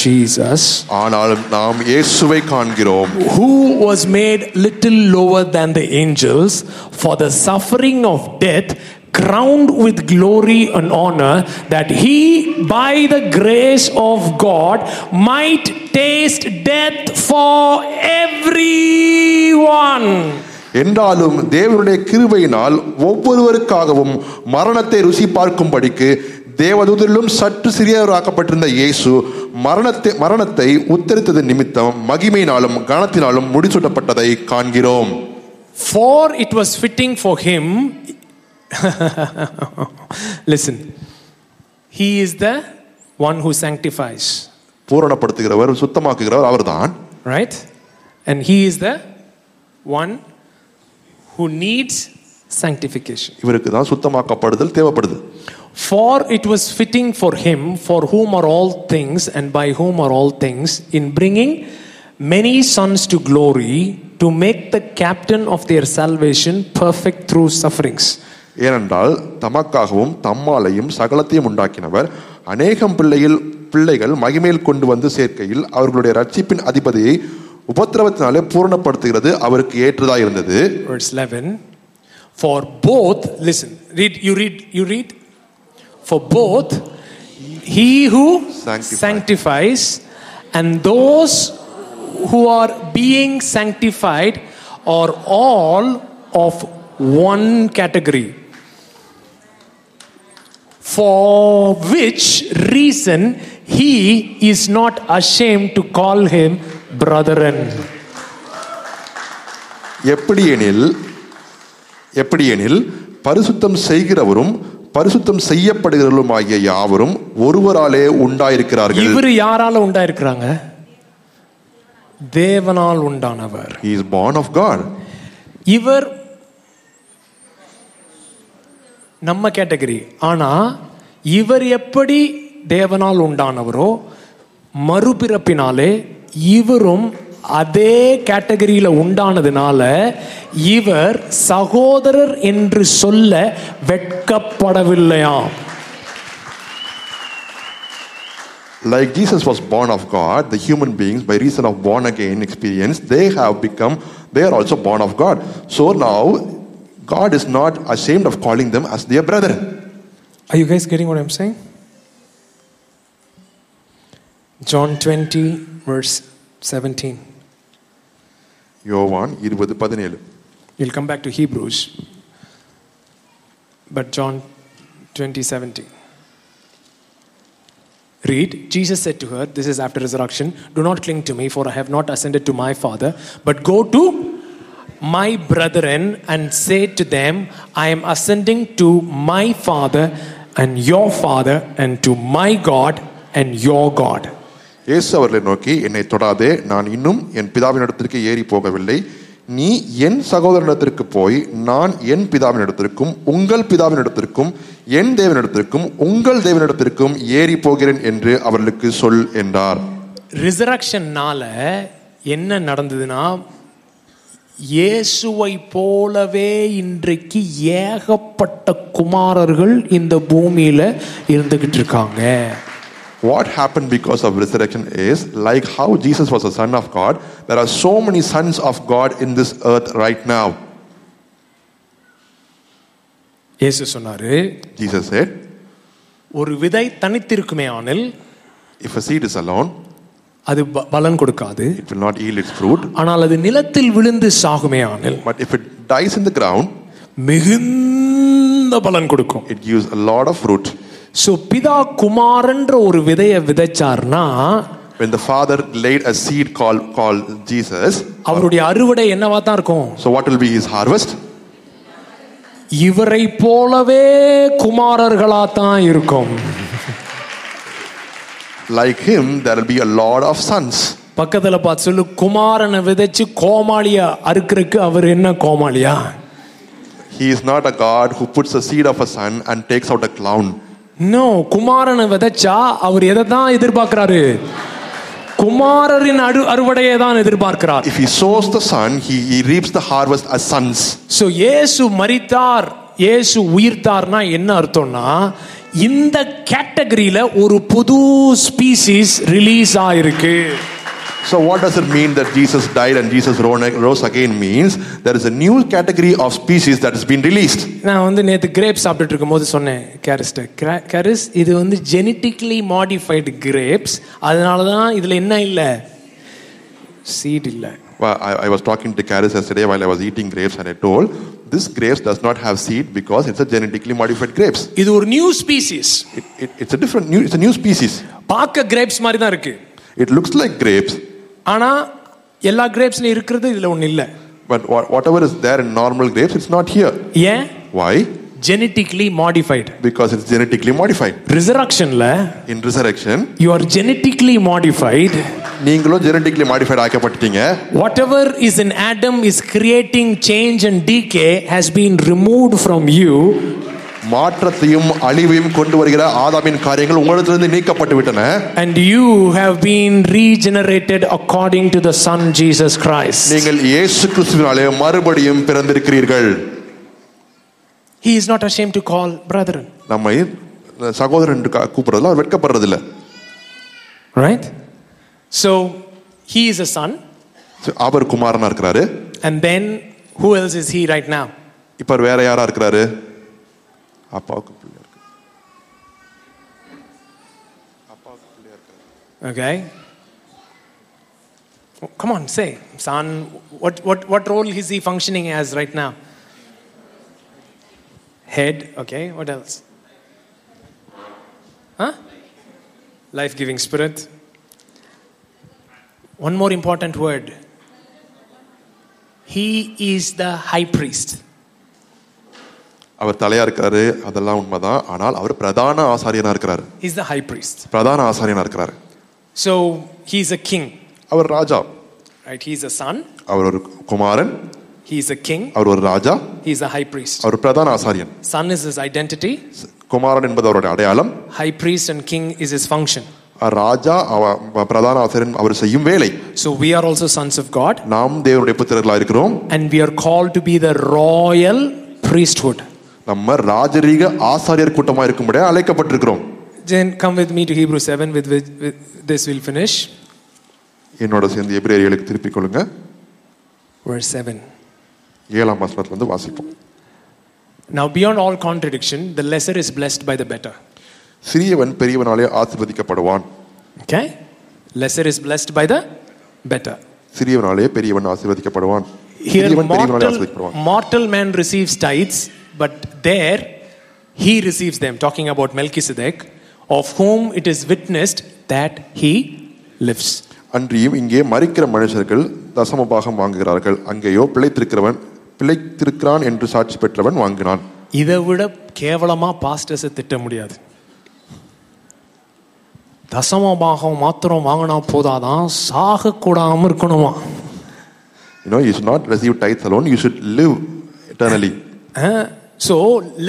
[SPEAKER 3] Jesus ஆனால் நாம் இயேசுவை காண்கிறோம் who was made little lower than the angels for the suffering of death crowned with glory and honor, that he, by the grace of God, might taste death for everyone. என்றாலும் தேவனுடைய கிருபையினால் ஒவ்வொருவருக்காகவும் மரணத்தை ருசி பார்க்கும்படிக்கு தேவதூதரிலும் சற்று சிறியவராக்கப்பட்டிருந்த இயேசு மரணத்தை மரணத்தை உத்தரித்தது நிமித்தம் மகிமையினாலும் கனத்தினாலும் முடிசூட்டப்பட்டதை காண்கிறோம் For it was fitting for him Listen, He is the one who sanctifies. பூரணப்படுத்துகிறவர் சுத்தமாக்குகிறவர் அவர்தான் Right? And He is the one who needs sanctification. இவருக்கு தான் சுத்தமாக்கப்படுதல் தேவைப்படுது For it was fitting for him, for whom are all things, and by whom are all things, in bringing many sons to glory, to make the captain of their salvation perfect through sufferings. ஏனென்றால் தமக்காகவும் தம்மாலையும் சகலத்தையும் உண்டாக்கினவர் அநேகம் பிள்ளையில் பிள்ளைகள் மகிமையில் கொண்டு வந்து சேர்க்கையில் அவர்களுடைய ரட்சிப்பின் அதிபதியை உபத்திரவத்தினாலே பூரணப்படுத்துகிறது அவருக்கு ஏற்றதாக இருந்தது verse 11 for both listen read you read you read for both he who sanctifies, sanctifies and those who are being sanctified are all of one category which for which reason he is not ashamed to call எப்படி எனில் எப்படி எனில் பரிசுத்தம் செய்கிறவரும் பரிசுத்தம் செய்யப்படுகிறவரும் ஆகிய யாவரும் ஒருவராலே உண்டாயிருக்கிறார்கள் இவர் யாரால உண்டாயிருக்கிறாங்க தேவனால்
[SPEAKER 4] உண்டானவர் இஸ் பார்ன் ஆஃப் காட் இவர்
[SPEAKER 3] நம்ம கேட்டகரி ஆனால் இவர் எப்படி தேவனால் உண்டானவரோ மறுபிறப்பினாலே இவரும் அதே கேட்டகரியில் உண்டானதுனால இவர் சகோதரர் என்று சொல்ல வெட்கப்படவில்லையாம்
[SPEAKER 4] Like Jesus was born of God, the human beings, by reason of born again experience, they have become, they are also born of God. So now God is not ashamed of calling them as their brethren.
[SPEAKER 3] Are you guys getting what I'm saying? John 20, verse 17. யோவான் இருபது பதினேழு We'll come back to Hebrews, but John 20, 17. Read, Jesus said to her, This is after resurrection, do not cling to me, for I have not ascended to my Father, but go to my brethren and say to them, I am ascending to my father and your father and to my God and your God இயேசு அவர்களை நோக்கி என்னை தொடாதே நான் இன்னும் என் பிதாவின் இடத்திற்கு ஏறி போகவில்லை நீ என் சகோதரனிடத்திற்கு போய் நான் என் பிதாவின் இடத்திற்கும் உங்கள் பிதாவின் இடத்திற்கும் என் தேவனிடத்திற்கும் உங்கள் தேவனிடத்திற்கும் ஏறி போகிறேன் என்று அவர்களுக்கு சொல் என்றார் ரிசரக்ஷன்னால என்ன நடந்ததுன்னா இயேசுவை போலவே இன்றைக்கு ஏகப்பட்ட குமாரர்கள் இந்த பூமியில இருந்துகிட்டு இருக்காங்க
[SPEAKER 4] What happened because of resurrection is like how Jesus was a son of God, there are so many sons of God in this earth right now.
[SPEAKER 3] இயேசு சொன்னாரு
[SPEAKER 4] Jesus said,
[SPEAKER 5] ஒரு விதை தனித்திருக்குமே ஆனில்
[SPEAKER 4] if a seed is alone அது பலன் கொடுக்காது it will not yield its fruit ஆனால் அது நிலத்தில் விழுந்து சாகுமே ஆனால் but if it dies in the ground மிகுந்த பலன் கொடுக்கும் it gives a lot of fruit so பிதா குமாரன்ற ஒரு விதையை விதைச்சார்னா when the father laid a seed called called jesus அவருடைய அறுவடை என்னவா தான் இருக்கும் so what will be his harvest இவரை போலவே குமாரர்களா தான் இருக்கும் like him there will be a lot of sons பக்கத்துல பார்த்து சொல்லு குமாரனை விதைச்சு கோமாளியா அறுக்கிறதுக்கு அவர் என்ன கோமாளியா he is not a god who puts the seed of a son and takes out a clown
[SPEAKER 5] no
[SPEAKER 4] குமாரனை விதைச்சா அவர் எதை தான் எதிர்பார்க்கிறாரு குமாரரின் அறுவடையை தான் எதிர்பார்க்கிறார் if he sows the son he, he reaps the harvest as sons
[SPEAKER 5] so இயேசு மரித்தார் இயேசு உயிர்த்தார்னா என்ன அர்த்தம்னா இந்த கேட்டகரியில ஒரு புது ஸ்பீசிஸ் ரிலீஸ் ஆயிருக்கு
[SPEAKER 4] So, what does it mean that Jesus died and Jesus rose again means there is a new category of species that has been released.
[SPEAKER 5] Now வந்து நேத்து கிரேப் சாப்பிட்டுட்டு இருக்கும்போது சொன்னேன் கேரிஸ்ட் கேரிஸ் இது வந்து ஜெனட்டிக்லி மாடிஃபைடு கிரேப்ஸ்
[SPEAKER 4] அதனால தான் இதுல என்ன இல்ல சீட் இல்ல I, I was talking to Karis yesterday while I was eating grapes and I told this grapes does not have seed because it's a genetically modified grapes. இது ஒரு
[SPEAKER 5] new species
[SPEAKER 4] It, it, it's a different new it's a new species. பார்க்க grapes மாதிரி தான் இருக்கு It looks like grapes, ஆனா எல்லா grapes இருக்கிறது இதுல ஒண்ணு இல்ல but whatever is there in normal grapes, it's not here.
[SPEAKER 5] ஏன்
[SPEAKER 4] Why?
[SPEAKER 5] genetically modified
[SPEAKER 4] because it's genetically modified
[SPEAKER 5] ரிசரக்ஷன்ல
[SPEAKER 4] in resurrection
[SPEAKER 5] you are genetically modified நீங்களும் genetically modified ஆக்கப்பட்டீங்க whatever is in adam is creating change and decay has been removed from you மாற்றத்தையும் அழிவையும் கொண்டு வருகிற ஆதாமின் காரியங்கள் உங்களிடத்திலிருந்து நீக்கப்பட்டு விட்டன and you have been regenerated according to the son jesus christ நீங்கள் இயேசு கிறிஸ்துவினாலே மறுபடியும் பிறந்திருக்கிறீர்கள் he is not ashamed to call brethren. நம்ம சகோதரன் கூப்பிடுறதுல அவர் வெட்கப்படுறது இல்ல Right? So he is a son. அவர் குமாரனா இருக்கிறாரு. And then who else is he right now? இப்ப வேற யாரா இருக்கிறாரு? அப்பாவுக்கு பிள்ளை இருக்கு. அப்பாவுக்கு பிள்ளை இருக்கு. Okay? Come on, say, son, what, what, what role is he functioning as right now? Head, okay. What else? Huh? Life giving spirit. One more important word. He is the high priest. அவர் தலையா இருக்காரு அதெல்லாம் உண்மைதான் ஆனால் அவர் பிரதான ஆசாரியனா இருக்கிறார் is the high priest பிரதான ஆசாரியனா இருக்கிறார் so he is a king அவர் ராஜா right he is a son அவர் ஒரு குமாரன் he is a king. அவர் ஒரு ராஜா. He is a high priest. அவர் பிரதான ஆசாரியன். Son is his identity. குமாரன் என்பது அவருடைய அடையாளம். High priest and king is his function. ராஜா பிரதான ஆசிரியன் அவர் செய்யும் வேலை so we are also sons of god நாம் தேவனுடைய புத்திரர்களாக இருக்கிறோம் and we are called to be the royal priesthood நம்ம ராஜரீக ஆசாரியர் கூட்டமாக இருக்கும்படி அழைக்கப்பட்டிருக்கிறோம் then come with me to hebrew 7 with, with, with this we'll finish என்னோட சேர்ந்து எபிரேயர்களுக்கு திருப்பிக் கொள்ளுங்க verse 7 ஏழாம் வாசிப்போம் Now beyond all contradiction, the lesser is blessed by the better. சிறியவன் பெரியவனாலே ஆசீர்வதிக்கப்படுவான் Okay? Lesser is blessed by the better. சிறியவனாலே பெரியவன் ஆசீர்வதிக்கப்படுவான் Here mortal, mortal man receives tithes, but there he receives them. Talking about Melchizedek, of whom it is witnessed that he lives. அன்றியும் இங்கே மறிக்கிற மனுஷர்கள் தசமபாகம் வாங்குகிறார்கள் அங்கேயோ பிழைத்திருக்கிறவன் பிழைத்திருக்கிறான் என்று சாட்சி பெற்றவன் வாங்கினான் இதை விட கேவலமாக பாஸ்டர்ஸை திட்ட முடியாது தசம பாகம் மாத்திரம் வாங்கினா
[SPEAKER 4] போதாதான் சாகக்கூடாமல் இருக்கணுமா you know you should not receive alone you should live eternally
[SPEAKER 5] so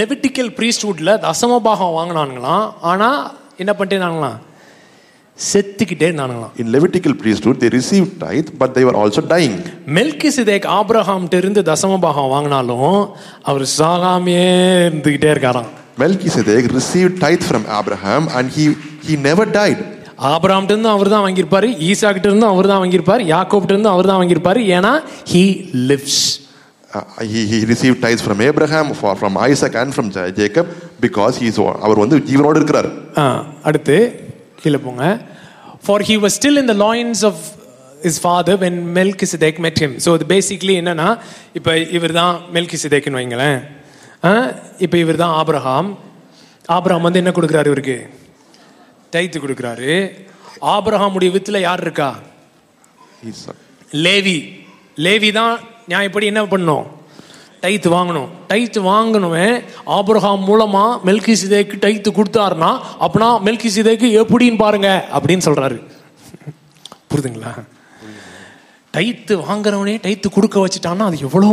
[SPEAKER 5] Levitical ப்ரீஸ்ட்வுட்டில் தசம பாகம் வாங்கினானுங்களாம் ஆனால் என்ன பண்ணிட்டேனாங்களாம்
[SPEAKER 4] செத்துக்கிட்டே இருந்தானுங்களாம் in Levitical priesthood they receive tithe but they were also dying
[SPEAKER 5] Melchizedek Abraham இருந்து தசமபாகம் வாங்கினாலும் அவர் சாகாமையே இருந்துகிட்டே இருக்காராம்
[SPEAKER 4] Melchizedek receive tithe from Abraham and he he never died ஆபராம்கிட்ட
[SPEAKER 5] இருந்து அவர் தான் ஈசா கிட்ட இருந்து அவர் தான் வாங்கியிருப்பார் யாக்கோப்கிட்ட இருந்து அவர் தான் வாங்கியிருப்பார் ஏனா he lives
[SPEAKER 4] he he receive tithes from Abraham from Isaac and from Jacob because he's அவர் வந்து ஜீவனோடு இருக்கிறார் அடுத்து
[SPEAKER 5] கீழே போங்க for he was still in the loins of his father when Melchizedek met him so அது basically என்னன்னா இப்போ இவர் தான் மெல்கி சிதேக்னு வைங்களேன் இப்போ இவர் தான் ஆப்ரஹாம் ஆப்ரஹாம் வந்து என்ன கொடுக்குறாரு இவருக்கு தைத்து கொடுக்குறாரு உடைய வித்தில் யார் இருக்கா லேவி லேவி தான் நான் என்ன பண்ணோம் டைத்து வாங்கணும் டைத்து வாங்கணுமே ஆபிரஹாம் மூலமாக மெல்கி சிதைக்கு டைத்து கொடுத்தாருனா அப்படின்னா மெல்கி சிதைக்கு எப்படின்னு பாருங்க அப்படின்னு சொல்கிறாரு புரிதுங்களா டைத்து வாங்குறவனே டைத்து கொடுக்க வச்சுட்டான்னா அது எவ்வளோ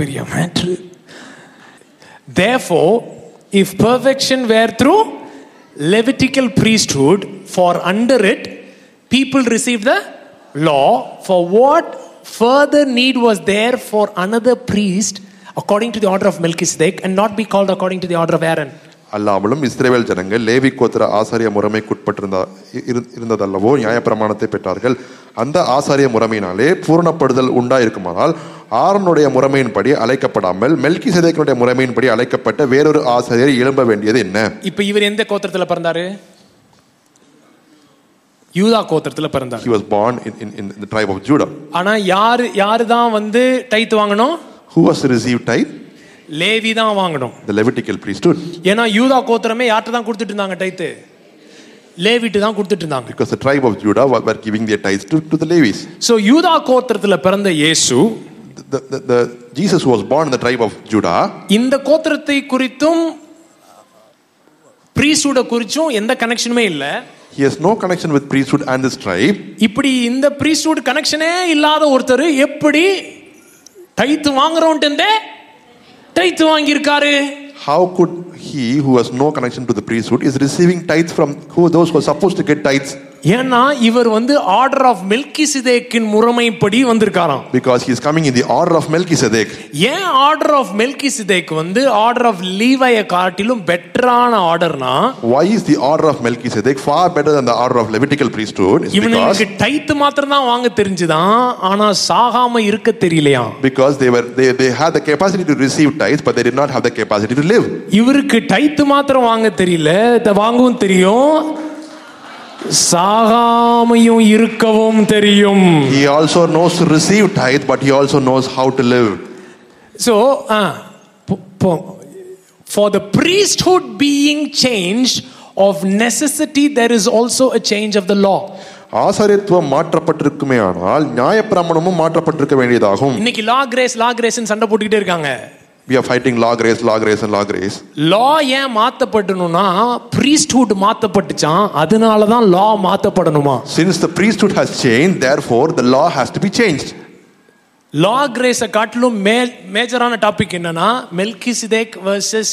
[SPEAKER 5] பெரிய matter therefore if perfection were through Levitical priesthood for under it people receive the law for what further need was there for another priest according to the order of Melchizedek and not be called according to the order of Aaron. அல்லாமலும் இஸ்ரேவேல் ஜனங்கள் லேவி கோத்திர ஆசாரிய முறைமைக்குட்பட்டிருந்த இருந்ததல்லவோ நியாயப்பிரமாணத்தை பெற்றார்கள் அந்த ஆசாரிய முறைமையினாலே பூரணப்படுதல் உண்டாயிருக்குமானால் ஆரனுடைய முறைமையின்படி அழைக்கப்படாமல் மெல்கி சதேக்கனுடைய முறைமையின்படி அழைக்கப்பட்ட வேறொரு ஆசாரியர் எழும்ப வேண்டியது என்ன இப்போ இவர் எந்த கோத்திரத்தில் பிறந்தாரு யூதா கோத்திரத்தில்
[SPEAKER 4] பிறந்தார் he was born in in in the tribe of
[SPEAKER 5] ஆனா யார் யார் தான் வந்து டைத் வாங்கணும்
[SPEAKER 4] who was receive tithe
[SPEAKER 5] Levi தான் வாங்கணும்
[SPEAKER 4] தி லெவிட்டிக்கல் பிரீஸ்ட்ஹுட்
[SPEAKER 5] ஏன்னா யூதா கோத்திரமே யார்ட்ட தான் கொடுத்துட்டு இருந்தாங்க டைத்து லேவிட்டு தான் கொடுத்துட்டு இருந்தாங்க
[SPEAKER 4] because the tribe of judah were giving their tithes to, to the levis
[SPEAKER 5] so யூதா கோத்திரத்துல பிறந்த இயேசு
[SPEAKER 4] the, the, the jesus was born in the tribe of judah இந்த
[SPEAKER 5] கோத்திரத்தை குறித்தும் பிரீஸ்டூட குறிச்சும் எந்த கனெக்ஷனுமே இல்ல
[SPEAKER 4] he has no connection with priesthood and this tribe
[SPEAKER 5] இப்படி இந்த priesthood கனெக்ஷனே இல்லாத ஒருத்தர் எப்படி
[SPEAKER 4] வாங்குறோன்ட்டு வாங்கியிருக்காரு how could he who has no connection to the priesthood is receiving tithes from who those who are supposed to get tithes
[SPEAKER 5] ஏன்னா இவர் வந்து order of மில்கி சிதேக்கின் முறைமைப்படி வந்திருக்காராம்
[SPEAKER 4] because he is coming in the order of milky
[SPEAKER 5] சிதேக் and order of milky சிதேக் வந்து order of லீவாய காட்டிலும் பெட்டரான ஆர்டர்னா
[SPEAKER 4] why is the order of melchizedek far better than the order of levitical priesthood is because
[SPEAKER 5] tithe
[SPEAKER 4] மாத்திரம் தான் வாங்க
[SPEAKER 5] தெரிஞ்சுதான் ஆனா
[SPEAKER 4] சாகாம
[SPEAKER 5] இருக்க
[SPEAKER 4] தெரியலையா because they were they they had the capacity to receive tithes but they did not have the capacity to live இவருக்கு tithe மாத்திரம் வாங்க தெரியல வாங்கவும்
[SPEAKER 5] தெரியும்
[SPEAKER 4] சாகாமையும் இருக்கவும் தெரியும் he also knows to receive tithe but he also knows how to live
[SPEAKER 5] so uh, for the priesthood being changed of necessity there is also a change of the law ஆசாரியத்துவம் மாற்றப்பட்டிருக்குமே ஆனால் நியாயப்பிரமாணமும் மாற்றப்பட்டிருக்க வேண்டியதாகும் இன்னைக்கு லா grace லா grace சண்டை போட்டுக்கிட்டே இருக்காங்க
[SPEAKER 4] we are fighting law grace law grace and law race.
[SPEAKER 5] law ஏன் மாத்தப்படணும்னா priesthood மாத்தப்பட்டுச்சான் அதனால தான் law மாத்தப்படணுமா
[SPEAKER 4] since the priesthood has changed therefore the law has to be changed
[SPEAKER 5] law grace காட்டிலும் மேஜரான டாபிக் என்னன்னா melchizedek versus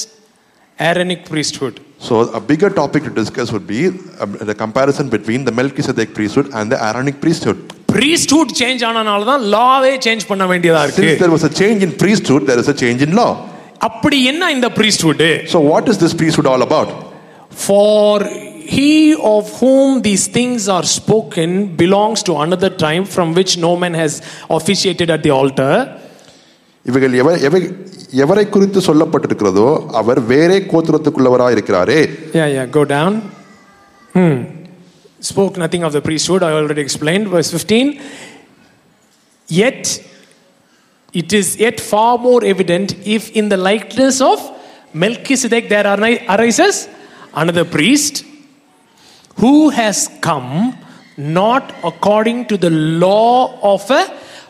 [SPEAKER 5] aaronic priesthood
[SPEAKER 4] so a bigger topic to discuss would be um, the comparison between the melchizedek priesthood and the aaronic priesthood
[SPEAKER 5] priesthood change ஆனனால தான் லாவே change
[SPEAKER 4] பண்ண வேண்டியதா இருக்கு since there was a change in priesthood there is a change in law அப்படி என்ன இந்த priesthood so what is this priesthood all about
[SPEAKER 5] for he of whom these things are spoken belongs to another time from which no man has officiated at the altar இவைகள் எவை எவரை குறித்து சொல்லப்பட்டிருக்கிறதோ அவர் வேறே கோத்திரத்துக்குள்ளவராக இருக்கிறாரே yeah yeah go down hmm spoke nothing of the priesthood, I already explained, verse 15. Yet, it is yet far more evident if in the likeness of Melchizedek there arises another priest who has come not according to the law of a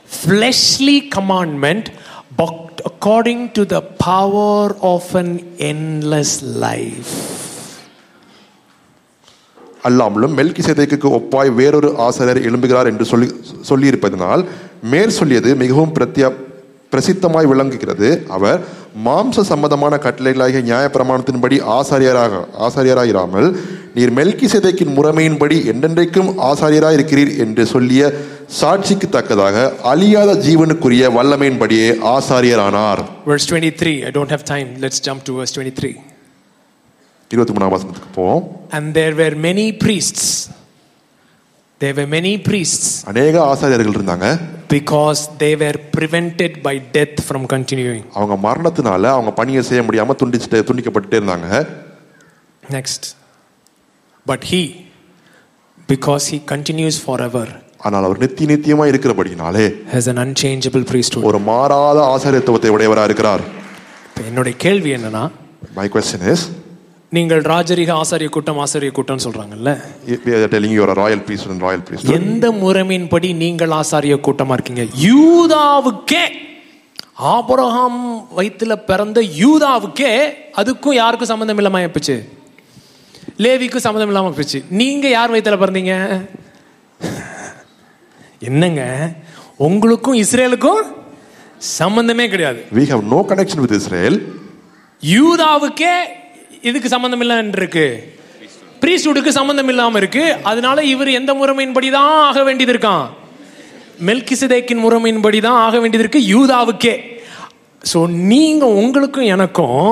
[SPEAKER 5] fleshly commandment, but according to the power of an endless life. அல்லாமலும் மெல்கி சேதைக்கு ஒப்பாய் வேறொரு ஆசிரியர் எழும்புகிறார் என்று சொல்லி சொல்லியிருப்பதனால் மேற் சொல்லியது மிகவும் பிரத்ய பிரசித்தமாய் விளங்குகிறது அவர் மாம்ச சம்பந்தமான கட்டளைகளாகிய நியாய பிரமாணத்தின்படி ஆசாரியராக ஆசாரியராயிராமல் நீர் மெல்கி சிதைக்கின் முறைமையின்படி என்றென்றைக்கும் ஆசாரியராக இருக்கிறீர் என்று சொல்லிய சாட்சிக்கு தக்கதாக அழியாத ஜீவனுக்குரிய வல்லமையின்படியே ஆசாரியரானார் Verse 23 I don't have time let's jump to verse 23 இருபத்தி மூணாம் வசனத்துக்கு போவோம் and there were many priests there were many priests அநேக ஆசாரியர்கள் இருந்தாங்க because they were prevented by death from continuing அவங்க மரணத்தினால அவங்க பணியை செய்ய முடியாம துண்டிச்சிட்டு துண்டிக்கப்பட்டுட்டே இருந்தாங்க next but he because he continues forever ஆனால் அவர் நித்திய நித்தியமா இருக்கிறபடினாலே has an unchangeable priesthood ஒரு
[SPEAKER 4] மாறாத ஆசாரியத்துவத்தை உடையவராக இருக்கிறார் என்னுடைய கேள்வி என்னன்னா my question is
[SPEAKER 5] நீங்கள் ராஜரிக
[SPEAKER 4] ஆசாரிய கூட்டம் ஆசாரிய கூட்டம் சொல்றாங்கல்ல telling you are ராயல் பீஸ்
[SPEAKER 5] priest and எந்த
[SPEAKER 4] முறைமையின்படி
[SPEAKER 5] நீங்கள் ஆசாரிய கூட்டமா இருக்கீங்க யூதாவுக்கே ஆபரகாம் வயிற்றுல பிறந்த யூதாவுக்கே அதுக்கும் யாருக்கும் சம்மந்தம் இல்லாம போச்சு லேவிக்கும் சம்மந்தம் இல்லாம போச்சு நீங்க யார் வயிற்றுல பிறந்தீங்க என்னங்க உங்களுக்கும் இஸ்ரேலுக்கும் சம்பந்தமே
[SPEAKER 4] கிடையாது we have no connection with
[SPEAKER 5] யூதாவுக்கே இதுக்கு சம்மந்தம் இல்லைன்னு இருக்கு பிரீஸ்டுக்கு சம்மந்தம் இல்லாம இருக்கு அதனால இவர் எந்த முறைமையின்படி தான் ஆக வேண்டியது இருக்கான் மெல்கிசதேக்கின் முறைமையின்படி தான் ஆக வேண்டியது இருக்கு யூதாவுக்கே ஸோ நீங்கள் உங்களுக்கும் எனக்கும்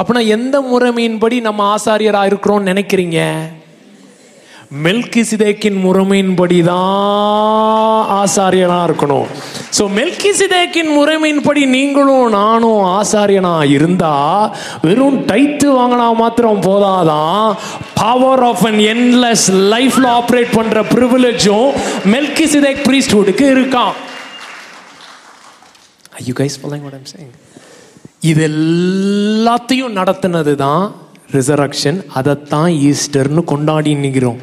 [SPEAKER 5] அப்படின்னா எந்த முறைமையின்படி நம்ம ஆசாரியராக இருக்கிறோம்னு நினைக்கிறீங்க மெல்கி சிதேக்கின் முறைமையின்படி தான் ஆசாரியனாக இருக்கணும் ஸோ மெல்கி சிதேக்கின் முறைமையின்படி நீங்களும் நானும் ஆசாரியனாக இருந்தால் வெறும் டைத்து வாங்கினா மாத்திரம் போதாதான் பவர் ஆஃப் அன் என்லெஸ் லைஃப்பில் ஆப்ரேட் பண்ணுற பிரிவிலேஜும் மெல்கி சிதேக் ப்ரீஸ்ட்ஹுட்டுக்கு இருக்கான் I guys following madam I'm இது எல்லாத்தையும் நடத்தினது தான் ரிசரக்ஷன் அதைத்தான் ஈஸ்டர்னு கொண்டாடி நிற்கிறோம்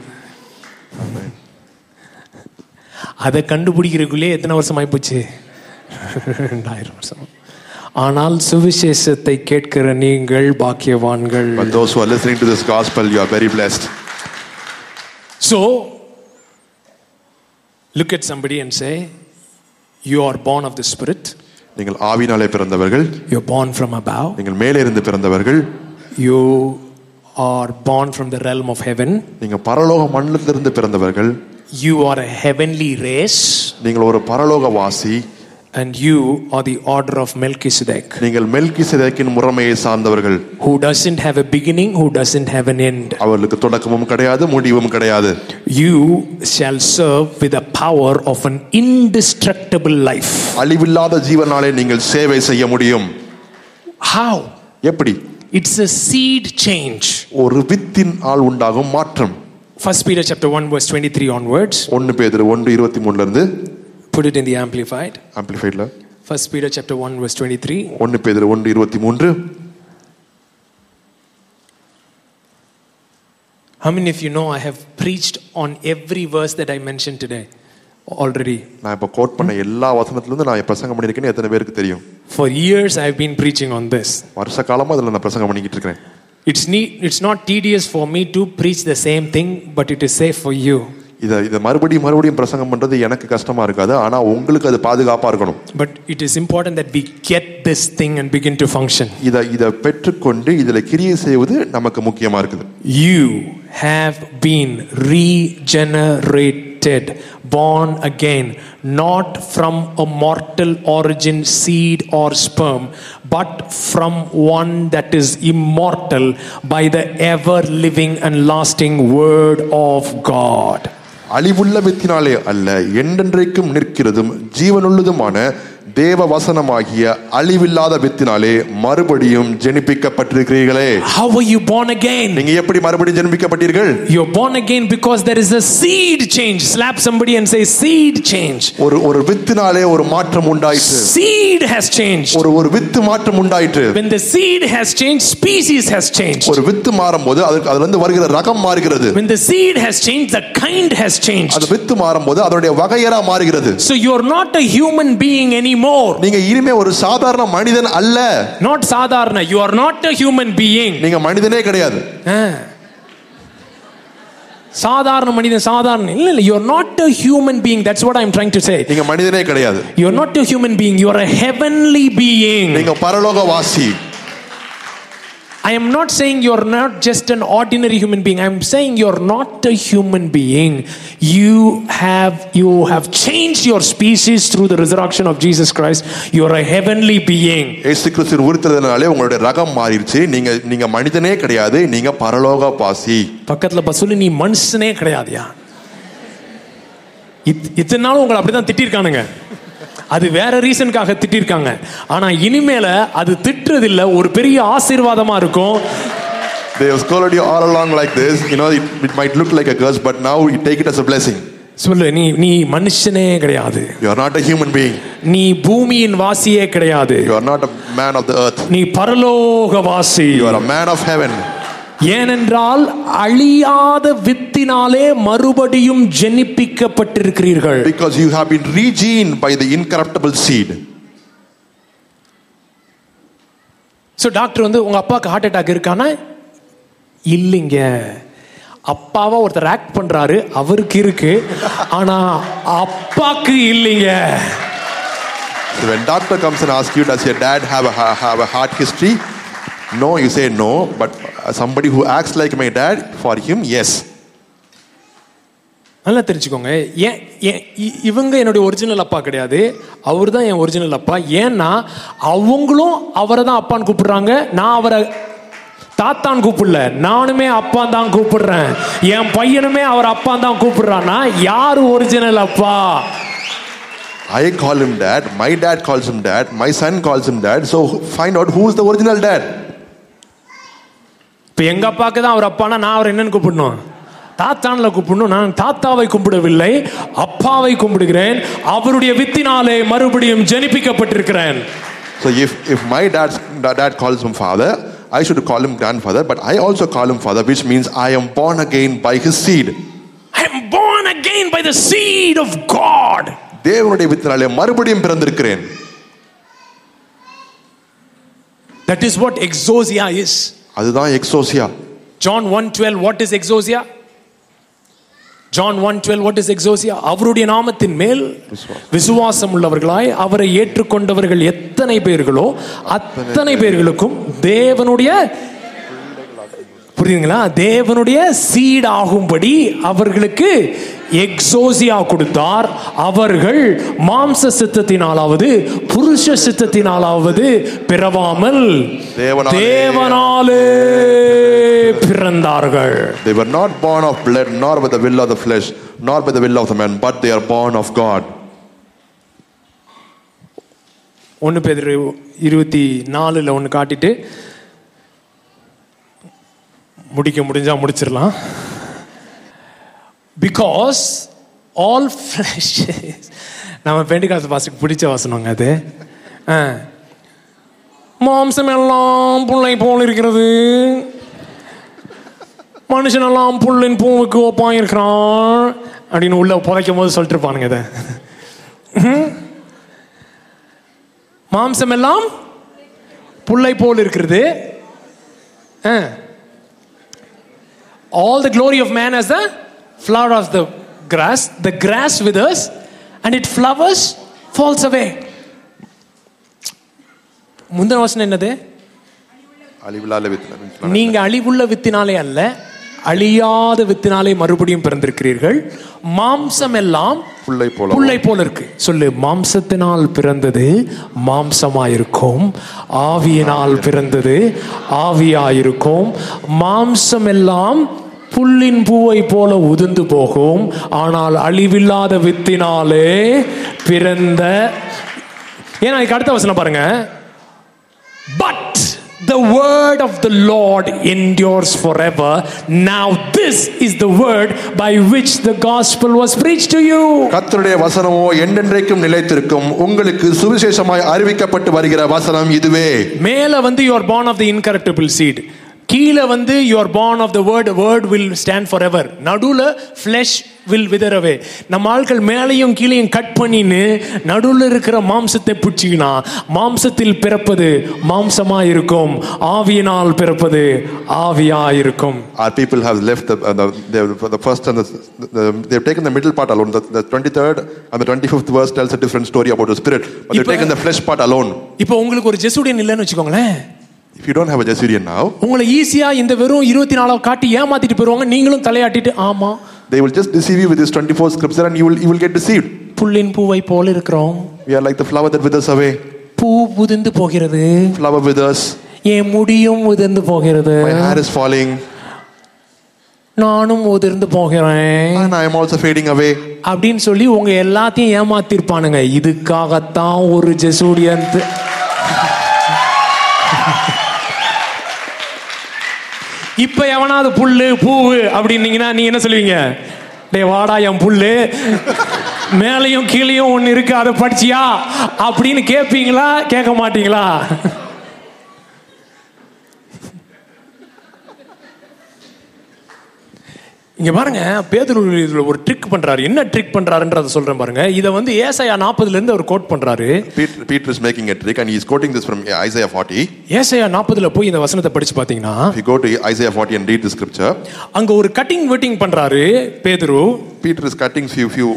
[SPEAKER 5] அதை
[SPEAKER 4] கண்டுபிடிக்கிறதுக்குள்ளேயே எத்தனை வருஷம் ஆகிப்போச்சு ரெண்டாயிரம் வருஷம் ஆனால் சுவிசேஷத்தை கேட்கிற நீங்கள் பாக்கியவான்கள் but those who are listening to this gospel you are very blessed
[SPEAKER 5] so look at somebody and say you are born of the spirit நீங்கள் ஆவினாலே பிறந்தவர்கள் you are born from above நீங்கள் மேலே இருந்து பிறந்தவர்கள் you are born from the realm of heaven நீங்க பரலோக பிறந்தவர்கள் you are a heavenly race நீங்கள் ஒரு பரலோக வாசி and you are the order of melchizedek நீங்கள் மெல்கிசேதேக்கின் முறைமையை சார்ந்தவர்கள் who doesn't have a beginning who doesn't have an end அவருக்கு தொடக்கமும் கிடையாது முடிவும் கிடையாது you shall serve with the power of an indestructible life அழிவில்லாத ஜீவனாலே நீங்கள் சேவை செய்ய முடியும் how எப்படி it's a seed change. ஒரு வித்தின் ஆள் உண்டாகும் மாற்றம். First Peter chapter 1 verse 23 onwards. 1 பேதுரு 1 23ல இருந்து Put it in the amplified. Amplified ல. First Peter chapter 1 verse 23. 1 பேதுரு 1 23 How many of you know I have preached on every verse that I mentioned today already? நான் இப்ப code பண்ண எல்லா வசனத்துல இருந்து நான் பிரசங்கம் பண்ணிருக்கேன்னு எத்தனை பேருக்கு தெரியும்? For years I've been preaching on this. வருஷ காலமா அதில் நான் பிரசங்கம் பண்ணிக்கிட்டு இருக்கிறேன் It's neat, it's not tedious for me to preach the same thing, but it is safe for you. இதை இதை மறுபடியும் மறுபடியும் பிரசங்கம் பண்ணுறது எனக்கு கஷ்டமாக இருக்காது ஆனால் உங்களுக்கு அது பாதுகாப்பாக இருக்கணும் but it is important that we get this thing and begin to function இதை இதை பெற்றுக்கொண்டு இதில் கிரியை செய்வது நமக்கு முக்கியமாக இருக்குது you have been regenerate regenerated, born again, not from a mortal origin, seed or sperm, but from one that is immortal by the ever living and lasting word of God. அழிவுள்ள வித்தினாலே அல்ல என்றென்றைக்கும் நிற்கிறதும் ஜீவனுள்ளதுமான தேவ வசனமாகிய அழிவில்லாத வித்தினாலே மறுபடியும் ஜெனிப்பிக்கப்பட்டிருக்கிறீர்களே how were you born again நீங்க எப்படி மறுபடியும் ஜெனிப்பிக்கப்பட்டீர்கள் you're born again because there is a seed change slap somebody and say seed change ஒரு ஒரு வித்தினாலே ஒரு மாற்றம் உண்டாயிற்று seed has changed ஒரு ஒரு வித்து மாற்றம் உண்டாயிற்று when the seed has changed species has changed ஒரு வித்து மாறும்போது அதுக்கு அதுல வருகிற ரகம் மாறுகிறது when the seed has changed the kind has changed அது வித்து மாறும்போது அதோட வகையரா மாறுகிறது so you're not a human being any anymore நீங்க இனிமே ஒரு சாதாரண மனிதன் அல்ல not சாதாரண you are not a human being நீங்க மனிதனே கிடையாது சாதாரண மனிதன் சாதாரண இல்ல இல்ல you are not a human being that's what I am trying to say நீங்க மனிதனே கிடையாது you are not a human being you are a heavenly being நீங்க பரலோகவாசி I am not saying you're not just an ordinary human being. I'm saying you're not a human being. You have, you have changed your species through the resurrection of Jesus Christ. You're a heavenly being. இயேசு கிறிஸ்து உறுத்துறதுனாலே உங்களுடைய ரகம் மாறிடுச்சு நீங்க நீங்க மனிதனே கிடையாது நீங்க பரலோக பாசி பக்கத்துல பசுல நீ மனுஷனே கிடையாதுயா இத்தனை நாளும் உங்களை அப்படிதான் திட்டிருக்கானுங்க
[SPEAKER 4] அது வேற
[SPEAKER 5] ரீசனுக்காக
[SPEAKER 4] திட்டிருக்காங்க ஆனா இனிமேல அது திட்டுறது இல்ல ஒரு பெரிய
[SPEAKER 5] ஆசீர்வாதமா
[SPEAKER 4] இருக்கும் They have scolded you all along like this. You know, it, it might look like a curse, but now you take it as a blessing. சொல்லு நீ நீ மனுஷனே கிடையாது you are not a human being நீ பூமியின் வாசியே கிடையாது you are not a man of the earth நீ பரலோக வாசி you are a man of heaven ஏனென்றால் அழியாத வித்தினாலே
[SPEAKER 5] மறுபடியும்
[SPEAKER 4] ஜெனிப்பிக்கப்பட்டிருக்கிறீர்கள் because you have been regened by the incorruptible seed
[SPEAKER 5] so doctor வந்து உங்கள் அப்பாவுக்கு ஹார்ட் அட்டாக் இருக்கானா இல்லைங்க அப்பாவா ஒருத்தர்
[SPEAKER 4] ஆக்ட் பண்றாரு அவருக்கு இருக்கு ஆனா அப்பாக்கு இல்லைங்க So when doctor comes and ask you, does your dad have a, have a heart history? No you say no but somebody who asks like my dad for him, yes நல்லா தெரிஞ்சுக்கோங்க ஏன் இவங்க என்னுடைய ஒரிஜினல் அப்பா
[SPEAKER 5] கிடையாது அவர் தான் என் original அப்பா ஏன்னா அவங்களும் அவரை தான் அப்பான்னு கூப்பிடுறாங்க நான் அவரை தாத்தான் கூப்பிடல நானுமே அப்பா தான் கூப்பிடுறேன் என் பையனுமே அவர் அப்பா தான் கூப்பிடுறான்னா யார்
[SPEAKER 4] ஒரிஜினல் அப்பா I call him dad my dad calls him dad, my son calls him dad. So find out who is the original dad.
[SPEAKER 5] இப்போ எங்கள் அப்பாவுக்கு தான் அவர் அப்பானா நான் அவர் என்னன்னு கூப்பிடணும் தாத்தான்ல கூப்பிடணும் நான்
[SPEAKER 4] தாத்தாவை கும்பிடவில்லை அப்பாவை கும்பிடுகிறேன் அவருடைய வித்தினாலே மறுபடியும் ஜெனிப்பிக்கப்பட்டிருக்கிறேன் So if, if my dad, dad calls him father, I should call him grandfather, but I also call him father, which means I am born again by his seed.
[SPEAKER 5] I am born again by the seed of God. தேவனுடைய வித்தினாலே மறுபடியும் பிறந்திருக்கிறேன் That is what exousia is. அதுதான் exousia John one twelve what is exousia John one twelve what is exousia அவருடைய நாமத்தின் மேல் விசுவாசம் உள்ளவர்களாய் அவரை ஏற்றுக்கொண்டவர்கள் எத்தனை பேர்களோ அத்தனை பேர்களுக்கும் தேவனுடைய புரியுதுங்களா தேவனுடைய சீடாகும்படி அவர்களுக்கு எக்ஸோசியா கொடுத்தார் அவர்கள் மாம்ச சித்தத்தினாலாவது புருஷ சித்தத்தினாலாவது
[SPEAKER 4] பிறவாமல் தேவனாலே பிறந்தார்கள் they were not born of blood nor by the will of the flesh nor by the will of the man but they are born of god ஒன்று பேர் இருபத்தி
[SPEAKER 5] நாலில் ஒன்று காட்டிட்டு முடிக்க முடிஞ்சால் முடிச்சிடலாம் பிகாஸ் ஆல் ஃப்ளஷ் நம்ம பெண்டிகாசு பாசுக்கு பிடிச்ச வாசனங்க அது மாம்சம் எல்லாம் பிள்ளை போல் இருக்கிறது மனுஷன் எல்லாம் புள்ளின் பூவுக்கு ஒப்பாக இருக்கிறான் அப்படின்னு உள்ள புதைக்கும் போது சொல்லிட்டு இருப்பானுங்க அதை மாம்சம் எல்லாம் புள்ளை போல் இருக்கிறது ah all the glory of man the flower of the the the The withers and it flowers falls away ಮುಂದಿನ ವಚನ
[SPEAKER 4] ಏನದೆ நீங்க
[SPEAKER 5] அழிவுள்ள வித்தினாலே அல்ல அழியாத வித்தினாலே மறுபடியும் பிறந்திருக்கிறீர்கள் மாம்சம் எல்லாம் புல்லை போல புல்லை போல இருக்கு சொல்லு மாம்சத்தினால் பிறந்தது மாம்சமாயிருக்கும் ஆவியினால் பிறந்தது ஆவியாயிருக்கும் மாம்சம் எல்லாம் புல்லின் பூவை போல உதிர்ந்து போகும் ஆனால் அழிவில்லாத வித்தினாலே பிறந்த ஏன்னா அதுக்கு அடுத்த வசனம் பாருங்க but the word of the Lord endures forever. Now this is the word by which the gospel was preached to you. கர்த்தருடைய வசனமோ என்றென்றைக்கும் நிலைத்திருக்கும் உங்களுக்கு சுவிசேஷமாய் அறிவிக்கப்பட்டு வருகிற வசனம் இதுவே மேல வந்து you are born of the incorruptible seed கீழே வந்து your born of the word word will stand forever நடுவில் ஃப்ளெஷ் வில் விதறவே நம்ம ஆட்கள் மேலையும் கீழையும் கட் பண்ணின்னு நடுவில் இருக்கிற மாம்சத்தை பிடிச்சிக்கினா மாம்சத்தில் பிறப்பது மாம்சமாக இருக்கும் ஆவியினால் பிறப்பது ஆவியாக இருக்கும்
[SPEAKER 4] our people have left the first அந்த they've taken the middle part alone the twenty third அந்த twenty fifth verse tells a different story about spirit but they've taken the flesh part alone
[SPEAKER 5] இப்போ உங்களுக்கு ஒரு ஜெசுடியன் இல்லைன்னு வச்சுக்கோங்களேன்
[SPEAKER 4] if you don't have a ஜெசிரியன் now உங்களை ஈஸியா இந்த வெறும்
[SPEAKER 5] இருபத்தி நாலாவது காட்டி ஏமாத்திட்டு போயிருவாங்க நீங்களும்
[SPEAKER 4] தலையாட்டிட்டு ஆமா they will just deceive you with this 24 scripture and you will you will get deceived புல்லின் பூவை போல இருக்கிறோம் we are like the flower that withers away பூ உதிர்ந்து போகிறது flower withers என் முடியும் உதிர்ந்து போகிறது my hair is falling
[SPEAKER 5] நானும் உதிர்ந்து போகிறேன்
[SPEAKER 4] and i am also fading away அப்படின்னு சொல்லி உங்க எல்லாத்தையும் ஏமாத்திருப்பானுங்க இதுக்காகத்தான் ஒரு ஜெசூரியன்
[SPEAKER 5] இப்போ எவனாவது புல் பூவு அப்படின்னீங்கன்னா நீ என்ன சொல்லுவீங்க டே வாடா என் புல்லு மேலையும் கீழையும் ஒன்று இருக்கு அதை படிச்சியா அப்படின்னு கேட்பீங்களா கேட்க மாட்டீங்களா இங்கே பாருங்க பேதர் இதில் ஒரு ட்ரிக்
[SPEAKER 4] பண்ணுறாரு என்ன ட்ரிக் பண்ணுறாருன்றத சொல்கிறேன் பாருங்க இதை வந்து ஏசையா நாற்பதுலேருந்து அவர் கோட் பண்ணுறாரு Peter is making a trick and is quoting this from Isaiah forty ஏசையா நாற்பதுல போய் இந்த வசனத்தை படிச்சு பார்த்தீங்கன்னா he go to Isaiah forty and read the scripture அங்கே ஒரு கட்டிங் வெட்டிங் பண்ணுறாரு பேதுரு Peter is cutting few few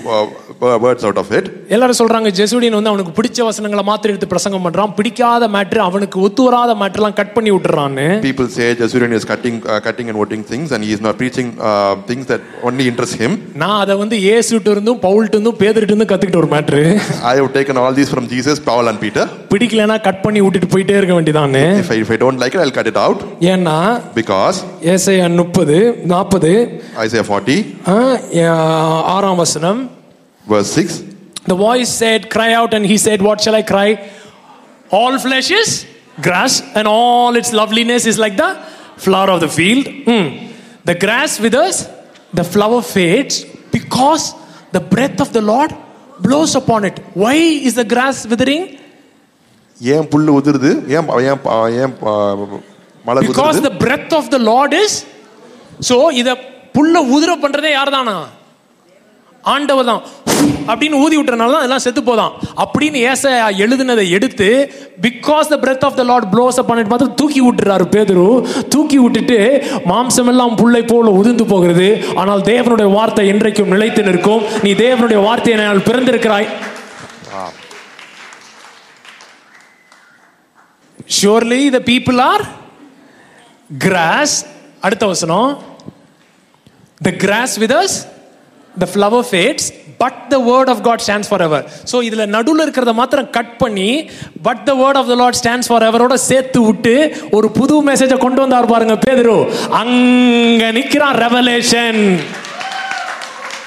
[SPEAKER 4] words out of it எல்லாரும் சொல்கிறாங்க
[SPEAKER 5] ஜெசுடியன் வந்து
[SPEAKER 4] அவனுக்கு பிடிச்ச வசனங்களை மாத்திரம் எடுத்து பிரசங்கம் பண்ணுறான் பிடிக்காத மேட்ரு அவனுக்கு ஒத்து வராத மேட்ருலாம் கட் பண்ணி விட்டுறான்னு பீப்புள் சே ஜெசுடியன் is cutting cutting and quoting things and is not preaching things that only interest him. I have taken all these from Jesus, Paul and Peter. If I if I don't like it, I'll cut it out. because Isaiah 40 verse 6
[SPEAKER 5] The voice said cry out and he said what shall I cry? All flesh is grass and all its loveliness is like the flower of the field. Mm. The grass withers, the flower fades because the breath of the Lord blows upon it. Why is the grass withering? because the breath of the lord is so இத புல்ல உதிர பண்றதே யார் தானா ஆண்டவர் தான் அப்படின்னு ஊதி விட்டுறதுனால தான் அதெல்லாம் செத்து போதான் அப்படின்னு ஏச எழுதினதை எடுத்து because the breath of the Lord blows up பண்ணிட்டு பார்த்து தூக்கி விட்டுறாரு பேதுரு தூக்கி விட்டுட்டு மாம்சம் எல்லாம் புள்ளை போல உதிர்ந்து போகிறது ஆனால் தேவனுடைய வார்த்தை என்றைக்கும் நிலைத்து நிற்கும் நீ தேவனுடைய வார்த்தையை நான் பிறந்திருக்கிறாய் surely the people are grass அடுத்த வசனம் the grass withers the flower fades but the word of God stands forever so இதில் நடுவில் இருக்கிறத மாத்திரம் கட் பண்ணி but the word of the Lord stands ஃபார் எவரோட சேர்த்து விட்டு ஒரு புது மெசேஜை கொண்டு வந்தார் பாருங்க பேதரு அங்க நிற்கிறான் ரெவலேஷன்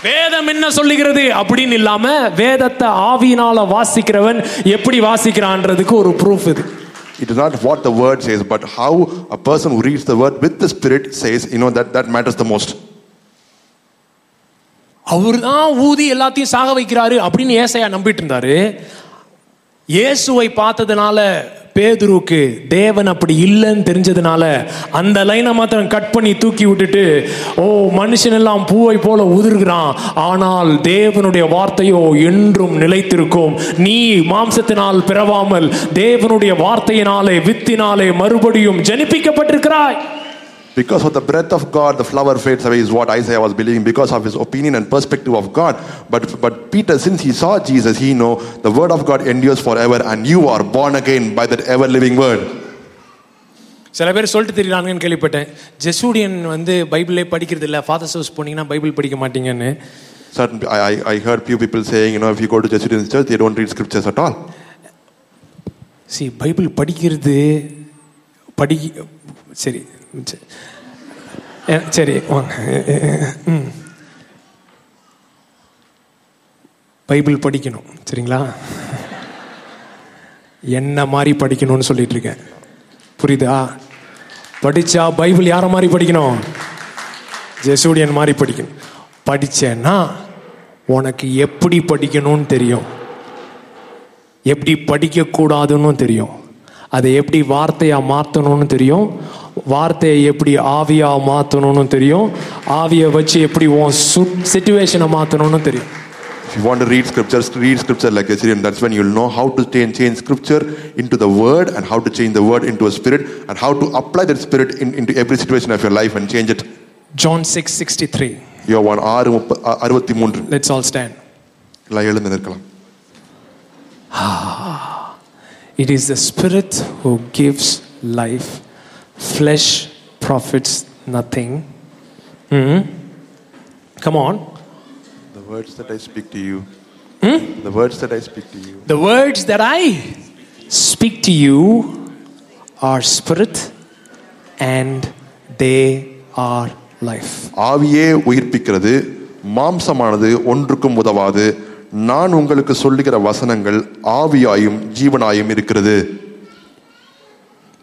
[SPEAKER 5] வேதம் என்ன சொல்லுகிறது அப்படின்னு இல்லாம வேதத்தை ஆவியினால வாசிக்கிறவன் எப்படி வாசிக்கிறான்றதுக்கு ஒரு ப்ரூஃப்
[SPEAKER 4] இது it is not what the word says, but how a person who reads the word with the Spirit says, you know, that, that matters the most.
[SPEAKER 5] அவர் தான் ஊதி எல்லாத்தையும் சாக வைக்கிறாரு அப்படின்னு ஏசையா நம்பிட்டு இருந்தாரு இயேசுவை பார்த்ததுனால பேதுருக்கு தேவன் அப்படி இல்லைன்னு தெரிஞ்சதுனால அந்த லைனை மாத்திரம் கட் பண்ணி தூக்கி விட்டுட்டு ஓ மனுஷன் எல்லாம் பூவை போல உதிர்கிறான் ஆனால் தேவனுடைய வார்த்தையோ என்றும் நிலைத்திருக்கும் நீ மாம்சத்தினால் பிறவாமல் தேவனுடைய வார்த்தையினாலே வித்தினாலே மறுபடியும் ஜனிப்பிக்கப்பட்டிருக்கிறாய்
[SPEAKER 4] Because of the breath of God, the flower fades away, is what Isaiah was believing because of his opinion and perspective of God. But, but Peter, since he saw Jesus, he know the word of God endures forever and you are born again by that ever living word.
[SPEAKER 5] சில பேர் சொல்லிட்டு
[SPEAKER 4] கேள்விப்பட்டேன் ஜெசூடியன் வந்து பைபிளே படிக்கிறது இல்லை fathers house போனீங்கன்னா Bible படிக்க மாட்டீங்கன்னு I, I heard few people saying you know if you go to Jesuit church they don't read scriptures at all
[SPEAKER 5] see Bible படிக்கிறது படி சரி சரி வாங்க ம் பைபிள் படிக்கணும் சரிங்களா என்ன மாதிரி படிக்கணும்னு சொல்லிட்டு இருக்கேன் புரியுதா படித்தா பைபிள் யாரை மாதிரி படிக்கணும் ஜெசூடியன் மாதிரி படிக்கணும் படித்தேன்னா உனக்கு எப்படி படிக்கணும்னு தெரியும் எப்படி கூடாதுன்னு தெரியும் அதை எப்படி வார்த்தையாக மாற்றணும்னு தெரியும் வார்த்தையை எப்படி ஆவியாக மாற்றணும்னு
[SPEAKER 4] தெரியும் ஆவியை வச்சு எப்படி உன் சுச்சுவேஷனை மாற்றணும்னு தெரியும் If you want to read scriptures, read scripture like a Syrian. That's when you'll know how to change, change scripture into the word and how to change the word into a spirit and how to apply that spirit in, into every situation of your life and change it.
[SPEAKER 5] John 6 63.
[SPEAKER 4] யோவான் ஆறு அறுபத்தி மூன்று
[SPEAKER 5] let's all Let's all stand. It is the Spirit who gives life, flesh profits nothing. Mm-hmm. Come
[SPEAKER 4] on. The words that I speak to you. Hmm? The words that I speak to you.
[SPEAKER 5] The words that I speak to you are spirit and they are life. ஆவியே உயிர்ப்பிக்கிறது மாம்சமானது ஒன்றுக்கும் உதவாது நான் உங்களுக்கு சொல்லுகிற வசனங்கள் ஆவியாயும் ஜீவனாயும் இருக்கிறது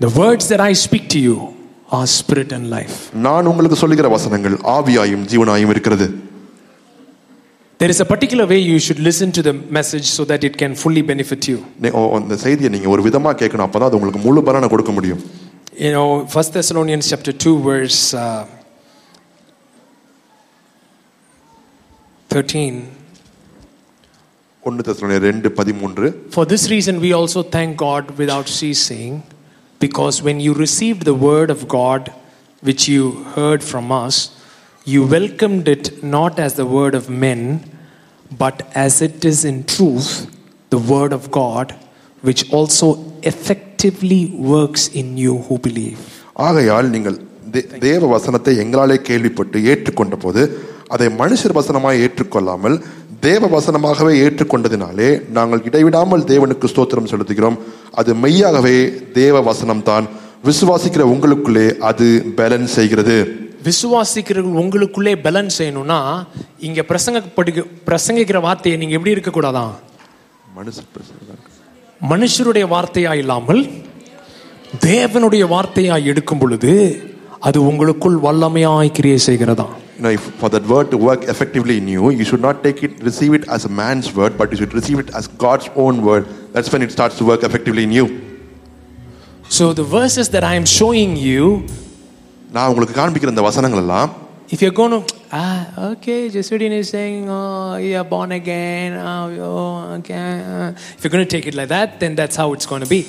[SPEAKER 5] The words that I speak to you are spirit and life. நான் உங்களுக்கு சொல்லுகிற வசனங்கள் ஆவியாயும் ஜீவனாயும் இருக்கிறது There is a particular way you should listen to the message so that it can fully benefit you. அந்த செய்தியை நீங்க ஒரு விதமா கேட்கணும் அப்பதான் அது உங்களுக்கு முழு பலனை கொடுக்க முடியும். You know, 1 Thessalonians chapter 2 verse uh, 13 for this reason we also thank God without ceasing because when you received the word of God which you heard from us you welcomed it not as the word of men but as it is in truth the word of God which also effectively works in you who believe ஆகையால் நீங்கள் தேவ வசனமாகவே ஏற்றுக்கொண்டதினாலே நாங்கள் இடைவிடாமல் தேவனுக்கு ஸ்தோத்திரம் செலுத்துகிறோம் அது மெய்யாகவே தேவ வசனம் தான் விசுவாசிக்கிற உங்களுக்குள்ளே அது பேலன்ஸ் செய்கிறது விசுவாசிக்கிறவர்கள் உங்களுக்குள்ளே பேலன்ஸ் செய்யணும்னா இங்க பிரசங்க பிரசங்கிக்கிற வார்த்தையை நீங்க எப்படி கூடாதான் மனுஷருடைய வார்த்தையா இல்லாமல் தேவனுடைய வார்த்தையா எடுக்கும் பொழுது அது உங்களுக்குள் வல்லமையாய் கிரியை செய்கிறதான்
[SPEAKER 4] you know, if for that word to work effectively in you, you should not take it, receive it as a man's word, but you should receive it as God's own word. That's when it starts to work effectively in you.
[SPEAKER 5] So the verses that I am showing you, நான் உங்களுக்கு காண்பிக்கிற இந்த வசனங்கள் எல்லாம் if you're going to ah okay Jesudian is saying oh you are born again oh, oh okay uh, if you're going to take it like that then that's how it's going to be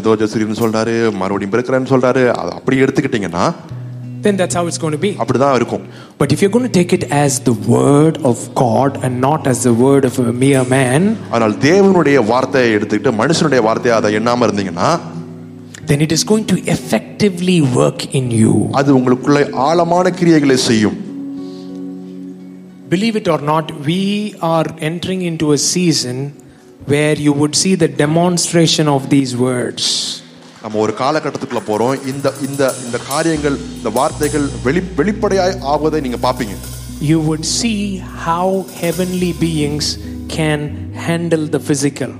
[SPEAKER 5] ஏதோ ஜெசுடியன் சொல்றாரு மறுபடியும் பிறக்கறேன்னு சொல்றாரு அப்படி எடுத்துக்கிட்டீங்கன்னா then that's how it's going to be. But if you're going to take it as the word of God and not as the word of a mere man, then it is going to effectively work in you. Believe it or not, we are entering into a season where you would see the demonstration of these words. நம்ம ஒரு காலகட்டத்துக்குள்ளே போகிறோம் இந்த இந்த இந்த காரியங்கள் இந்த வார்த்தைகள் வெளி வெளிப்படையாய் ஆவதை நீங்கள் பார்ப்பீங்க you would see how heavenly beings can handle the physical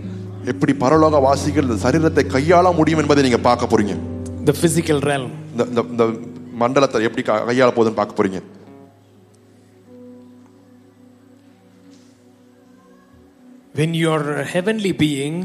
[SPEAKER 5] எப்படி பரலோக வாசிகள் இந்த சரீரத்தை கையாள முடியும் என்பதை நீங்கள் பார்க்க போறீங்க த ஃபிசிக்கல் ரேல் இந்த இந்த மண்டலத்தை எப்படி கையாள போகுதுன்னு பார்க்க போறீங்க when a heavenly being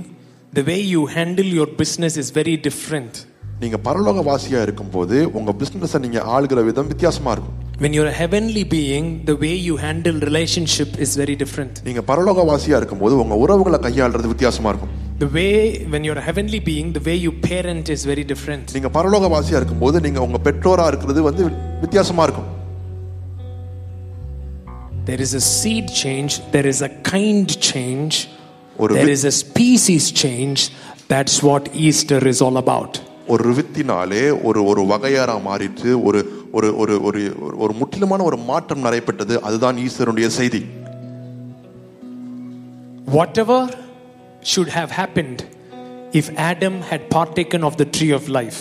[SPEAKER 5] the way you handle your business is very different நீங்க பரலோக வாசியா இருக்கும்போது உங்க பிசினஸை நீங்க ஆளுகிற விதம் வித்தியாசமா இருக்கும் when you're a heavenly being the way you handle relationship is very different நீங்க பரலோக வாசியா இருக்கும்போது உங்க உறவுகளை கையாளுறது வித்தியாசமா இருக்கும் the way when you're a heavenly being the way you parent is very different நீங்க பரலோக வாசியா இருக்கும்போது நீங்க உங்க பெற்றோரா இருக்கிறது வந்து வித்தியாசமா இருக்கும் there is a seed change there is a kind change there is a species change that's what easter is all about ஒரு வித்தினாலே ஒரு ஒரு வகையாரா மாறிட்டு ஒரு ஒரு ஒரு ஒரு ஒரு முற்றிலுமான ஒரு மாற்றம் நடைபெற்றது அதுதான் ஈஸ்வருடைய செய்தி whatever should have happened if adam had partaken of the tree of life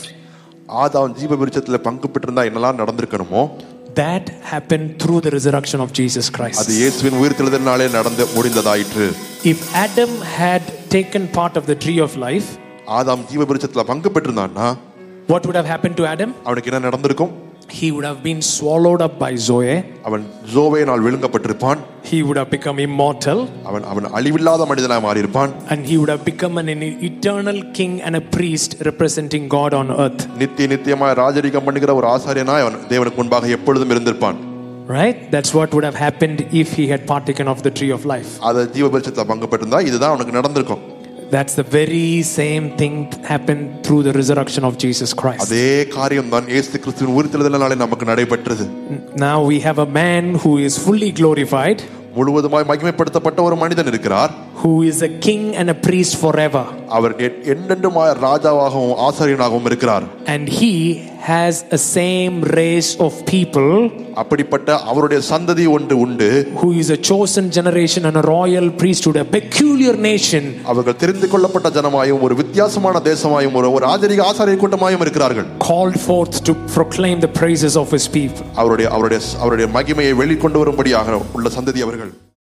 [SPEAKER 5] ஆதாம் ஜீவ விருட்சத்தில் பங்கு பெற்றிருந்தா என்னெல்லாம் நடந்திருக்கணுமோ that happened through the resurrection of Jesus Christ. If Adam had taken part of the tree of life, what would have happened to Adam? he would have been swallowed up by zoe அவன் ஜோவேனால் விழுங்கப்பட்டிருப்பான் he would have become immortal அவன் அவன் அழிவில்லாத மனிதனாய் மாறி இருப்பான் and he would have become an, eternal king and a priest representing god on earth நித்திய நித்தியமாய் ராஜரிகம் பண்ணுகிற ஒரு ஆசாரியனாய் அவன் தேவனுக்கு முன்பாக எப்பொழுதும் இருந்திருப்பான் right that's what would have happened if he had partaken of the tree of life that's the very same thing happened through the resurrection of Jesus Christ. Now we have a man who is fully glorified. முழுவதுமாய் மகிமைப்படுத்தப்பட்ட ஒரு மனிதன் இருக்கிறார் who is a king and a priest forever அவர் என்றென்றும் ராஜாவாகவும் ஆசாரியனாகவும் இருக்கிறார் and he has a same race of people who is a chosen generation and a royal priesthood, a peculiar nation called forth to proclaim the praises of his people.